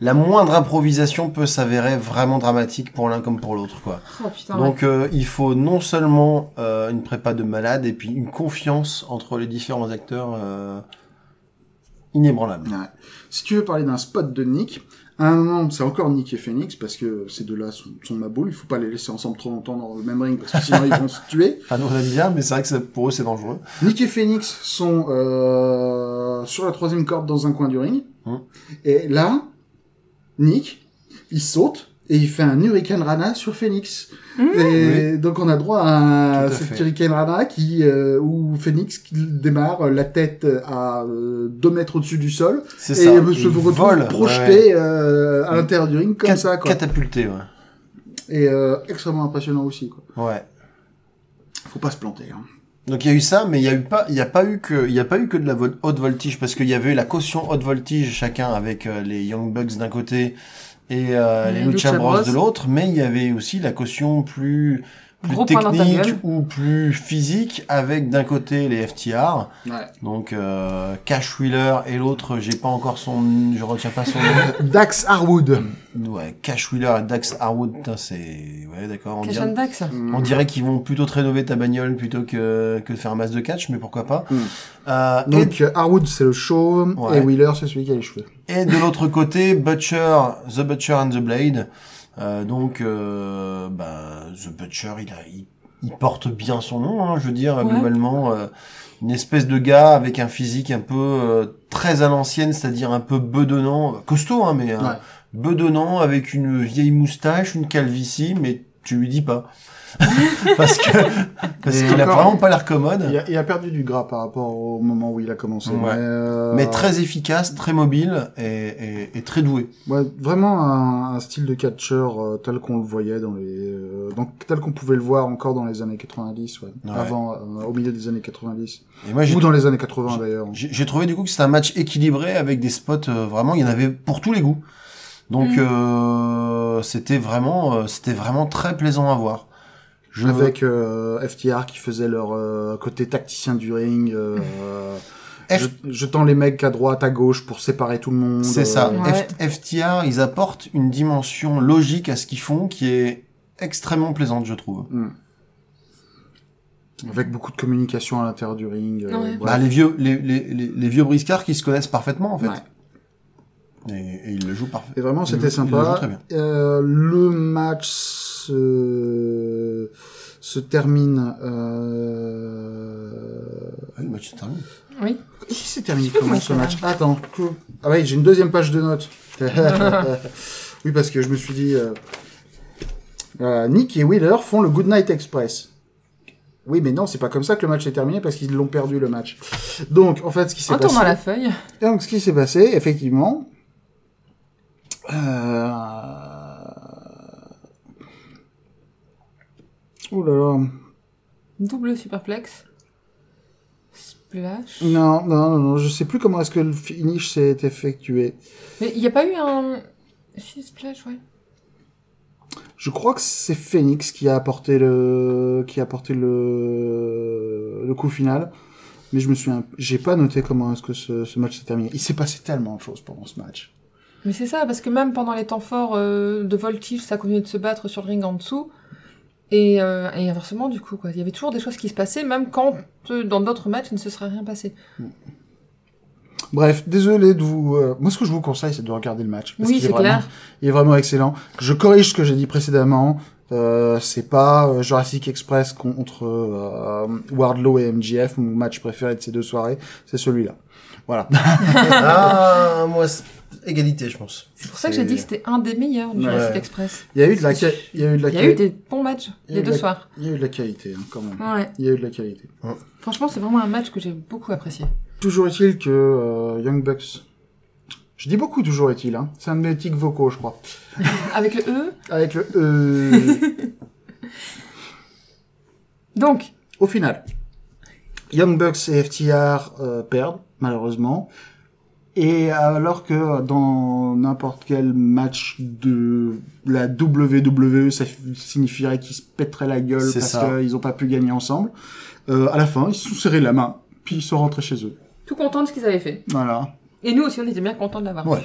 S2: la moindre improvisation peut s'avérer vraiment dramatique pour l'un comme pour l'autre, quoi.
S3: Oh putain. ouais.
S2: Donc, euh, il faut non seulement euh, une prépa de malade et puis une confiance entre les différents acteurs euh, inébranlable.
S1: Ouais. Si tu veux parler d'un spot de Nick, à un moment, c'est encore Nick et Phoenix, parce que ces deux-là sont, sont ma boule, il faut pas les laisser ensemble trop longtemps dans le même ring, parce que sinon ils vont se tuer.
S2: Enfin, nous on aime bien, mais c'est vrai que pour eux c'est dangereux.
S1: Nick et Phoenix sont euh, sur la troisième corde dans un coin du ring,
S2: Hum.
S1: et là, Nick, il saute, et il fait un Hurricane Rana sur Phoenix. Et donc on a droit à,
S2: à
S1: cet
S2: fait.
S1: Hurricane Rana qui, euh, où Phoenix qui démarre la tête à 2 mètres au-dessus du sol,
S2: C'est
S1: et
S2: ça.
S1: euh, se
S2: Ils
S1: retrouve
S2: volent,
S1: projeté euh, à l'intérieur du ring comme
S2: Cat-
S1: ça quoi.
S2: Catapulté, ouais.
S1: Et euh, extrêmement impressionnant aussi quoi.
S2: Ouais.
S1: Faut pas se planter. Hein.
S2: Donc il y a eu ça, mais il y a eu pas, il y a pas eu que, il y a pas eu que de la haute voltige parce qu'il y avait eu la caution haute voltige chacun avec euh, les Young Bucks d'un côté et euh,
S3: Les
S2: Lucha Bros. de l'autre, mais il y avait aussi la caution plus plus technique ou plus physique avec d'un côté les FTR,
S1: Ouais.
S2: donc euh, Cash Wheeler et l'autre, j'ai pas encore son, je retiens pas son nom.
S1: Dax Harwood.
S2: Ouais, Cash Wheeler et Dax Harwood, c'est, ouais, d'accord. On
S3: and Dax.
S2: on dirait qu'ils vont plutôt te rénover ta bagnole plutôt que, que de faire un match de catch, mais pourquoi pas.
S1: Mm.
S2: Euh,
S1: Donc euh, Harwood c'est le chauve
S2: Ouais.
S1: et Wheeler c'est celui qui a les cheveux.
S2: et, et de l'autre côté, Butcher, The Butcher and the Blade. Euh, donc, euh, bah, The Butcher, il, a, il, il porte bien son nom, hein, je veux dire,
S3: Ouais.
S2: globalement. euh, une espèce de gars avec un physique un peu euh, très à l'ancienne, c'est-à-dire un peu bedonnant, costaud, hein, mais
S1: Ouais.
S2: bedonnant, avec une vieille moustache, une calvitie, mais tu lui dis pas. parce que parce qu'il a vraiment pas l'air commode.
S1: Il a, il a perdu du gras par rapport au moment où il a commencé.
S2: Ouais.
S1: Mais, euh,
S2: Mais très efficace, très mobile et, et, et très doué.
S1: Ouais, vraiment un, un style de catcheur euh, tel qu'on le voyait dans les, euh, donc tel qu'on pouvait le voir encore dans les années 90, ouais,
S2: Ouais.
S1: avant, euh, au milieu des années 90,
S2: Et moi, j'ai
S1: ou dans les années 80 d'ailleurs.
S2: J'ai trouvé du coup que c'était un match équilibré avec des spots euh, vraiment, il y en avait pour tous les goûts. Donc
S3: Mm.
S2: euh, c'était vraiment, euh, c'était vraiment très plaisant à voir. Je...
S1: Avec euh, FTR qui faisait leur euh, côté tacticien du ring, euh,
S2: F-
S1: je- jetant les mecs à droite, à gauche pour séparer tout le monde.
S2: C'est ça.
S1: euh,
S3: Ouais.
S2: FTR, ils apportent une dimension logique à ce qu'ils font qui est extrêmement plaisante, je trouve.
S1: mm. Avec beaucoup de communication à l'intérieur du ring. euh,
S3: Ouais.
S2: Bah, les vieux, les, les, les, les vieux briscards qui se connaissent parfaitement en fait.
S1: Ouais.
S2: Et, et ils le jouent parfait.
S1: Et vraiment, c'était
S2: le
S1: sympa.
S2: très bien.
S1: Euh, le match se, se termine. Euh...
S2: Ah, le match se termine.
S3: Oui.
S1: Il s'est terminé comment ce match Attends. Ah ouais, j'ai une deuxième page de notes. oui, parce que je me suis dit. euh, euh, Nick et Wheeler font le Good Night Express. Oui, mais non, c'est pas comme ça que le match est terminé parce qu'ils l'ont perdu le match. Donc, en fait, ce qui s'est
S3: En
S1: passé.
S3: tournant la feuille.
S1: Et donc, ce qui s'est passé, effectivement. Euh... Ouh là là.
S3: Double superplex. Splash.
S1: Non, non, non, non, je sais plus comment est-ce que le finish s'est effectué.
S3: Mais il n'y a pas eu un... Si, splash, ouais.
S1: Je crois que c'est Phoenix qui a apporté le, qui a apporté le, le coup final. Mais je me souviens, j'ai pas noté comment est-ce que ce, ce match s'est terminé. Il s'est passé tellement de choses pendant ce match.
S3: Mais c'est ça, parce que même pendant les temps forts euh, de voltige, ça continuait de se battre sur le ring en dessous. Et, euh, et inversement, du coup, quoi. Il y avait toujours des choses qui se passaient, même quand euh, dans d'autres matchs, il ne se serait rien passé.
S1: Bref, désolé de vous. euh, Moi, ce que je vous conseille, c'est de regarder le match. parce
S3: Oui, c'est clair.
S1: Il est vraiment excellent. Je corrige ce que j'ai dit précédemment. Euh, c'est pas euh, Jurassic Express contre euh, Wardlow et MJF, mon match préféré de ces deux soirées. C'est celui-là. Voilà.
S2: ah, moi, c'est égalité, je pense.
S3: C'est pour ça que j'ai dit que c'était un des meilleurs du
S1: Ouais.
S3: Jurassic Express.
S1: Il y a eu de la, il y a eu de la,
S3: Il y a eu des bons matchs les
S1: eu
S3: deux
S1: la-
S3: soirs.
S1: il y a eu de la qualité, hein, quand même.
S3: Ouais.
S1: Il y a eu de la qualité.
S3: Franchement, c'est vraiment un match que j'ai beaucoup apprécié.
S1: Toujours est-il que euh, Young Bucks. Je dis beaucoup toujours est-il, hein. C'est un de mes tics vocaux, je crois.
S3: Avec le E.
S1: Avec le euh,
S3: Donc,
S1: Au final, Young Bucks et FTR euh, perdent, malheureusement. Et alors que dans n'importe quel match de la WWE, ça signifierait qu'ils se pèteraient la gueule parce qu'ils n'ont pas pu gagner ensemble. Euh, à la fin, ils se sont serrés la main, puis ils sont rentrés chez eux.
S3: tout content de ce qu'ils avaient fait.
S1: Voilà.
S3: Et nous aussi, on était bien contents de l'avoir.
S2: Ouais.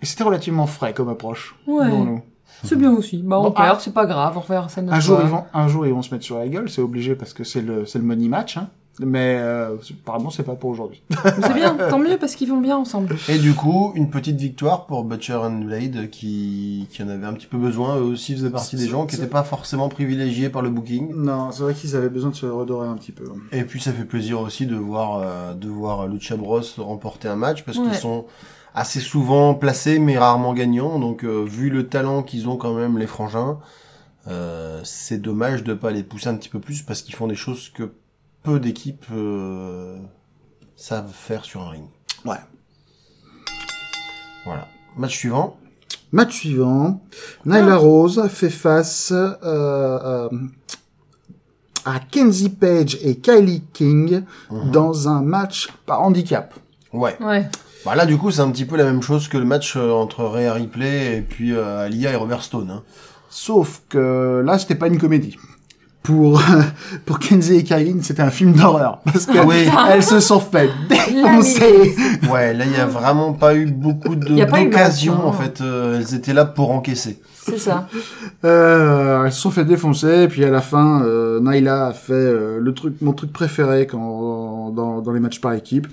S1: Et c'était relativement frais comme approche.
S3: Ouais.
S1: pour nous.
S3: C'est bien aussi. Bah, on
S1: Bon,
S3: perd,
S1: ah.
S3: c'est pas grave, on refait ça notre
S1: Un jour, ils vont, un jour, ils vont se mettre sur la gueule, c'est obligé parce que c'est le, c'est le money match. Hein. Mais euh, apparemment, c'est pas pour aujourd'hui.
S3: C'est bien, tant mieux parce qu'ils vont bien ensemble.
S2: Et du coup, une petite victoire pour Butcher and Blade qui, qui en avait un petit peu besoin. Eux aussi faisaient partie des gens qui n'étaient pas forcément privilégiés par le booking.
S1: Non, c'est vrai qu'ils avaient besoin de se redorer un petit peu.
S2: Et puis ça fait plaisir aussi de voir, euh, de voir Lucha Bros remporter un match parce
S3: Ouais.
S2: qu'ils sont assez souvent placés mais rarement gagnants. Donc euh, vu le talent qu'ils ont quand même les frangins, euh, c'est dommage de pas les pousser un petit peu plus parce qu'ils font des choses que peu d'équipes euh, savent faire sur un ring.
S1: Ouais.
S2: Voilà. Match suivant.
S1: Match suivant, Nyla Rose fait face euh, euh, à Kenzie Page et Kylie King
S2: Mhm.
S1: dans un match par handicap.
S2: Ouais.
S3: Ouais.
S2: Bah là du coup c'est un petit peu la même chose que le match euh, entre Rhea Ripley et puis euh, Alia et Robert Stone. Hein.
S1: Sauf que là, c'était pas une comédie. Pour, pour Kenzie et Kylie, c'était un film d'horreur. Parce que
S2: Ah oui.
S1: se sont fait défoncer.
S2: Ouais, là il y a vraiment pas eu beaucoup d'occasions en fait. euh, elles étaient là pour encaisser.
S3: C'est ça.
S1: Euh, elles se sont fait défoncer, et puis à la fin, euh, Nyla a fait euh, le truc, mon truc préféré quand, dans, dans les matchs par équipe.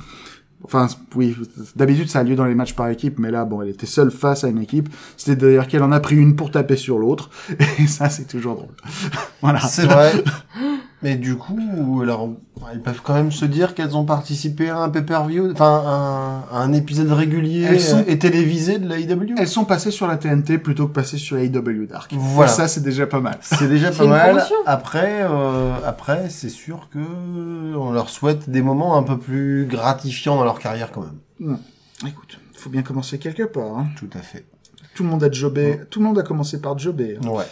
S1: Enfin, oui, d'habitude ça a lieu dans les matchs par équipe, mais là, bon, elle était seule face à une équipe. C'était d'ailleurs qu'elle en a pris une pour taper sur l'autre, et ça, c'est toujours drôle. voilà.
S2: C'est vrai. Mais du coup, alors, elles peuvent quand même se dire qu'elles ont participé à un pay-per-view, enfin, un, un épisode régulier
S1: Elles sont-
S2: et télévisé de la IW.
S1: Elles sont passées sur la TNT plutôt que passées sur AEW Dark.
S2: Voilà.
S1: Et ça, c'est déjà pas mal.
S2: C'est déjà pas mal.
S3: promotion.
S2: Après, euh, après, c'est sûr que on leur souhaite des moments un peu plus gratifiants dans leur carrière quand même.
S1: Écoute, faut bien commencer quelque part. Hein.
S2: Tout à fait.
S1: Tout le monde a jobé, tout le monde a commencé par jobber. hein.
S2: Ouais.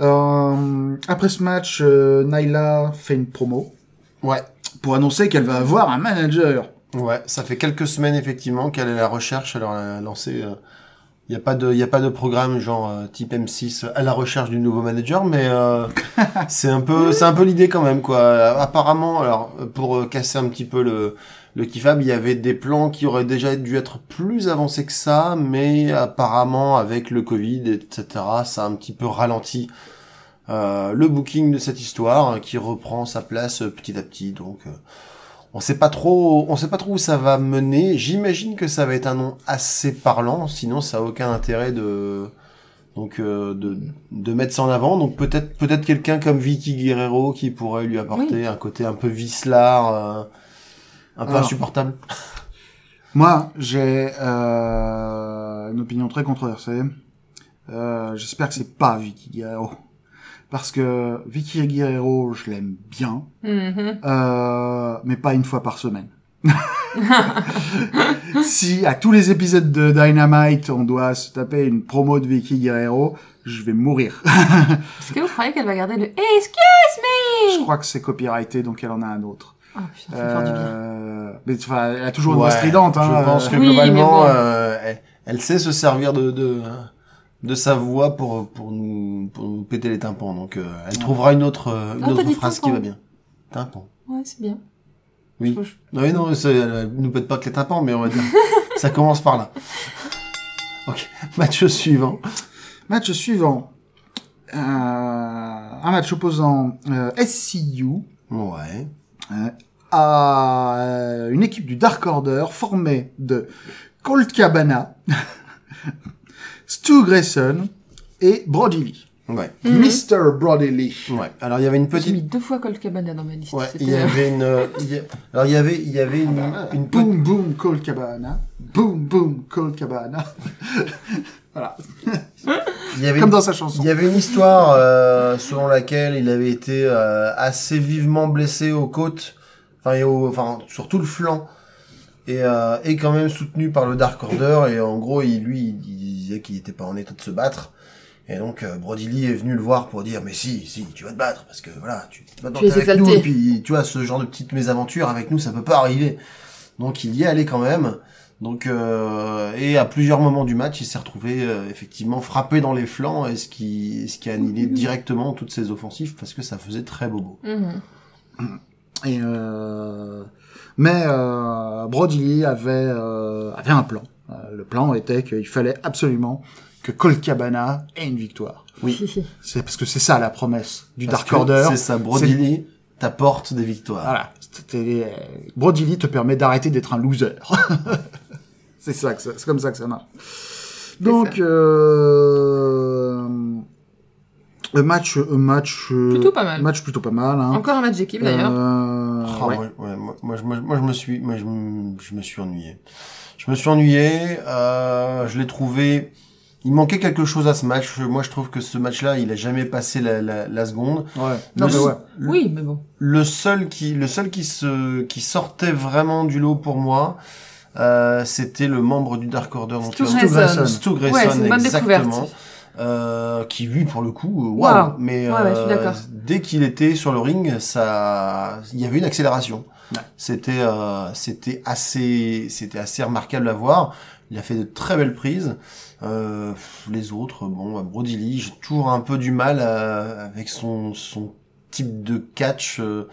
S1: Euh, après ce match, euh, Nyla fait une promo
S2: Ouais.
S1: pour annoncer qu'elle va avoir un manager.
S2: Ouais, ça fait quelques semaines effectivement qu'elle est à la recherche. Elle a lancé. Il n'y a pas de, y a pas de programme genre euh, type M6 à la recherche du nouveau manager, mais euh, c'est un peu, c'est un peu l'idée quand même quoi. Apparemment, alors pour euh, casser un petit peu le le kifab, il y avait des plans qui auraient déjà dû être plus avancés que ça, mais apparemment avec le Covid etc, ça a un petit peu ralenti euh, le booking de cette histoire hein, qui reprend sa place euh, petit à petit. Donc euh, on sait pas trop, on sait pas trop où ça va mener. J'imagine que ça va être un nom assez parlant, sinon ça a aucun intérêt de donc euh, de, de mettre ça en avant. Donc peut-être peut-être quelqu'un comme Vicky Guerrero qui pourrait lui apporter un côté un peu vicelard, euh, un peu
S1: Alors.
S2: insupportable.
S1: Moi, j'ai euh, une opinion très controversée. Euh, J'espère que c'est pas Vicky Guerrero. Parce que Vicky Guerrero, je l'aime bien,
S3: Mhm.
S1: euh, mais pas une fois par semaine. si à tous les épisodes de Dynamite, on doit se taper une promo de Vicky Guerrero, je vais mourir.
S3: Est-ce que vous croyez qu'elle va garder le Excuse
S1: je
S3: me
S1: crois que c'est copyrighté, donc elle en a un autre.
S3: Oh putain, ça faire du bien.
S1: Euh, mais enfin, elle a toujours une
S2: Ouais,
S1: voix stridente. Hein,
S2: je pense que
S3: Oui,
S2: globalement,
S3: bon.
S2: euh, elle, elle sait se servir de, de de sa voix pour pour nous pour nous péter les tympans. Donc euh, elle trouvera une autre euh, une
S3: Ah,
S2: autre phrase qui va bien. Tympan.
S3: Ouais, c'est bien.
S2: Oui.
S3: Je- je-
S2: Non, mais non, elle nous pète pas que les tympans, mais on va dire ça commence par là. Ok, match suivant.
S1: Match suivant. Euh, un match opposant euh, SCU
S2: Ouais.
S1: euh, à euh, une équipe du Dark Order formée de Colt Cabana, Stu Grayson et Brody Lee.
S2: Ouais.
S3: Mhm.
S1: Mr. Brody Lee.
S2: Ouais. Alors il y avait une
S3: J'ai mis
S2: petite.
S3: deux fois Colt Cabana dans ma liste.
S2: Ouais. Il y
S3: euh,
S2: avait une. il y a- Alors il y avait, il y avait une, une petite.
S1: Boom, boom, Colt Cabana. Boom, boom, Colt Cabana. voilà.
S2: Il y avait
S1: Comme
S2: une-
S1: dans sa chanson.
S2: Il y avait une histoire euh, selon laquelle il avait été euh, assez vivement blessé aux côtes, enfin, et au, enfin sur tout le flanc, et, euh, et quand même soutenu par le Dark Order. Et en gros, il, lui, il disait qu'il n'était pas en état de se battre. Et donc euh, Brody Lee est venu le voir pour dire mais si si tu vas te battre parce que voilà tu maintenant
S3: Tu es
S2: avec
S3: exalté.
S2: nous et puis tu vois ce genre de petites mésaventures avec nous ça peut pas arriver donc il y est allé quand même donc euh, et à plusieurs moments du match il s'est retrouvé euh, effectivement frappé dans les flancs et ce qui ce qui a annihilé directement toutes ses offensives parce que ça faisait très bobo
S3: mhm.
S1: Et euh, mais euh, Brody Lee avait euh, avait un plan. Euh, le plan était qu'il fallait absolument que Colt Cabana ait une victoire.
S2: oui
S1: C'est parce que c'est ça la promesse du
S2: Parce
S1: Dark
S2: que
S1: Order.
S2: c'est ça Brody t'apporte des victoires
S1: Voilà. Brody Lee te permet d'arrêter d'être un loser. c'est ça que ça- c'est comme ça que ça marche. Donc
S3: ça.
S1: euh, un match, un match euh,
S3: Plutôt pas mal.
S1: match plutôt pas mal. Hein.
S3: Encore un match d'équipe d'ailleurs.
S1: Euh,
S2: Ah,
S1: ouais.
S2: ouais, ouais, moi, moi, je, me- moi, je me suis, moi, je, me- je me suis ennuyé. Je me suis ennuyé. Euh, je l'ai trouvé. Il manquait quelque chose à ce match. Moi, je trouve que ce match-là, il a jamais passé la, la, la seconde.
S1: Ouais. Non,
S2: Le,
S1: mais ouais.
S2: le-
S3: Oui, mais bon.
S2: le seul qui, le seul qui se, qui sortait vraiment du lot pour moi, euh, c'était le membre du Dark Order.
S3: Stu
S2: tu as-
S1: Stu
S3: Grayson.
S1: Grayson.
S2: Stu Grayson,
S3: Ouais, c'est une bonne
S2: exactement.
S3: découverte.
S2: Euh, qui lui pour le coup euh, waouh. Mais
S3: Ouais,
S2: euh, dès qu'il était sur le ring ça il y avait une accélération.
S1: Ouais.
S2: c'était euh, c'était assez c'était assez remarquable à voir. Il a fait de très belles prises. Euh, les autres bon bah, Brody Lee j'ai toujours un peu du mal à- avec son son type de catch euh,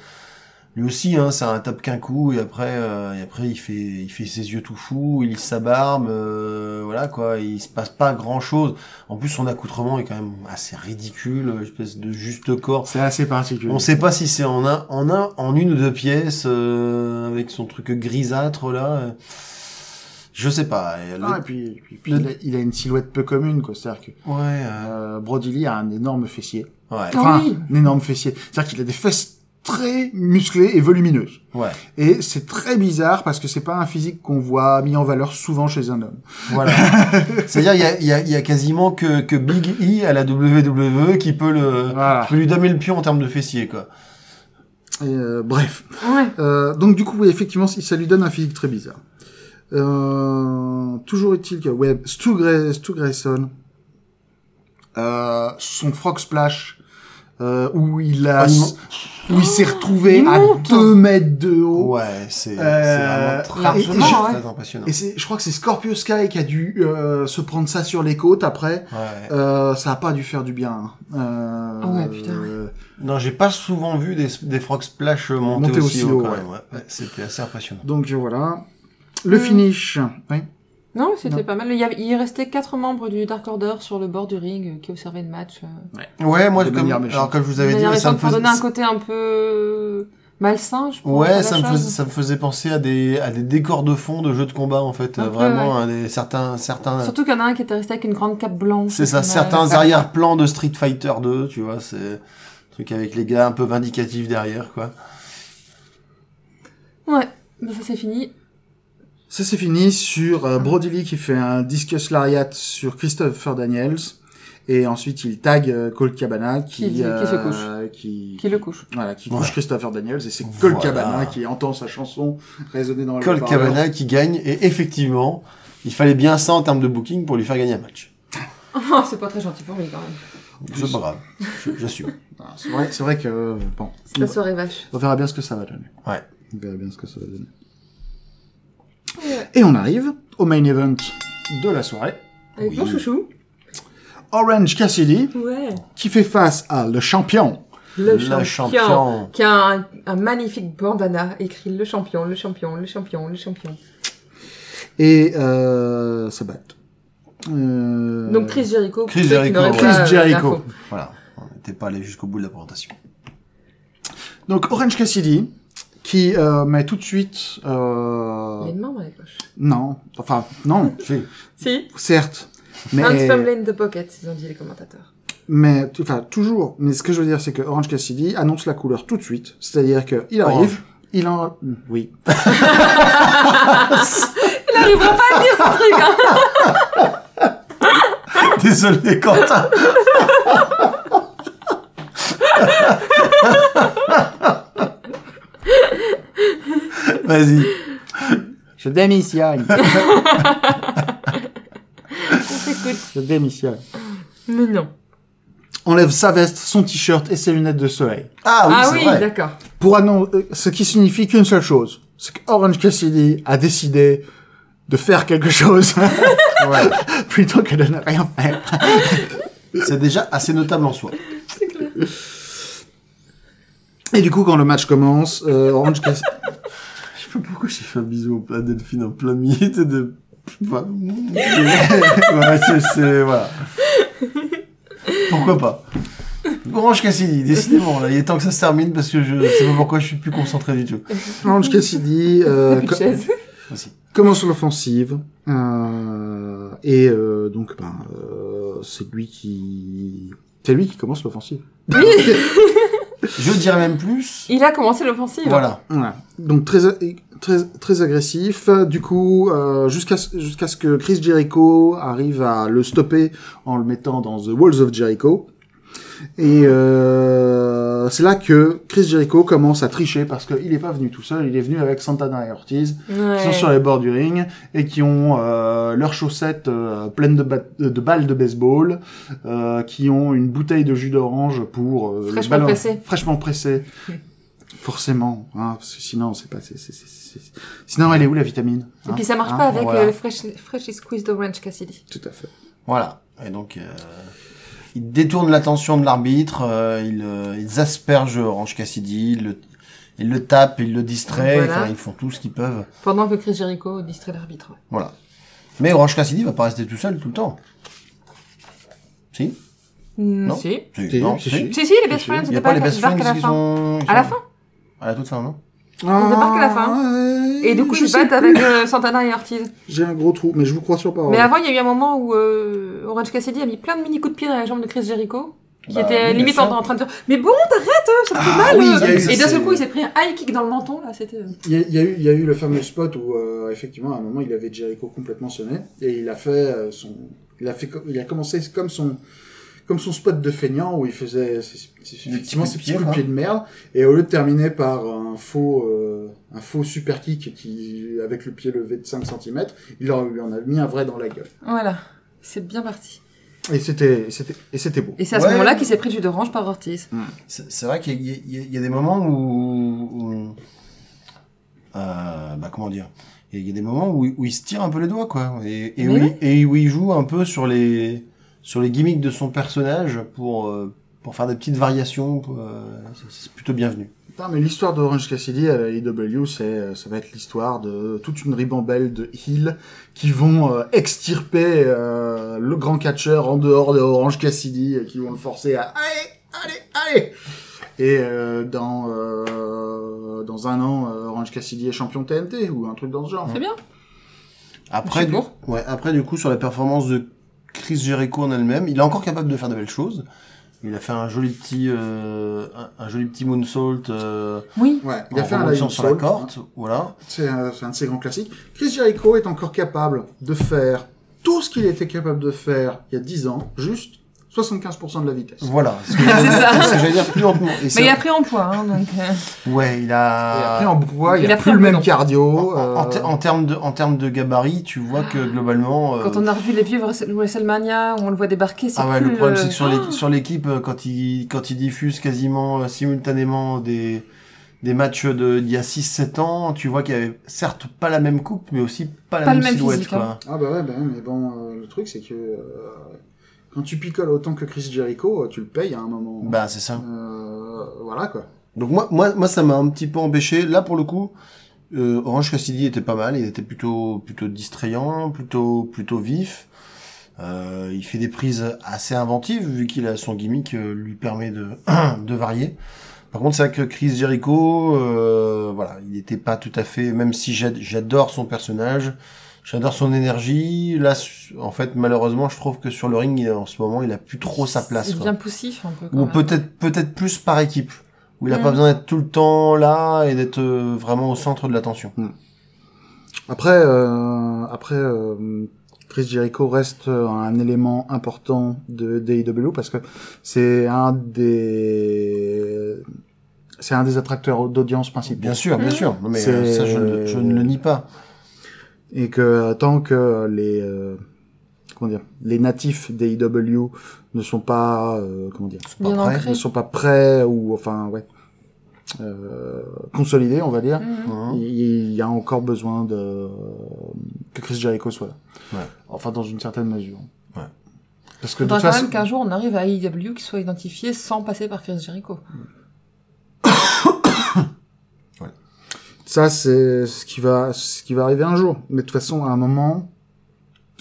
S2: lui aussi hein, c'est un tape qu'un coup et après euh, et après il fait il fait ses yeux tout fous il lisse sa barbe euh, voilà quoi il se passe pas grand chose en plus son accoutrement est quand même assez ridicule une espèce de juste corps
S1: C'est assez particulier.
S2: on sait pas si c'est en un en un en une ou deux pièces euh, avec son truc grisâtre là euh, je sais pas Et le-
S1: Ah, et puis, puis- puis
S2: le-
S1: il, a, il a une silhouette peu commune, quoi. C'est-à-dire que
S2: ouais euh,
S1: euh, Brody Lee a un énorme fessier.
S2: ouais
S1: Enfin,
S3: oui.
S1: un énorme fessier. C'est-à-dire qu'il a des fesses très musclées et volumineuses.
S2: ouais
S1: Et c'est très bizarre parce que c'est pas un physique qu'on voit mis en valeur souvent chez un homme.
S2: Voilà. C'est-à-dire, il y a, il y, a, il y a quasiment que, que Big E à la WWE qui peut le,
S1: Voilà.
S2: qui peut lui damer le pion en termes de fessier, quoi.
S1: Et, euh, bref.
S3: Ouais.
S1: Euh, donc du coup, oui, effectivement, ça lui donne un physique très bizarre. Euh, toujours est-il que ouais, Stu, Gray- Stu Grayson, euh, son frog splash, euh, où il a,
S2: Ah,
S1: où il s'est retrouvé
S3: il
S1: à
S3: monte.
S1: deux mètres de haut.
S2: Ouais, c'est
S1: Euh,
S2: vraiment très,
S3: largement,
S2: très,
S3: ouais.
S2: très impressionnant.
S1: Et c'est, je crois que c'est Scorpio Sky qui a dû euh, se prendre ça sur les côtes après.
S2: Ouais.
S1: Euh, ça a pas dû faire du bien. hein. Euh,
S3: Ah ouais, putain,
S1: euh,
S2: Non, j'ai pas souvent vu des, des frog splash monter,
S1: Monter
S2: aussi,
S1: aussi
S2: haut,
S1: haut,
S2: quand
S1: ouais.
S2: même. Ouais. Ouais, C'était assez impressionnant.
S1: donc euh, voilà. Le
S3: Mm.
S1: finish. Oui.
S3: Non, c'était pas mal. Il, y avait, il restait quatre membres du Dark Order sur le bord du ring euh, qui observaient le match. euh,
S2: Ouais, moi,
S1: De
S2: comme,
S1: manière méchante.
S2: alors comme je vous
S3: de
S2: avais dit, ça me faisait,
S3: un côté un peu malsain, je pense.
S2: ouais, ça me faisait, ça me faisait penser à des, à des décors de fond de jeux de combat, en fait.
S3: Un
S2: Euh,
S3: peu,
S2: Vraiment, hein, des, certains, certains,
S3: Surtout qu'il y en a un qui était resté avec une grande cape blanche.
S2: C'est ça, certains arrière-plans de Street Fighter 2, tu vois, c'est un truc avec les gars un peu vindicatifs derrière, quoi.
S3: Ouais, bah, ça c'est fini.
S1: Ça c'est fini sur euh, Brody Lee qui fait un discus lariat sur Christopher Daniels et ensuite il tag euh, Colt Cabana qui
S3: Qui- qui se
S1: euh, qui,
S3: Qui le couche.
S1: voilà qui
S2: Ouais.
S1: couche Christopher Daniels et c'est
S2: Voilà.
S1: Cabana qui entend sa chanson résonner dans le haut-parleur.
S2: Cabana qui gagne, et effectivement, il fallait bien ça en termes de booking pour lui faire gagner un match.
S3: Oh, c'est pas très gentil pour lui quand même.
S2: C'est pas grave, j'assume.
S1: Ah, C'est vrai, que bon,
S3: la soirée vache.
S1: on verra bien ce que ça va donner.
S2: Ouais.
S1: On verra bien ce que ça va donner. Et on arrive au main event de la soirée.
S3: Avec
S2: Oui.
S3: mon chouchou.
S1: Orange Cassidy
S3: Ouais.
S1: qui fait face à le champion
S3: Le,
S2: Le
S3: champion.
S2: champion.
S3: Qui a un, un magnifique bandana écrit le champion, le champion, le champion, le champion.
S1: et euh, se battent. Euh,
S3: Donc Chris Jericho.
S2: Chris Jericho, ouais.
S1: Chris
S3: euh,
S1: Jericho.
S2: Voilà, on n'était pas allé jusqu'au bout de la présentation.
S1: Donc Orange Cassidy, qui euh, met tout de suite...
S3: Il y a
S1: Euh...
S3: une main dans les poches.
S1: Non, enfin, non,
S2: Si.
S3: Si.
S1: certes. Mais,
S3: Hand firmly in the pocket, ils ont dit les commentateurs.
S1: mais, enfin, toujours. Mais ce que je veux dire, c'est que Orange Cassidy annonce la couleur tout de suite. C'est-à-dire que il arrive,
S2: Orange.
S1: il en... Oui.
S3: Il n'arrivera pas à dire ce truc, hein
S2: Désolé, Quentin. Vas-y.
S1: Je démissionne. Je démissionne.
S3: Mais non.
S1: Enlève sa veste, son t-shirt et ses lunettes de soleil.
S2: Ah oui,
S3: ah
S2: c'est
S3: oui,
S2: vrai.
S3: d'accord.
S1: Pour annoncer, ce qui signifie qu'une seule chose. C'est que Orange Cassidy a décidé de faire quelque chose
S2: Ouais.
S1: plutôt que de ne rien faire.
S2: C'est déjà assez notable en soi.
S1: Et du coup, quand le match commence, euh, Orange Cassidy...
S2: Je sais pas pourquoi j'ai fait un bisou à Delphine en plein milieu de... Enfin, ouais, c'est, c'est- voilà. Pourquoi pas Orange Cassidy, décidément, là, il est temps que ça se termine parce que je sais pas pourquoi je suis plus concentré du tout.
S1: Orange Cassidy euh, co- commence l'offensive. Euh, et euh, donc, ben, euh, c'est lui qui... C'est lui qui commence l'offensive.
S2: Je dirais même plus.
S3: Il a commencé l'offensive.
S2: Voilà.
S1: Voilà. Donc très très très agressif. Du coup, euh, jusqu'à ce que Chris Jericho arrive à le stopper en le mettant dans The Walls of Jericho. Et euh, c'est là que Chris Jericho commence à tricher parce qu'il n'est pas venu tout seul, il est venu avec Santana et Ortiz
S3: Ouais.
S1: qui sont sur les bords du ring et qui ont euh, leurs chaussettes euh, pleines de, ba- de balles de baseball, euh, qui ont une bouteille de jus d'orange pour euh,
S3: Fraîchement pressé.
S1: fraîchement pressé. Forcément, hein, parce que sinon c'est pas. Sinon elle est où la vitamine
S3: Et
S1: hein
S3: puis ça marche
S1: Hein
S3: pas avec
S2: voilà.
S3: le fresh, fresh squeezed orange Cassidy.
S1: Tout à fait.
S2: Voilà. Et donc, euh, ils détournent l'attention de l'arbitre, euh, ils, euh, ils aspergent Orange Cassidy, ils le, ils le tapent, ils le distraient,
S3: Voilà.
S2: enfin, ils font tout ce qu'ils peuvent.
S3: Pendant que Chris Jericho distrait l'arbitre. ouais.
S2: Voilà. Mais Orange Cassidy va pas rester tout seul tout le temps. Si
S3: Mm,
S2: Non.
S3: Si.
S1: Si,
S2: non,
S1: si,
S2: si.
S1: si.
S3: Si, si, les best
S1: si.
S3: friends,
S2: Il y
S3: c'était
S2: a pas les best friends
S3: à la
S2: qui
S3: fin.
S2: sont...
S3: À la fin
S2: À la toute fin, non?
S3: Ils débarquent à la fin. Et du coup, ils se battent avec euh, Santana et Ortiz.
S1: J'ai un gros trou, mais je vous crois sur parole.
S3: Mais avant, il y a eu un moment où euh, Orange Cassidy a mis plein de mini coups de pied dans la jambe de Chris Jericho. Qui
S2: Bah,
S3: était
S2: bien
S3: limite
S2: sûr.
S3: en, en train de dire Mais bon, t'arrêtes, ça te fait
S1: Ah
S3: mal
S1: oui, il y a eu ça,
S3: Et d'un seul coup, il s'est pris un high kick dans le menton, là, c'était... euh,
S1: Il y, a, il y a eu, il y a eu le fameux spot où euh, effectivement à un moment il avait Jericho complètement sonné et il a fait euh, son, il a fait, co- il a commencé comme son, comme son spot de feignant où il faisait ses- ses-
S2: Des
S1: effectivement
S2: petits
S1: ses petits
S2: de pied,
S1: coups de pied de merde et au lieu de terminer par un faux, euh, un faux super kick qui avec le pied levé de 5 cm, il en, lui en a mis un vrai dans la gueule
S3: Voilà. C'est bien parti.
S1: et c'était, c'était, et c'était beau.
S3: Et c'est à ce
S2: Ouais.
S3: moment-là qu'il s'est pris du d'orange par Ortiz.
S2: C'est c'est vrai qu'il y, y a- il y a des moments où... où- euh, bah, comment dire? Il y a- des moments où, où il se tire un peu les doigts, quoi. Et, et, où,
S3: oui.
S2: il, et où il joue un peu sur les, sur les gimmicks de son personnage pour, euh, pour faire des petites variations. euh, c'est- plutôt bienvenu.
S1: Putain, mais l'histoire d'Orange Cassidy à la AEW, c'est, euh, ça va être l'histoire de toute une ribambelle de heels qui vont euh, extirper euh, le grand catcheur en dehors de Orange Cassidy et qui vont le forcer à allez, allez, allez. Et euh, dans euh, dans un an, Orange Cassidy est champion TNT ou un truc dans ce genre.
S3: C'est bien.
S2: Après, du, ouais, après, du coup, sur la performance de Chris Jericho en elle-même, il est encore capable de faire de belles choses. Il a fait un joli petit, euh, un, un joli petit moonsault euh,
S3: Oui.
S1: Ouais, il a fait un lion
S2: sur la
S1: salt,
S2: corde,
S1: hein.
S2: voilà.
S1: C'est un, c'est un de ses grands classiques. Chris Jericho est encore capable de faire tout ce qu'il était capable de faire il y a 10 ans, juste 75% de la vitesse.
S2: Voilà. Ce que
S3: C'est
S2: j'allais
S3: ça.
S2: dire, plus lentement. Et
S3: Mais il a pris en poids, hein, donc... euh,
S2: Ouais, il
S1: Et
S2: a.
S1: après, en poids, il,
S3: Il
S1: a,
S3: a
S1: plus
S3: pris
S1: le même cardio.
S2: En, en
S1: euh,
S2: te- en termes de, en termes de gabarit, tu vois que globalement. euh,
S3: Quand on a revu les vieux Wrestle- WrestleMania, où on le voit débarquer, c'est
S2: Ah ouais,
S3: plus...
S2: le problème
S3: euh,
S2: c'est que sur l'équipe, sur l'équipe, quand ils, quand ils diffusent quasiment euh, simultanément des, des matchs de, d'il y a 6-7 ans, tu vois qu'il y avait certes pas la même coupe, mais aussi pas la
S3: Pas
S2: même,
S3: le même
S2: silhouette,
S3: physique,
S2: quoi.
S1: Ah bah ouais, bah mais bon, euh, le truc c'est que euh, quand tu picoles autant que Chris Jericho, euh, tu le payes à un moment.
S2: Bah, c'est ça.
S1: Euh, voilà quoi.
S2: Donc moi, moi, moi, ça m'a un petit peu empêché. Là, pour le coup, euh, Orange Cassidy était pas mal. Il était plutôt, plutôt distrayant, plutôt, plutôt vif. Euh, il fait des prises assez inventives vu qu'il a son gimmick euh, lui permet de, de varier. Par contre, c'est vrai que Chris Jericho, euh, voilà, il n'était pas tout à fait, même si j'ad- j'adore son personnage, j'adore son énergie. Là, en fait, malheureusement, je trouve que sur le ring, il- en ce moment, il a plus trop sa place. Quoi.
S3: bien poussif un peu. quand
S2: Ou peut-être peut-être plus par équipe, où il a
S3: Mm.
S2: pas besoin d'être tout le temps là et d'être euh, vraiment au centre de l'attention.
S1: Après, euh, après, euh, Chris Jericho reste un élément important de d'AEW parce que c'est un des c'est un des attracteurs d'audience principaux.
S2: Bien sûr, bien
S3: Mm.
S2: sûr. Non, mais euh, ça, je ne le nie pas.
S1: Et que euh, tant que les euh, comment dire les natifs d'AEW ne sont pas euh, comment dire
S2: C'est pas
S3: Bien
S2: prêt.
S3: ancré.
S1: ne sont pas prêts ou enfin ouais euh, consolidés on va dire
S3: Mhm.
S2: Hein.
S1: il il y a encore besoin de que Chris Jericho soit là
S2: Ouais.
S1: enfin dans une certaine mesure
S2: Ouais.
S1: parce que de toute
S3: quand
S1: façon
S3: même qu'un jour on arrive à AEW qui soit identifié sans passer par Chris Jericho.
S1: Ça, c'est ce qui va, ce qui va arriver un jour. Mais de toute façon, à un moment,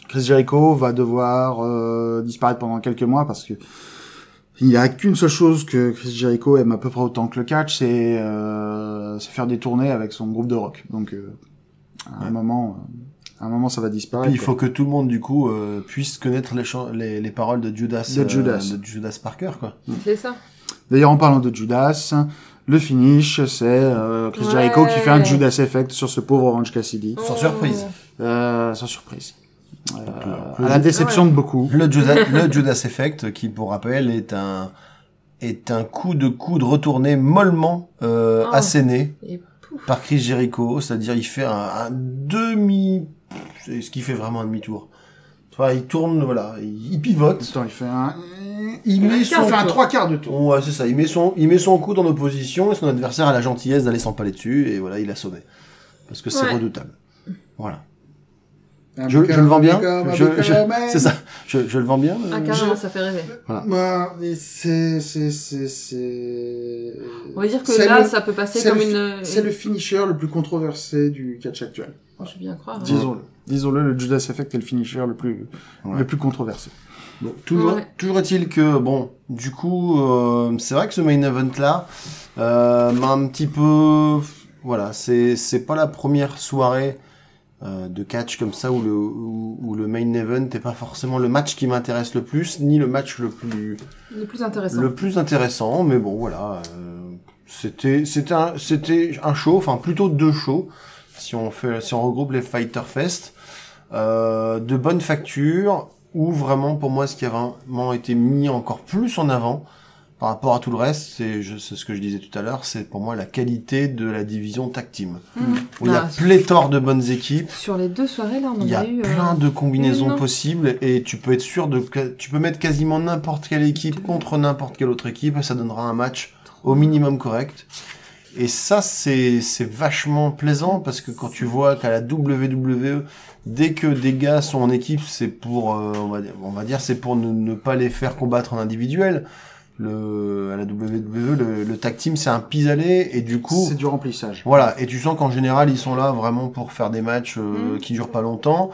S1: Chris Jericho va devoir euh, disparaître pendant quelques mois parce que il n'y a qu'une seule chose que Chris Jericho aime à peu près autant que le catch, c'est euh, c'est faire des tournées avec son groupe de rock. Donc, euh, à un moment, euh, à un moment, ça va disparaître.
S2: Puis il
S1: quoi.
S2: faut que tout le monde du coup euh, puisse connaître les, les, les paroles de Judas,
S1: De Judas.
S2: de Judas Parker quoi.
S3: C'est ça.
S1: D'ailleurs, en parlant de Judas, le finish, c'est euh, Chris
S3: Ouais.
S1: Jericho qui fait un Judas Effect sur ce pauvre Orange Cassidy,
S2: Sans surprise.
S1: euh, sans surprise. Euh, à la déception de beaucoup.
S2: Le Judas, le Judas Effect, qui pour rappel est un est un coup de coude retourné mollement euh,
S3: Ah.
S2: asséné
S3: Et
S2: par Chris Jericho, c'est-à-dire il fait un, un demi, c'est ce qui fait vraiment un demi-tour. Vois, il tourne, voilà, il, il pivote,
S1: Attends, il fait un...
S2: il met
S1: Il
S2: son,
S1: fait un trois quarts de tour.
S2: ouais, c'est ça, il met son, il met son coude en opposition et son adversaire a la gentillesse d'aller s'empaler dessus et voilà, il a sauvé. Parce que c'est
S3: Ouais.
S2: redoutable. Voilà. Je, je le vends bien. Je- je- c'est ça. Je, je le vends bien.
S3: Ah,
S2: euh,
S3: carrément, ça fait rêver.
S1: Ouais, mais c'est, c'est, c'est, c'est...
S3: On va dire que
S1: C'est
S3: là,
S1: le-
S3: ça peut passer
S1: c'est
S3: comme
S1: le,
S3: une.
S1: C'est le finisher le plus controversé du catch actuel.
S3: Je veux bien croire. hein.
S1: Disons-le. Disons-le, le Judas Effect est le finisher le plus,
S2: Ouais.
S1: le plus controversé.
S2: Bon, toujours,
S3: Ouais.
S2: toujours est-il que, bon, du coup, euh, c'est vrai que ce main event-là euh, m'a un petit peu... Voilà, c'est c'est pas la première soirée euh, de catch comme ça où le, où, où le main event n'est pas forcément le match qui m'intéresse le plus, ni le match le plus,
S3: Le plus intéressant.
S2: le plus intéressant, mais bon, voilà. euh, c'était c'était un, c'était un show, enfin plutôt deux shows, si on, fait, si on regroupe les Fighter Fest, euh, de bonne facture, où vraiment, pour moi, ce qui a vraiment été mis encore plus en avant, par rapport à tout le reste, c'est ce que je disais tout à l'heure, c'est pour moi la qualité de la division tag team.
S3: Mhm.
S2: Où il y a
S3: Ah,
S2: pléthore de bonnes équipes,
S3: Sur les deux soirées, là, on en
S2: y a
S3: a eu. euh,
S2: plein de combinaisons possibles et tu peux être sûr de tu peux mettre quasiment n'importe quelle équipe contre n'importe quelle autre équipe et ça donnera un match au minimum correct. Et ça c'est c'est vachement plaisant parce que quand tu vois qu'à la WWE dès que des gars sont en équipe, c'est pour euh, on va dire on va dire c'est pour ne, ne pas les faire combattre en individuel. Le à la WWE le, le tag team c'est un pis-aller et du coup
S1: C'est du remplissage.
S2: voilà, et tu sens qu'en général, ils sont là vraiment pour faire des matchs euh,
S3: Mm.
S2: qui durent pas longtemps,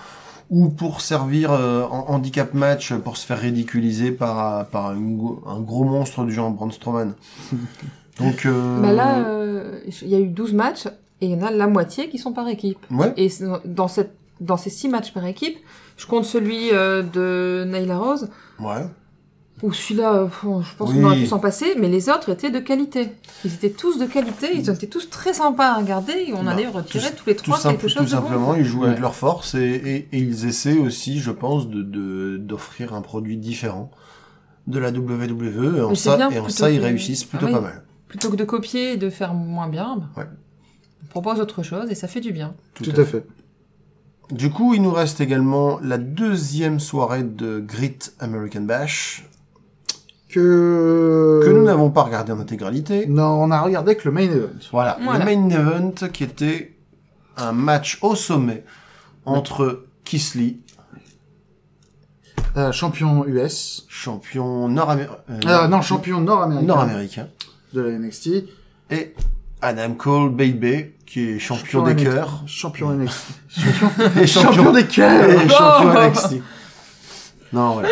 S2: ou pour servir euh, en handicap match pour se faire ridiculiser par, par une un gros monstre du genre Braun Strowman. Donc, euh,
S3: Bah là, euh, il y a eu 12 matchs et il y en a la moitié qui sont par équipe.
S2: ouais,
S3: Et dans, cette, dans ces 6 matchs par équipe, je compte celui euh, de Naila Rose,
S2: ouais.
S3: où celui-là, bon, je pense
S2: Oui.
S3: qu'on aurait pu s'en passer, mais les autres étaient de qualité. Ils étaient tous de qualité, ils étaient tous très sympas à regarder et on
S2: Bah,
S3: allait retirer
S2: tout-
S3: tous les
S2: Tout,
S3: trois
S2: simple-
S3: quelque
S2: tout
S3: chose de
S2: simplement,
S3: bon.
S2: ils jouent avec
S1: Ouais.
S2: leur force et, et, et ils essaient aussi, je pense, de de- d'offrir un produit différent de la WWE et en ça, et en ça ils réussissent plutôt
S3: Ah oui.
S2: pas mal.
S3: Plutôt que de copier et de faire moins bien, bah,
S2: Ouais.
S3: on propose autre chose et ça fait du bien.
S1: Tout à fait.
S2: Du coup, il nous reste également la deuxième soirée de Grit American Bash,
S1: Que...
S2: que nous n'avons pas regardé en intégralité.
S1: Non, on a regardé que le main event.
S2: Voilà,
S3: Voilà.
S2: le main event qui était un match au sommet entre Kisly,
S1: Euh, champion US.
S2: champion nord-américain,
S1: Euh, non, champion nord-américain.
S2: nord-américain,
S1: De la NXT.
S2: et Adam Cole Baby, qui est champion des cœurs,
S1: Champion NXT.
S2: et
S1: champion des cœurs.
S2: et champion NXT. Non, voilà.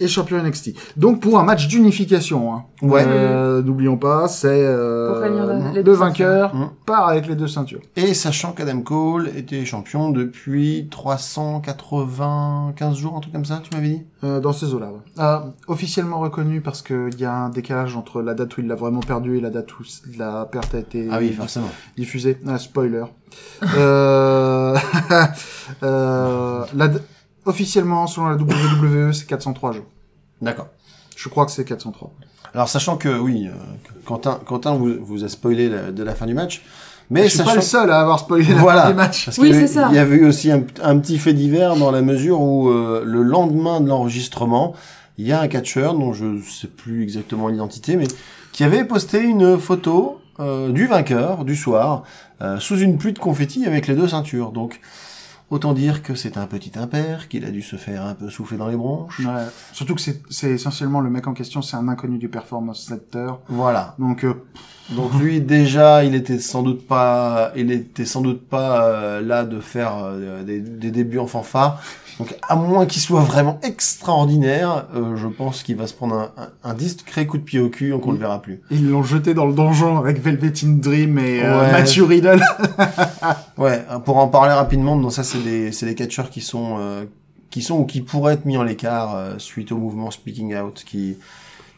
S1: Et champion NXT. Donc pour un match d'unification, hein.
S2: Ouais.
S1: Euh, N'oublions pas, c'est euh, le
S3: deux
S1: vainqueur
S2: ceintures.
S1: part avec les deux ceintures.
S2: Et sachant qu'Adam Cole était champion depuis 395 jours, un truc comme ça, tu m'avais dit?
S1: Euh, dans ces eaux-là. ouais. Euh, officiellement reconnu parce qu'il y a un décalage entre la date où il l'a vraiment perdu et la date où la perte a été
S2: Ah oui, forcément.
S1: diffusée. Ah, spoiler. euh, euh, la officiellement, selon la WWE, c'est 403 jours.
S2: D'accord.
S1: Je crois que c'est 403.
S2: Alors sachant que, oui, euh, Quentin, Quentin vous, vous a spoilé la- de la fin du match, mais
S1: je suis
S2: sachant
S1: pas le seul à avoir spoilé la
S2: Voilà.
S1: fin du match.
S2: Parce
S3: Oui, c'est ça.
S2: Il y avait eu aussi un, un petit fait divers dans la mesure où euh, le lendemain de l'enregistrement, il y a un catcheur dont je sais plus exactement l'identité, mais qui avait posté une photo euh, du vainqueur du soir euh, sous une pluie de confettis avec les deux ceintures. Donc autant dire que c'est un petit impair qu'il a dû se faire un peu souffler dans les bronches.
S1: Ouais. Surtout que c'est essentiellement le mec en question, c'est un inconnu du performance center.
S2: Voilà.
S1: Donc euh,
S2: Donc lui déjà, il était sans doute pas, il était sans doute pas euh, là de faire euh, des, des débuts en fanfare. Donc à moins qu'il soit vraiment extraordinaire, euh, je pense qu'il va se prendre un, un, un discret coup de pied au cul, donc on le verra plus.
S1: ils l'ont jeté dans le donjon avec Velveteen Dream et euh,
S2: Ouais.
S1: Matthew Riddle.
S2: Ouais, euh, pour en parler rapidement, donc ça c'est des, c'est des catcheurs qui sont, euh, qui sont ou qui pourraient être mis en l'écart euh, suite au mouvement Speaking Out, qui,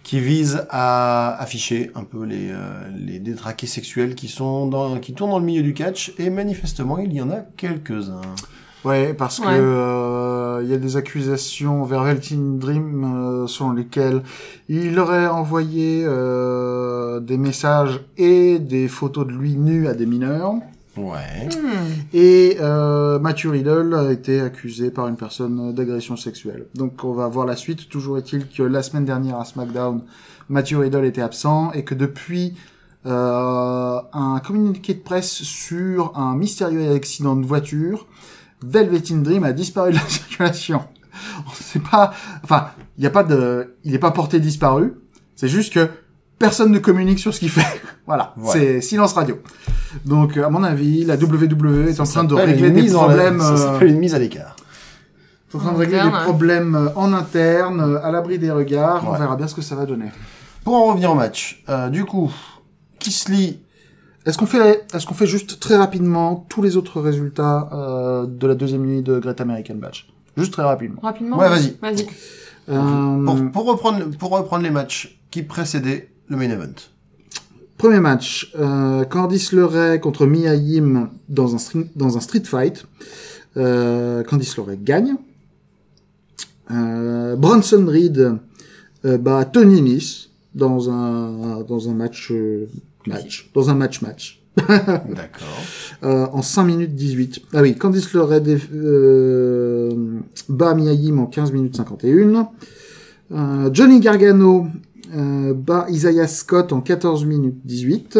S2: qui vise à afficher un peu les, euh, les détraqués sexuels qui sont dans, qui tournent dans le milieu du catch, et manifestement il y en a quelques-uns.
S1: Ouais, parce que
S3: Ouais.
S1: euh, il y a des accusations vers Velveteen Dream euh, selon lesquelles il aurait envoyé euh, des messages et des photos de lui nu à des mineurs.
S2: Ouais.
S3: Hmm.
S1: Et euh, Matthew Riddle a été accusé par une personne d'agression sexuelle. Donc on va voir la suite. Toujours est-il que la semaine dernière à SmackDown, Matthew Riddle était absent et que depuis euh, un communiqué de presse sur un mystérieux accident de voiture, Velveteen Dream a disparu de la circulation. On sait pas, enfin, il n'y a pas de, il n'est pas porté disparu. C'est juste que personne ne communique sur ce qu'il fait. voilà,
S2: Ouais.
S1: c'est silence radio. Donc, à mon avis, la WWE est en train de régler des problèmes,
S2: Ça
S1: euh,
S2: s'appelle une mise à l'écart.
S1: est en train de régler
S3: interne,
S1: des problèmes euh, en interne, euh, à l'abri des regards. On verra bien ce que ça va donner.
S2: Pour en revenir au match, euh, du coup, Kisly,
S1: Est-ce qu'on fait, est-ce qu'on fait juste très rapidement tous les autres résultats euh, de la deuxième nuit de Great American Batch Juste très rapidement.
S3: Rapidement.
S2: Ouais, vas-y.
S3: Vas-y.
S1: Euh,
S2: pour, pour, reprendre, pour reprendre les matchs qui précédaient le main event.
S1: Premier match, euh, Candice LeRae contre Mia Yim dans un, dans un street fight. Euh, Candice LeRae gagne. Euh, Bronson Reed euh, bat Tony Nese dans un dans un match euh, match dans un match match
S2: D'accord.
S1: euh, en 5 minutes 18. Ah oui, Candice LeRae euh, bat Mia Yim en 15 minutes 51. Euh, Johnny Gargano bat Isaiah Scott en 14 minutes 18.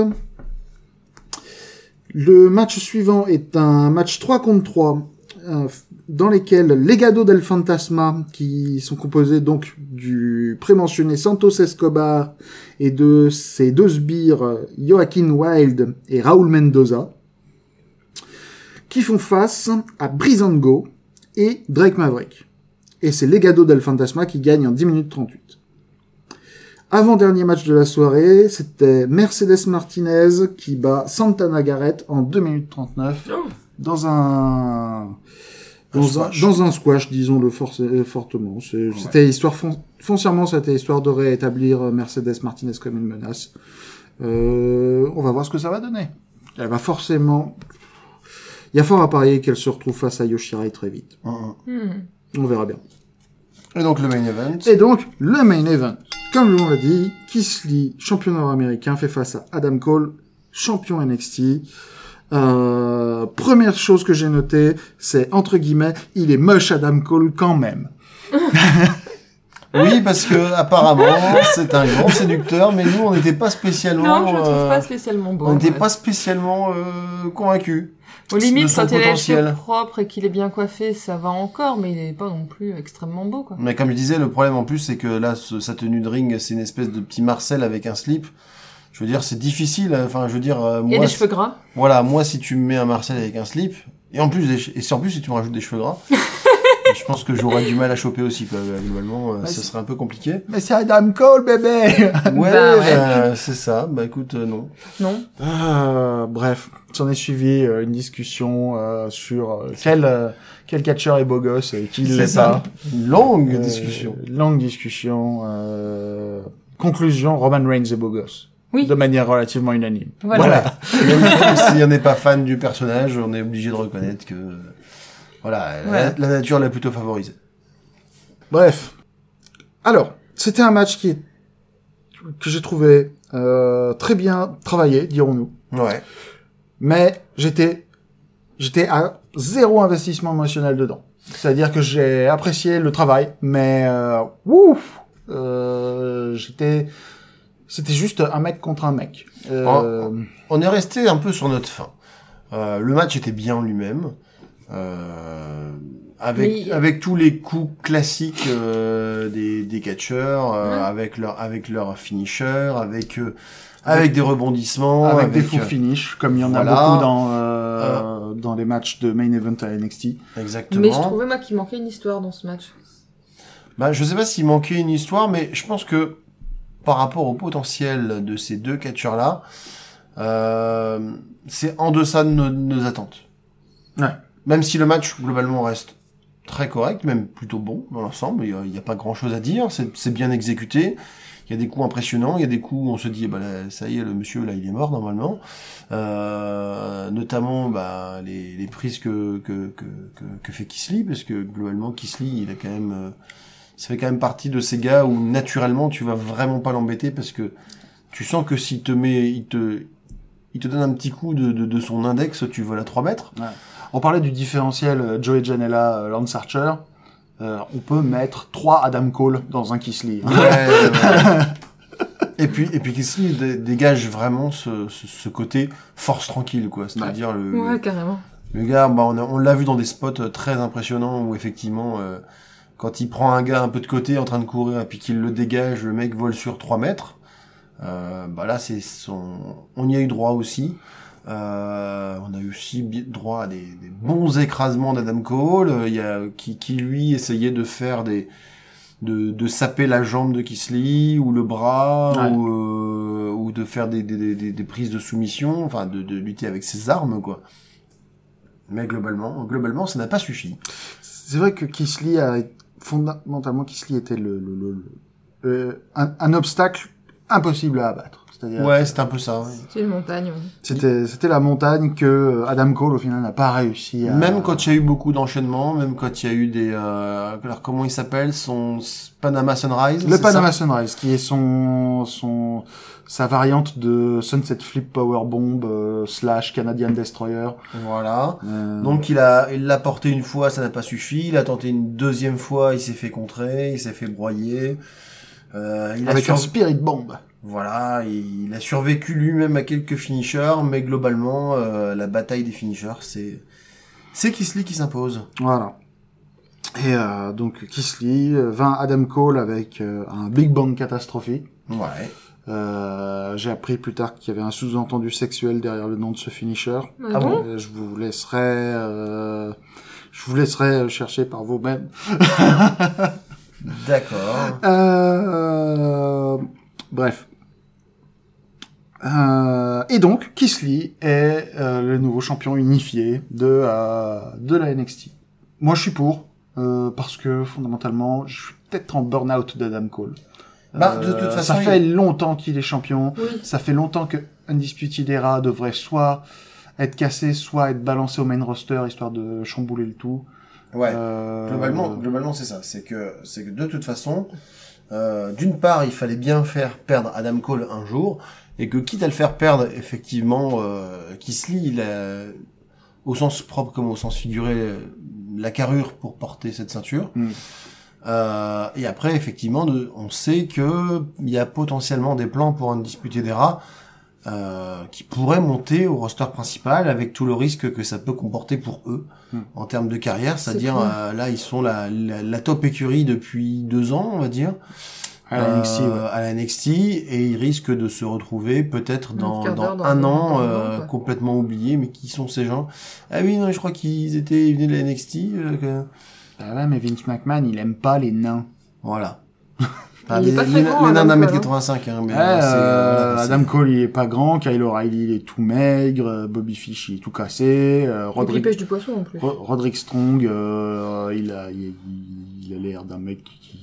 S1: Le match suivant est un match 3 contre 3 euh, dans lesquels les Legado del Fantasma, qui sont composés donc du prémentionné Santos Escobar et de ses deux sbires euh, Joaquin Wild et Raúl Mendoza, qui font face à Brizango et Drake Maverick. Et c'est Legado del Fantasma qui gagne en 10 minutes 38. Avant-dernier match de la soirée, c'était Mercedes Martinez qui bat Santana Garrett en 2 minutes 39 dans un dans un,
S2: squash.
S1: dans un squash, disons-le force- euh, fortement. C'était histoire fon- foncièrement, c'était histoire de rétablir euh, Mercedes Martinez comme une menace. Euh, on va voir ce que ça va donner. Elle va forcément. Il y a fort à parier qu'elle se retrouve face à Yoshirai très vite.
S2: Mm, mm.
S3: Hmm.
S1: On verra bien.
S2: Et donc le main event.
S1: Et donc, le main event. Comme l'on l'a dit, Keith Lee, champion nord-américain, fait face à Adam Cole, champion NXT. Euh, première chose que j'ai notée, c'est, entre guillemets, il est moche Adam Cole quand même.
S2: Oui, parce que apparemment c'est un grand séducteur, mais nous on n'était pas spécialement.
S3: Non, je le trouve
S2: euh,
S3: pas spécialement beau.
S2: on n'était
S3: ouais.
S2: pas spécialement euh, convaincus. De son
S3: quand il a cheveux propres et qu'il est bien coiffé, ça va encore, mais il est pas non plus extrêmement beau, quoi.
S2: Mais comme je disais, le problème en plus, c'est que là, ce- sa tenue de ring, c'est une espèce de petit Marcel avec un slip. Je veux dire, c'est difficile. Enfin, je veux dire, euh,
S3: Il y a
S2: moi,
S3: des cheveux gras.
S2: voilà, moi, si tu me mets un Marcel avec un slip, et en plus, et si en plus si tu me rajoutes des cheveux gras, je pense que j'aurais du mal à choper aussi, quoi. Globalement, euh,
S1: Bah,
S2: ce
S1: c'est-
S2: serait un peu compliqué.
S1: Mais c'est Adam Cole, bébé
S2: Ouais,
S3: Bah, ouais.
S2: bah, c'est ça. Bah écoute, euh, non.
S3: Non.
S1: Euh, bref, s'en est suivi euh, une discussion euh, sur euh, quel, euh, quel catcheur est beau gosse et qui
S2: C'est
S1: l'est
S2: ça.
S1: pas.
S2: Une longue
S1: Euh,
S2: discussion.
S1: Longue discussion. euh, Conclusion, Roman Reigns est beau gosse.
S3: Oui.
S1: De manière relativement unanime.
S3: Voilà.
S2: Même si on n'est pas fan du personnage, on est obligé de reconnaître que voilà, la- nature l'a plutôt favorisé.
S1: Bref. Alors, c'était un match qui est... que j'ai trouvé euh, très bien travaillé, dirons-nous.
S2: Ouais.
S1: Mais j'étais j'étais à zéro investissement émotionnel dedans. C'est-à-dire que j'ai apprécié le travail, mais euh, ouf, euh, j'étais c'était juste un mec contre un mec. Euh,
S2: On est resté un peu sur notre fin. Euh, le match était bien en lui-même. Euh, avec
S3: Mais-
S2: avec tous les coups classiques euh, des des catcheurs, euh,
S3: Ouais.
S2: avec leur avec leur finisher, avec euh, avec des rebondissements,
S1: avec, des faux
S2: euh,
S1: finishes, comme il y en a beaucoup dans euh, dans les matchs de main event à NXT.
S2: exactement.
S3: Mais je trouvais moi qu'il manquait une histoire dans ce match.
S2: Bah, je sais pas s'il manquait une histoire, mais je pense que par rapport au potentiel de ces deux catcheurs-là, euh, c'est en deçà de nos, nos attentes.
S1: Ouais.
S2: Même si le match, globalement, reste très correct, même plutôt bon dans l'ensemble, il n'y a, pas grand-chose à dire, c'est bien exécuté. Il y a des coups impressionnants, il y a des coups où on se dit, bah, là, ça y est, le monsieur, là, il est mort, normalement. Euh, notamment, bah, les, prises que, fait Kisly, parce que, globalement, Kisly, il quand même, euh, ça fait quand même partie de ces gars où, naturellement, tu vas vraiment pas l'embêter, parce que tu sens que s'il te met, il te, il te donne un petit coup de, de, son index, tu voles à 3 mètres.
S1: On parlait du différentiel euh, Joey Janela euh, Lance Archer. Euh, on peut mettre trois Adam Cole dans un Kiss Lee.
S2: Ouais, ouais. Et puis, et puis Kisly dé- dégage vraiment ce, ce, ce côté force tranquille, quoi. C'est-à-dire le, le-
S3: Ouais, carrément.
S2: Le gars, bah, on, l'a vu dans des spots très impressionnants où effectivement, euh, quand il prend un gars un peu de côté en train de courir et puis qu'il le dégage, le mec vole sur 3 mètres. Euh, bah là, c'est son, on y a eu droit aussi. Euh, on a eu aussi droit à des, des bons écrasements d'Adam Cole, euh, il y a qui, qui lui essayait de faire des, de, de saper la jambe de Kisly ou le bras
S1: Ouais.
S2: ou, euh, ou de faire des, des, des, des prises de soumission, enfin de, de lutter avec ses armes quoi. Mais globalement, globalement, ça n'a pas suffi.
S1: C'est vrai que Kiss Lee a fondamentalement Kiss Lee était le, le, le- le- euh, un, un obstacle impossible à abattre. C'est-à-dire
S2: Ouais, c'est un peu ça. ouais.
S3: C'est une montagne. ouais.
S1: c'était c'était la montagne que euh, Adam Cole au final n'a pas réussi à
S2: Même quand il y a eu beaucoup d'enchaînements, même quand il y a eu des, euh, alors comment il s'appelle, son Panama Sunrise.
S1: le Panama
S2: ça
S1: Sunrise qui est son son sa variante de Sunset Flip Power Bomb euh, slash Canadian Destroyer.
S2: Voilà.
S1: Euh,
S2: Donc il a, il l'a porté une fois, ça n'a pas suffi. Il a tenté une deuxième fois, il s'est fait contrer, il s'est fait broyer. Euh, il a
S1: avec
S2: sur-
S1: un Spirit Bomb.
S2: Voilà, il a survécu lui-même à quelques finishers, mais globalement, euh, la bataille des finishers, c'est c'est Kisly qui s'impose.
S1: Voilà. Et euh, donc Kiss Lee euh, vint Adam Cole avec euh, un Big Bang catastrophique.
S2: Ouais.
S1: Euh, J'ai appris plus tard qu'il y avait un sous-entendu sexuel derrière le nom de ce finisher.
S3: Ah bon?
S1: Euh, je vous laisserai, euh, je vous laisserai chercher par vous-même.
S2: D'accord.
S1: Euh, bref. Euh, et donc, Kiss Lee est euh, le nouveau champion unifié de euh, de la NXT. Moi, je suis pour euh, parce que fondamentalement, je suis peut-être en burn-out d'Adam Cole.
S2: Bah, de toute
S1: Euh,
S2: façon,
S1: ça
S2: il-
S1: fait longtemps qu'il est champion.
S3: Oui.
S1: Ça fait longtemps que Undisputed Era devrait soit être cassé, soit être balancé au main roster histoire de chambouler le tout.
S2: Ouais.
S1: Euh,
S2: Globalement, globalement, c'est ça. C'est que, c'est que de toute façon, euh, d'une part, il fallait bien faire perdre Adam Cole un jour, et que quitte à le faire perdre, effectivement, euh, Kisly, il a, au sens propre comme au sens figuré, euh, la carrure pour porter cette ceinture.
S1: Mm.
S2: Euh, et après, effectivement, de- on sait que il y a potentiellement des plans pour un disputé des rats euh, qui pourraient monter au roster principal avec tout le risque que ça peut comporter pour eux
S1: Mm.
S2: en termes de carrière.
S3: C'est
S2: C'est-à-dire, euh, là, ils sont la, la, la top écurie depuis deux ans, on va dire,
S1: à la NXT,
S2: euh,
S1: ouais.
S2: à la NXT, et ils risquent de se retrouver peut-être dans, dans
S3: dans-
S2: un an euh, complètement oubliés. Mais qui sont ces gens? Ah oui, non, je crois qu'ils étaient ils venaient de la NXT. euh, que-
S1: Bah ouais, mais Vince McMahon, il aime pas les nains.
S2: Voilà. Les,
S3: pas très
S2: les-
S3: grand,
S2: les nains
S3: Adam
S2: d'un
S3: Cole,
S2: mètre
S3: hein.
S2: 85, hein, mais
S1: Ouais,
S2: euh, c'est,
S1: euh,
S2: euh, voilà,
S1: Adam Cole, il est pas grand, Kyle O'Reilly, il est tout maigre, Bobby Fish, il est tout cassé, euh, Roderick,
S3: pêche du poisson en plus.
S1: Ro- Roderick Strong, euh, il a, il, il a l'air d'un mec qui,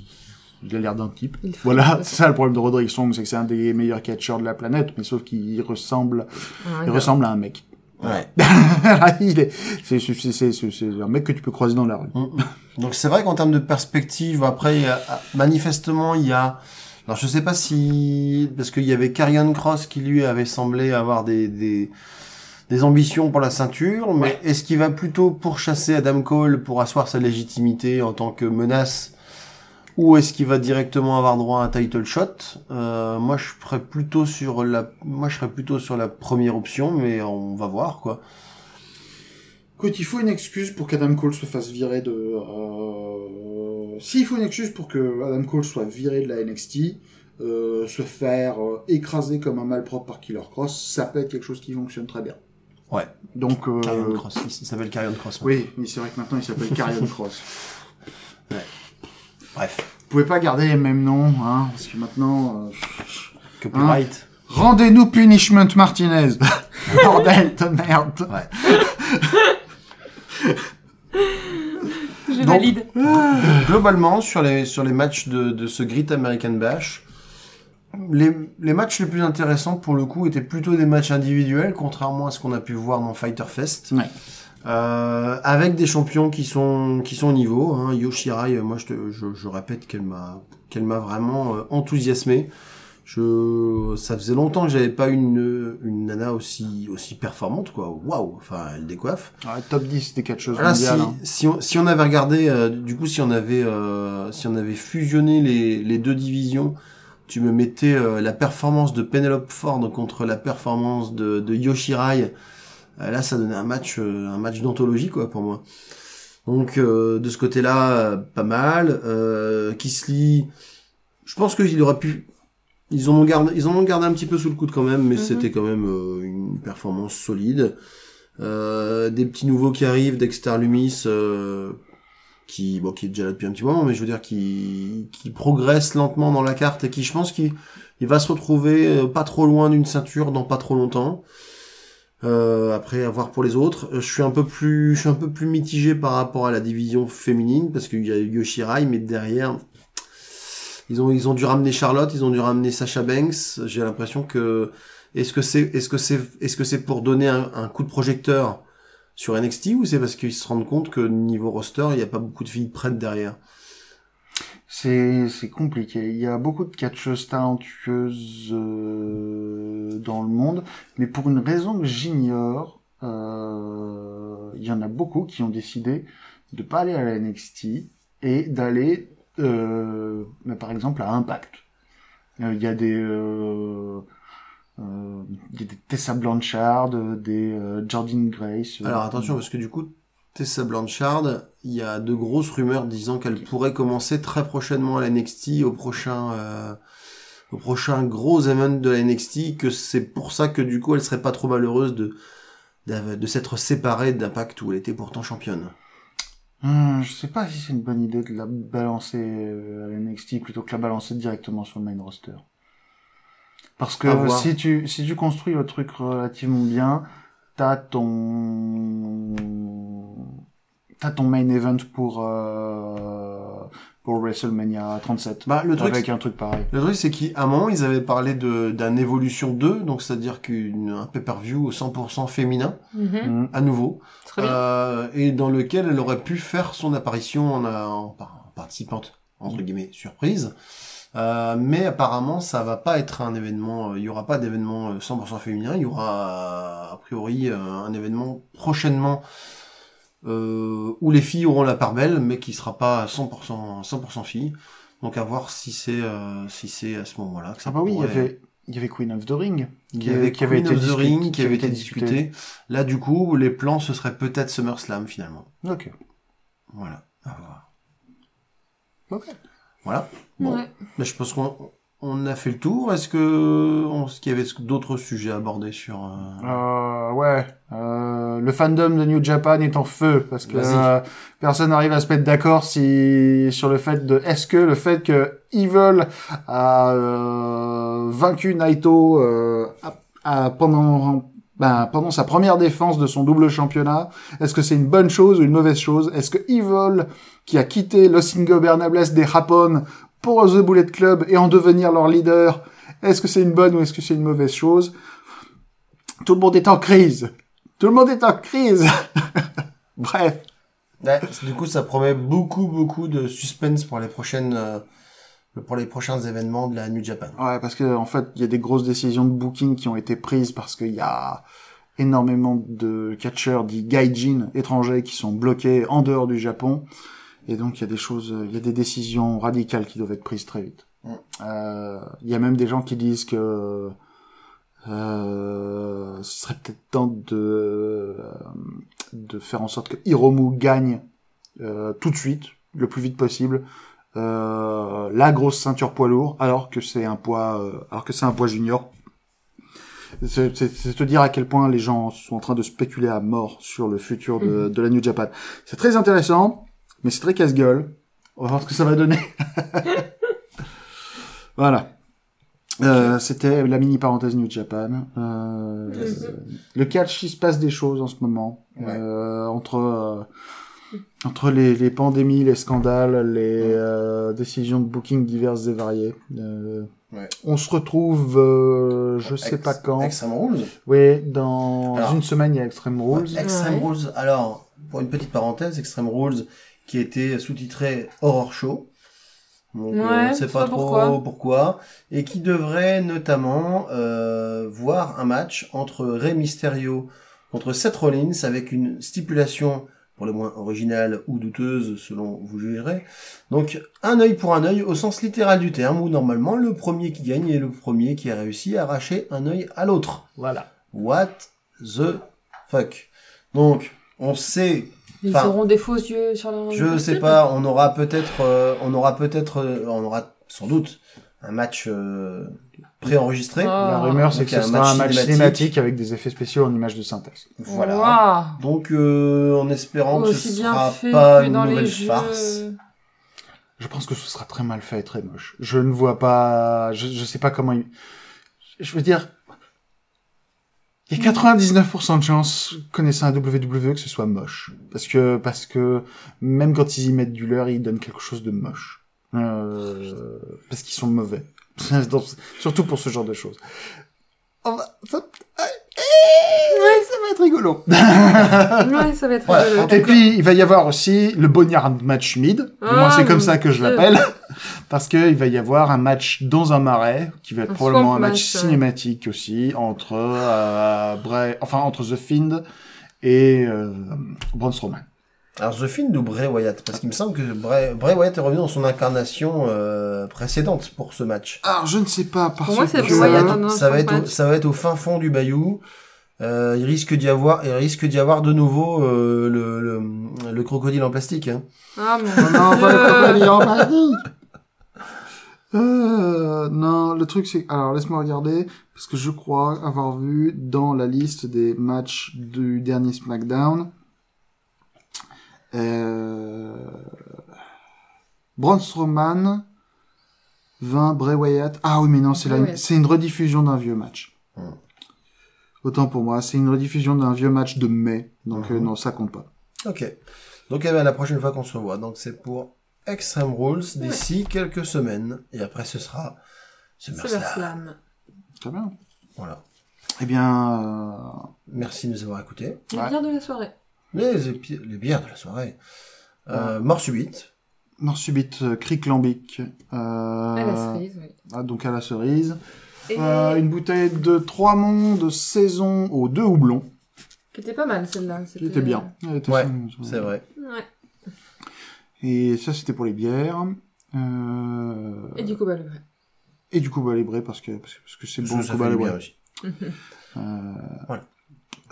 S1: il a l'air d'un type. Voilà, c'est ça le problème de Roderick Strong, c'est que c'est un des meilleurs catcheurs de la planète, mais sauf qu'il ressemble, il ressemble à un mec.
S2: Ouais.
S1: il est, c'est, c'est, c'est, c'est, c'est un mec que tu peux croiser dans la rue.
S2: Mm, mm. Donc c'est vrai qu'en termes de perspective, après, il y a, manifestement, il y a... Alors je sais pas si... Parce qu'il y avait Karrion Cross qui lui avait semblé avoir des... des des ambitions pour la ceinture, mais est-ce qu'il va plutôt pourchasser Adam Cole pour asseoir sa légitimité en tant que menace, ou est-ce qu'il va directement avoir droit à un title shot? Euh, Moi, je serais plutôt sur la, moi, je serais plutôt sur la première option, mais on va voir quoi.
S1: Écoute, il faut une excuse pour qu'Adam Cole se fasse virer de... Euh... S'il faut une excuse pour que Adam Cole soit viré de la NXT, euh, se faire euh, écraser comme un malpropre par Killer Cross, ça peut être quelque chose qui fonctionne très bien.
S2: Ouais.
S1: Donc, euh...
S2: Karrion Cross, il s'appelle Karrion Cross.
S1: Oui, mais c'est vrai que maintenant il s'appelle Karrion Cross.
S2: Bref,
S1: Vous pouvez pas garder les mêmes noms, hein, parce que maintenant... euh,
S2: copyright.
S1: Rendez-nous Punishment Martinez Bordel de merde
S3: Je
S1: Donc-
S3: valide.
S2: Globalement, sur les, sur les matchs de, de ce Great American Bash, les, les matchs les plus intéressants pour le coup étaient plutôt des matchs individuels, contrairement à ce qu'on a pu voir dans Fighter Fest.
S1: Ouais.
S2: Euh, avec des champions qui sont qui sont au niveau. Hein. Yoshirai, euh, moi je, te- je, je répète qu'elle m'a qu'elle m'a vraiment euh, enthousiasmé. Je ça faisait longtemps que j'avais pas une une nana aussi aussi performante quoi. Waouh, enfin elle décoiffe.
S1: Ouais, Top 10 des quatre choses
S2: Voilà, si,
S1: mondiales. hein.
S2: si, on, si on avait regardé, euh, du coup, si on avait, euh, si on avait fusionné les, les deux divisions, tu me mettais la performance de Penelope Ford contre la performance de, de Yoshirai. Euh, là, ça donnait un match, euh, un match d'anthologie, quoi, pour moi. Donc, euh, de ce côté-là, pas mal. Euh, Kisly, je pense qu'ils auraient pu, ils en ont gardé, ils en ont gardé un petit peu sous le coude quand même, mais
S3: Mhm.
S2: c'était quand même euh, une performance solide. Euh, des petits nouveaux qui arrivent, Dexter Lumis, euh, qui, bon, qui est déjà là depuis un petit moment, mais je veux dire, qui, qui progresse lentement dans la carte et qui, je pense, qu'il il va se retrouver pas trop loin d'une ceinture dans pas trop longtemps. Euh, après, à voir pour les autres. Euh, Je suis un peu plus, je suis un peu plus mitigé par rapport à la division féminine parce qu'il y a Yoshirai, mais derrière, ils ont, ils ont dû ramener Charlotte, ils ont dû ramener Sasha Banks. J'ai l'impression que est-ce que c'est, est-ce que c'est, est-ce que c'est pour donner un, un coup de projecteur sur NXT ou c'est parce qu'ils se rendent compte que niveau roster, il n'y a pas beaucoup de filles prêtes derrière?
S1: C'est c'est compliqué. Il y a beaucoup de catcheuses talentueuses euh, dans le monde, mais pour une raison que j'ignore, euh, il y en a beaucoup qui ont décidé de pas aller à la NXT et d'aller, euh, bah, par exemple, à Impact. Il y a des il y a des Tessa Blanchard, des Jordan Grace.
S2: Alors attention parce que du coup, Tessa Blanchard, il y a de grosses rumeurs disant qu'elle pourrait commencer très prochainement à la NXT au prochain euh, au prochain gros event de la NXT que c'est pour ça que du coup elle serait pas trop malheureuse de de, de s'être séparée d'Impact où elle était pourtant championne.
S1: Hmm, je sais pas si c'est une bonne idée de la balancer euh, à la NXT plutôt que la balancer directement sur le main roster. Parce que si tu si tu construis le truc relativement bien, t'as ton t'as ton main event pour euh, pour WrestleMania 37
S2: Bah le truc
S1: avec un truc pareil.
S2: Le truc, c'est qu'à un moment, ils avaient parlé de d'un Evolution 2, donc c'est-à-dire qu'un pay-per-view 100% féminin,
S3: Mhm.
S1: Hmm.
S2: à nouveau,
S3: Très bien.
S2: euh, et dans lequel elle aurait pu faire son apparition en, en en participante, entre guillemets, surprise. Euh, mais apparemment, ça va pas être un événement, euh, il y aura pas d'événement euh, 100% féminin, il y aura a priori euh, un événement prochainement euh, où les filles auront la part belle, mais qui sera pas 100% 100% filles. Donc à voir si c'est euh, si c'est à ce moment-là que ça
S1: Ah bah oui, il y avait il y avait Queen of the Ring
S2: avait
S1: qui avait
S2: Queen
S1: été
S2: of the Ring qui avait été discuté. Là du coup, les plans ce serait peut-être SummerSlam finalement.
S1: Ok.
S2: Voilà. À voir.
S1: Ok.
S2: Voilà. Bon,
S3: Ouais.
S2: mais je pense qu'on on a fait le tour. Est-ce que on- est-ce qu'il y avait d'autres sujets abordés sur euh,
S1: Euh, ouais, euh, le fandom de New Japan est en feu parce que euh, personne n'arrive à se mettre d'accord si sur le fait de est-ce que le fait que Evil a euh, vaincu Naito euh, a- a- pendant ben, pendant sa première défense de son double championnat, est-ce que c'est une bonne chose ou une mauvaise chose? Est-ce que Evil, qui a quitté Los Ingobernables des Japon pour The Bullet Club et en devenir leur leader, est-ce que c'est une bonne ou est-ce que c'est une mauvaise chose? Tout le monde est en crise. Tout le monde est en crise. Bref.
S2: ouais, Du coup, ça promet beaucoup, beaucoup de suspense pour les prochaines, euh, pour les prochains événements de la New Japan.
S1: Ouais, parce que en fait, il y a des grosses décisions de booking qui ont été prises parce qu'il y a énormément de catcheurs dits gaijin étrangers qui sont bloqués en dehors du Japon. Et donc, il y a des choses, il y a des décisions radicales qui doivent être prises très vite.
S2: Mm.
S1: Euh, Il y a même des gens qui disent que euh, ce serait peut-être temps de de faire en sorte que Hiromu gagne euh, tout de suite, le plus vite possible, euh, la grosse ceinture poids lourd, alors que c'est un poids, euh, alors que c'est un poids junior. C'est te dire à quel point les gens sont en train de spéculer à mort sur le futur de,
S3: Mhm.
S1: de la New Japan. C'est très intéressant, mais c'est très casse-gueule. On va voir ce que ça va donner. voilà. Euh, C'était la mini parenthèse New Japan. Euh, le catch, il se passe des choses en ce moment
S2: Ouais.
S1: Euh, entre euh, entre les, les pandémies, les scandales, les euh, décisions de booking diverses et variées. Euh,
S2: Ouais.
S1: On se retrouve, euh, je sais
S2: Ex-
S1: pas quand.
S2: Extreme Rules.
S1: Oui, dans
S2: Alors-
S1: une semaine, il y a Extreme Rules.
S2: Extreme
S3: Ouais.
S2: Rules. Alors, pour une petite parenthèse, Extreme Rules qui était sous-titré Horror Show. Donc, euh,
S3: Ouais,
S2: on ne sait pas
S3: pas
S2: trop
S3: pourquoi.
S2: pourquoi. Et qui devrait notamment euh, voir un match entre Rey Mysterio contre Seth Rollins avec une stipulation pour le moins originale ou douteuse selon vous jugerez. Donc un œil pour un œil au sens littéral du terme où normalement le premier qui gagne est le premier qui a réussi à arracher un œil à l'autre.
S1: Voilà.
S2: What the fuck? Donc, on sait,
S3: Ils
S2: Enfin,
S3: auront des faux yeux sur leur.
S2: je sais pas, on aura peut-être, euh, on aura peut-être, euh, on aura sans doute un match euh, préenregistré.
S3: Ah.
S1: La rumeur, c'est que ce
S2: un
S1: sera
S2: match
S1: un match
S2: cinématique.
S1: cinématique avec des effets spéciaux en images de synthèse.
S2: Voilà. Donc, euh, en espérant que ce sera pas une
S3: dans les
S2: nouvelle
S3: jeux.
S2: farce.
S1: Je pense que ce sera très mal fait et très moche. Je ne vois pas, je, je sais pas comment il... Je veux dire, il y a 99% de chances, connaissant un WWE, que ce soit moche. Parce que, parce que, même quand ils y mettent du leurre, ils donnent quelque chose de moche. Euh, parce qu'ils sont mauvais. Surtout pour ce genre de choses. On va- ça... Ouais, ça va être rigolo.
S3: Ouais, ça va être rigolo.
S1: Et
S2: cas-
S1: puis, il va y avoir aussi le Boneyard match mid. Du moins,
S3: Ah,
S1: c'est comme ça que je l'appelle. Parce que il va y avoir un match dans un marais, qui va être
S3: Un
S1: probablement un match cinématique aussi, entre, euh, Bray, enfin, entre The Fiend et, euh, Braun Strowman.
S2: Alors, The Fiend ou Bray Wyatt? Parce qu'il me semble que Bray, Bray Wyatt est revenu dans son incarnation euh, précédente pour ce match.
S1: Alors, je ne sais pas, parce
S3: Pour moi, c'est
S1: que...
S3: Bray
S2: ça, va
S3: Wyatt
S2: ça, va être au,
S3: match.
S2: ça va être au fin fond du bayou. Euh, il risque d'y avoir, il risque d'y avoir de nouveau euh, le, le, le crocodile en plastique. Hein.
S3: Ah mon
S1: Oh non,
S3: Dieu.
S1: pas le crocodile en plastique. Euh, non, le truc c'est, alors laisse-moi regarder, parce que je crois avoir vu dans la liste des matchs du dernier SmackDown, euh, Braun Strowman, 20 Bray Wyatt. Ah oui, mais non, c'est la, c'est une rediffusion d'un vieux match.
S2: Hmm.
S1: Autant pour moi, c'est une rediffusion d'un vieux match de mai, donc euh,
S2: Mhm.
S1: non, ça compte pas.
S2: Ok. Donc eh ben, la prochaine fois qu'on se revoit. Donc c'est pour Extreme Rules d'ici quelques semaines. Et après ce sera
S3: C'est la
S2: SummerSlam.
S3: slam.
S1: Très bien.
S2: Voilà.
S1: Eh bien, euh,
S2: Merci de nous avoir écoutés.
S3: Le
S1: Ouais.
S3: bien de la soirée.
S2: Les, épi- les bières de la soirée. Euh, Mort subite.
S1: Mort subite, euh, cric lambic, euh,
S3: À la cerise, oui.
S1: ah, donc à la cerise.
S3: Et
S1: Euh, une bouteille de trois monts de saison aux deux houblons.
S3: qui était pas mal celle-là.
S1: Qui était bien. Elle était
S2: Ouais, C'est vrai.
S3: Ouais.
S1: Et ça, c'était pour les bières. Euh,
S3: Et du coup, bah, le vrai.
S1: et du Cuba Libre parce que parce que parce que c'est bon
S2: Ça,
S1: Cuba Libre.
S2: bien aussi.
S1: Euh,
S2: Voilà.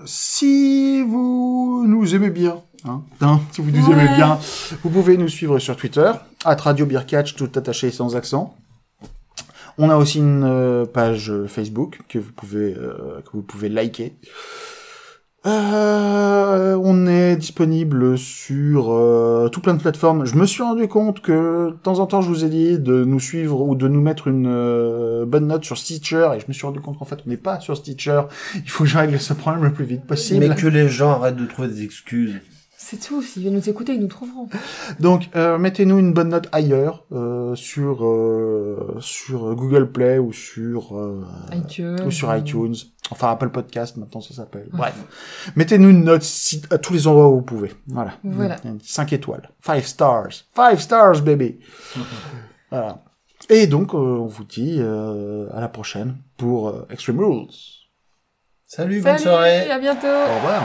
S1: Si vous nous aimez bien, hein, hein, si vous nous
S3: Ouais.
S1: aimez bien, vous pouvez nous suivre sur Twitter, at Radio Beer Catch, tout attaché et sans accent. On a aussi une euh, page Facebook que vous pouvez euh, que vous pouvez liker. Euh, on est disponible sur euh, tout plein de plateformes. Je me suis rendu compte que de temps en temps, je vous ai dit de nous suivre ou de nous mettre une euh, bonne note sur Stitcher, et je me suis rendu compte qu'en fait, on n'est pas sur Stitcher. Il faut que je règle ce problème le plus vite possible.
S2: Mais que les gens arrêtent de trouver des excuses.
S3: C'est tout, s'ils viennent nous écouter, ils nous trouveront.
S1: Donc, euh, mettez-nous une bonne note ailleurs, euh, sur euh, sur Google Play ou sur euh,
S3: iTunes.
S1: ou sur iTunes. Enfin, Apple Podcast, maintenant ça s'appelle. Bref. Mettez-nous une note si- à tous les endroits où vous pouvez. Voilà.
S3: Voilà.
S1: 5 étoiles. 5 stars. 5 stars, baby. voilà. Et donc, euh, on vous dit euh, à la prochaine pour euh, Extreme Rules.
S2: Salut, bonne
S3: Salut,
S2: soirée.
S3: à bientôt.
S1: Au revoir.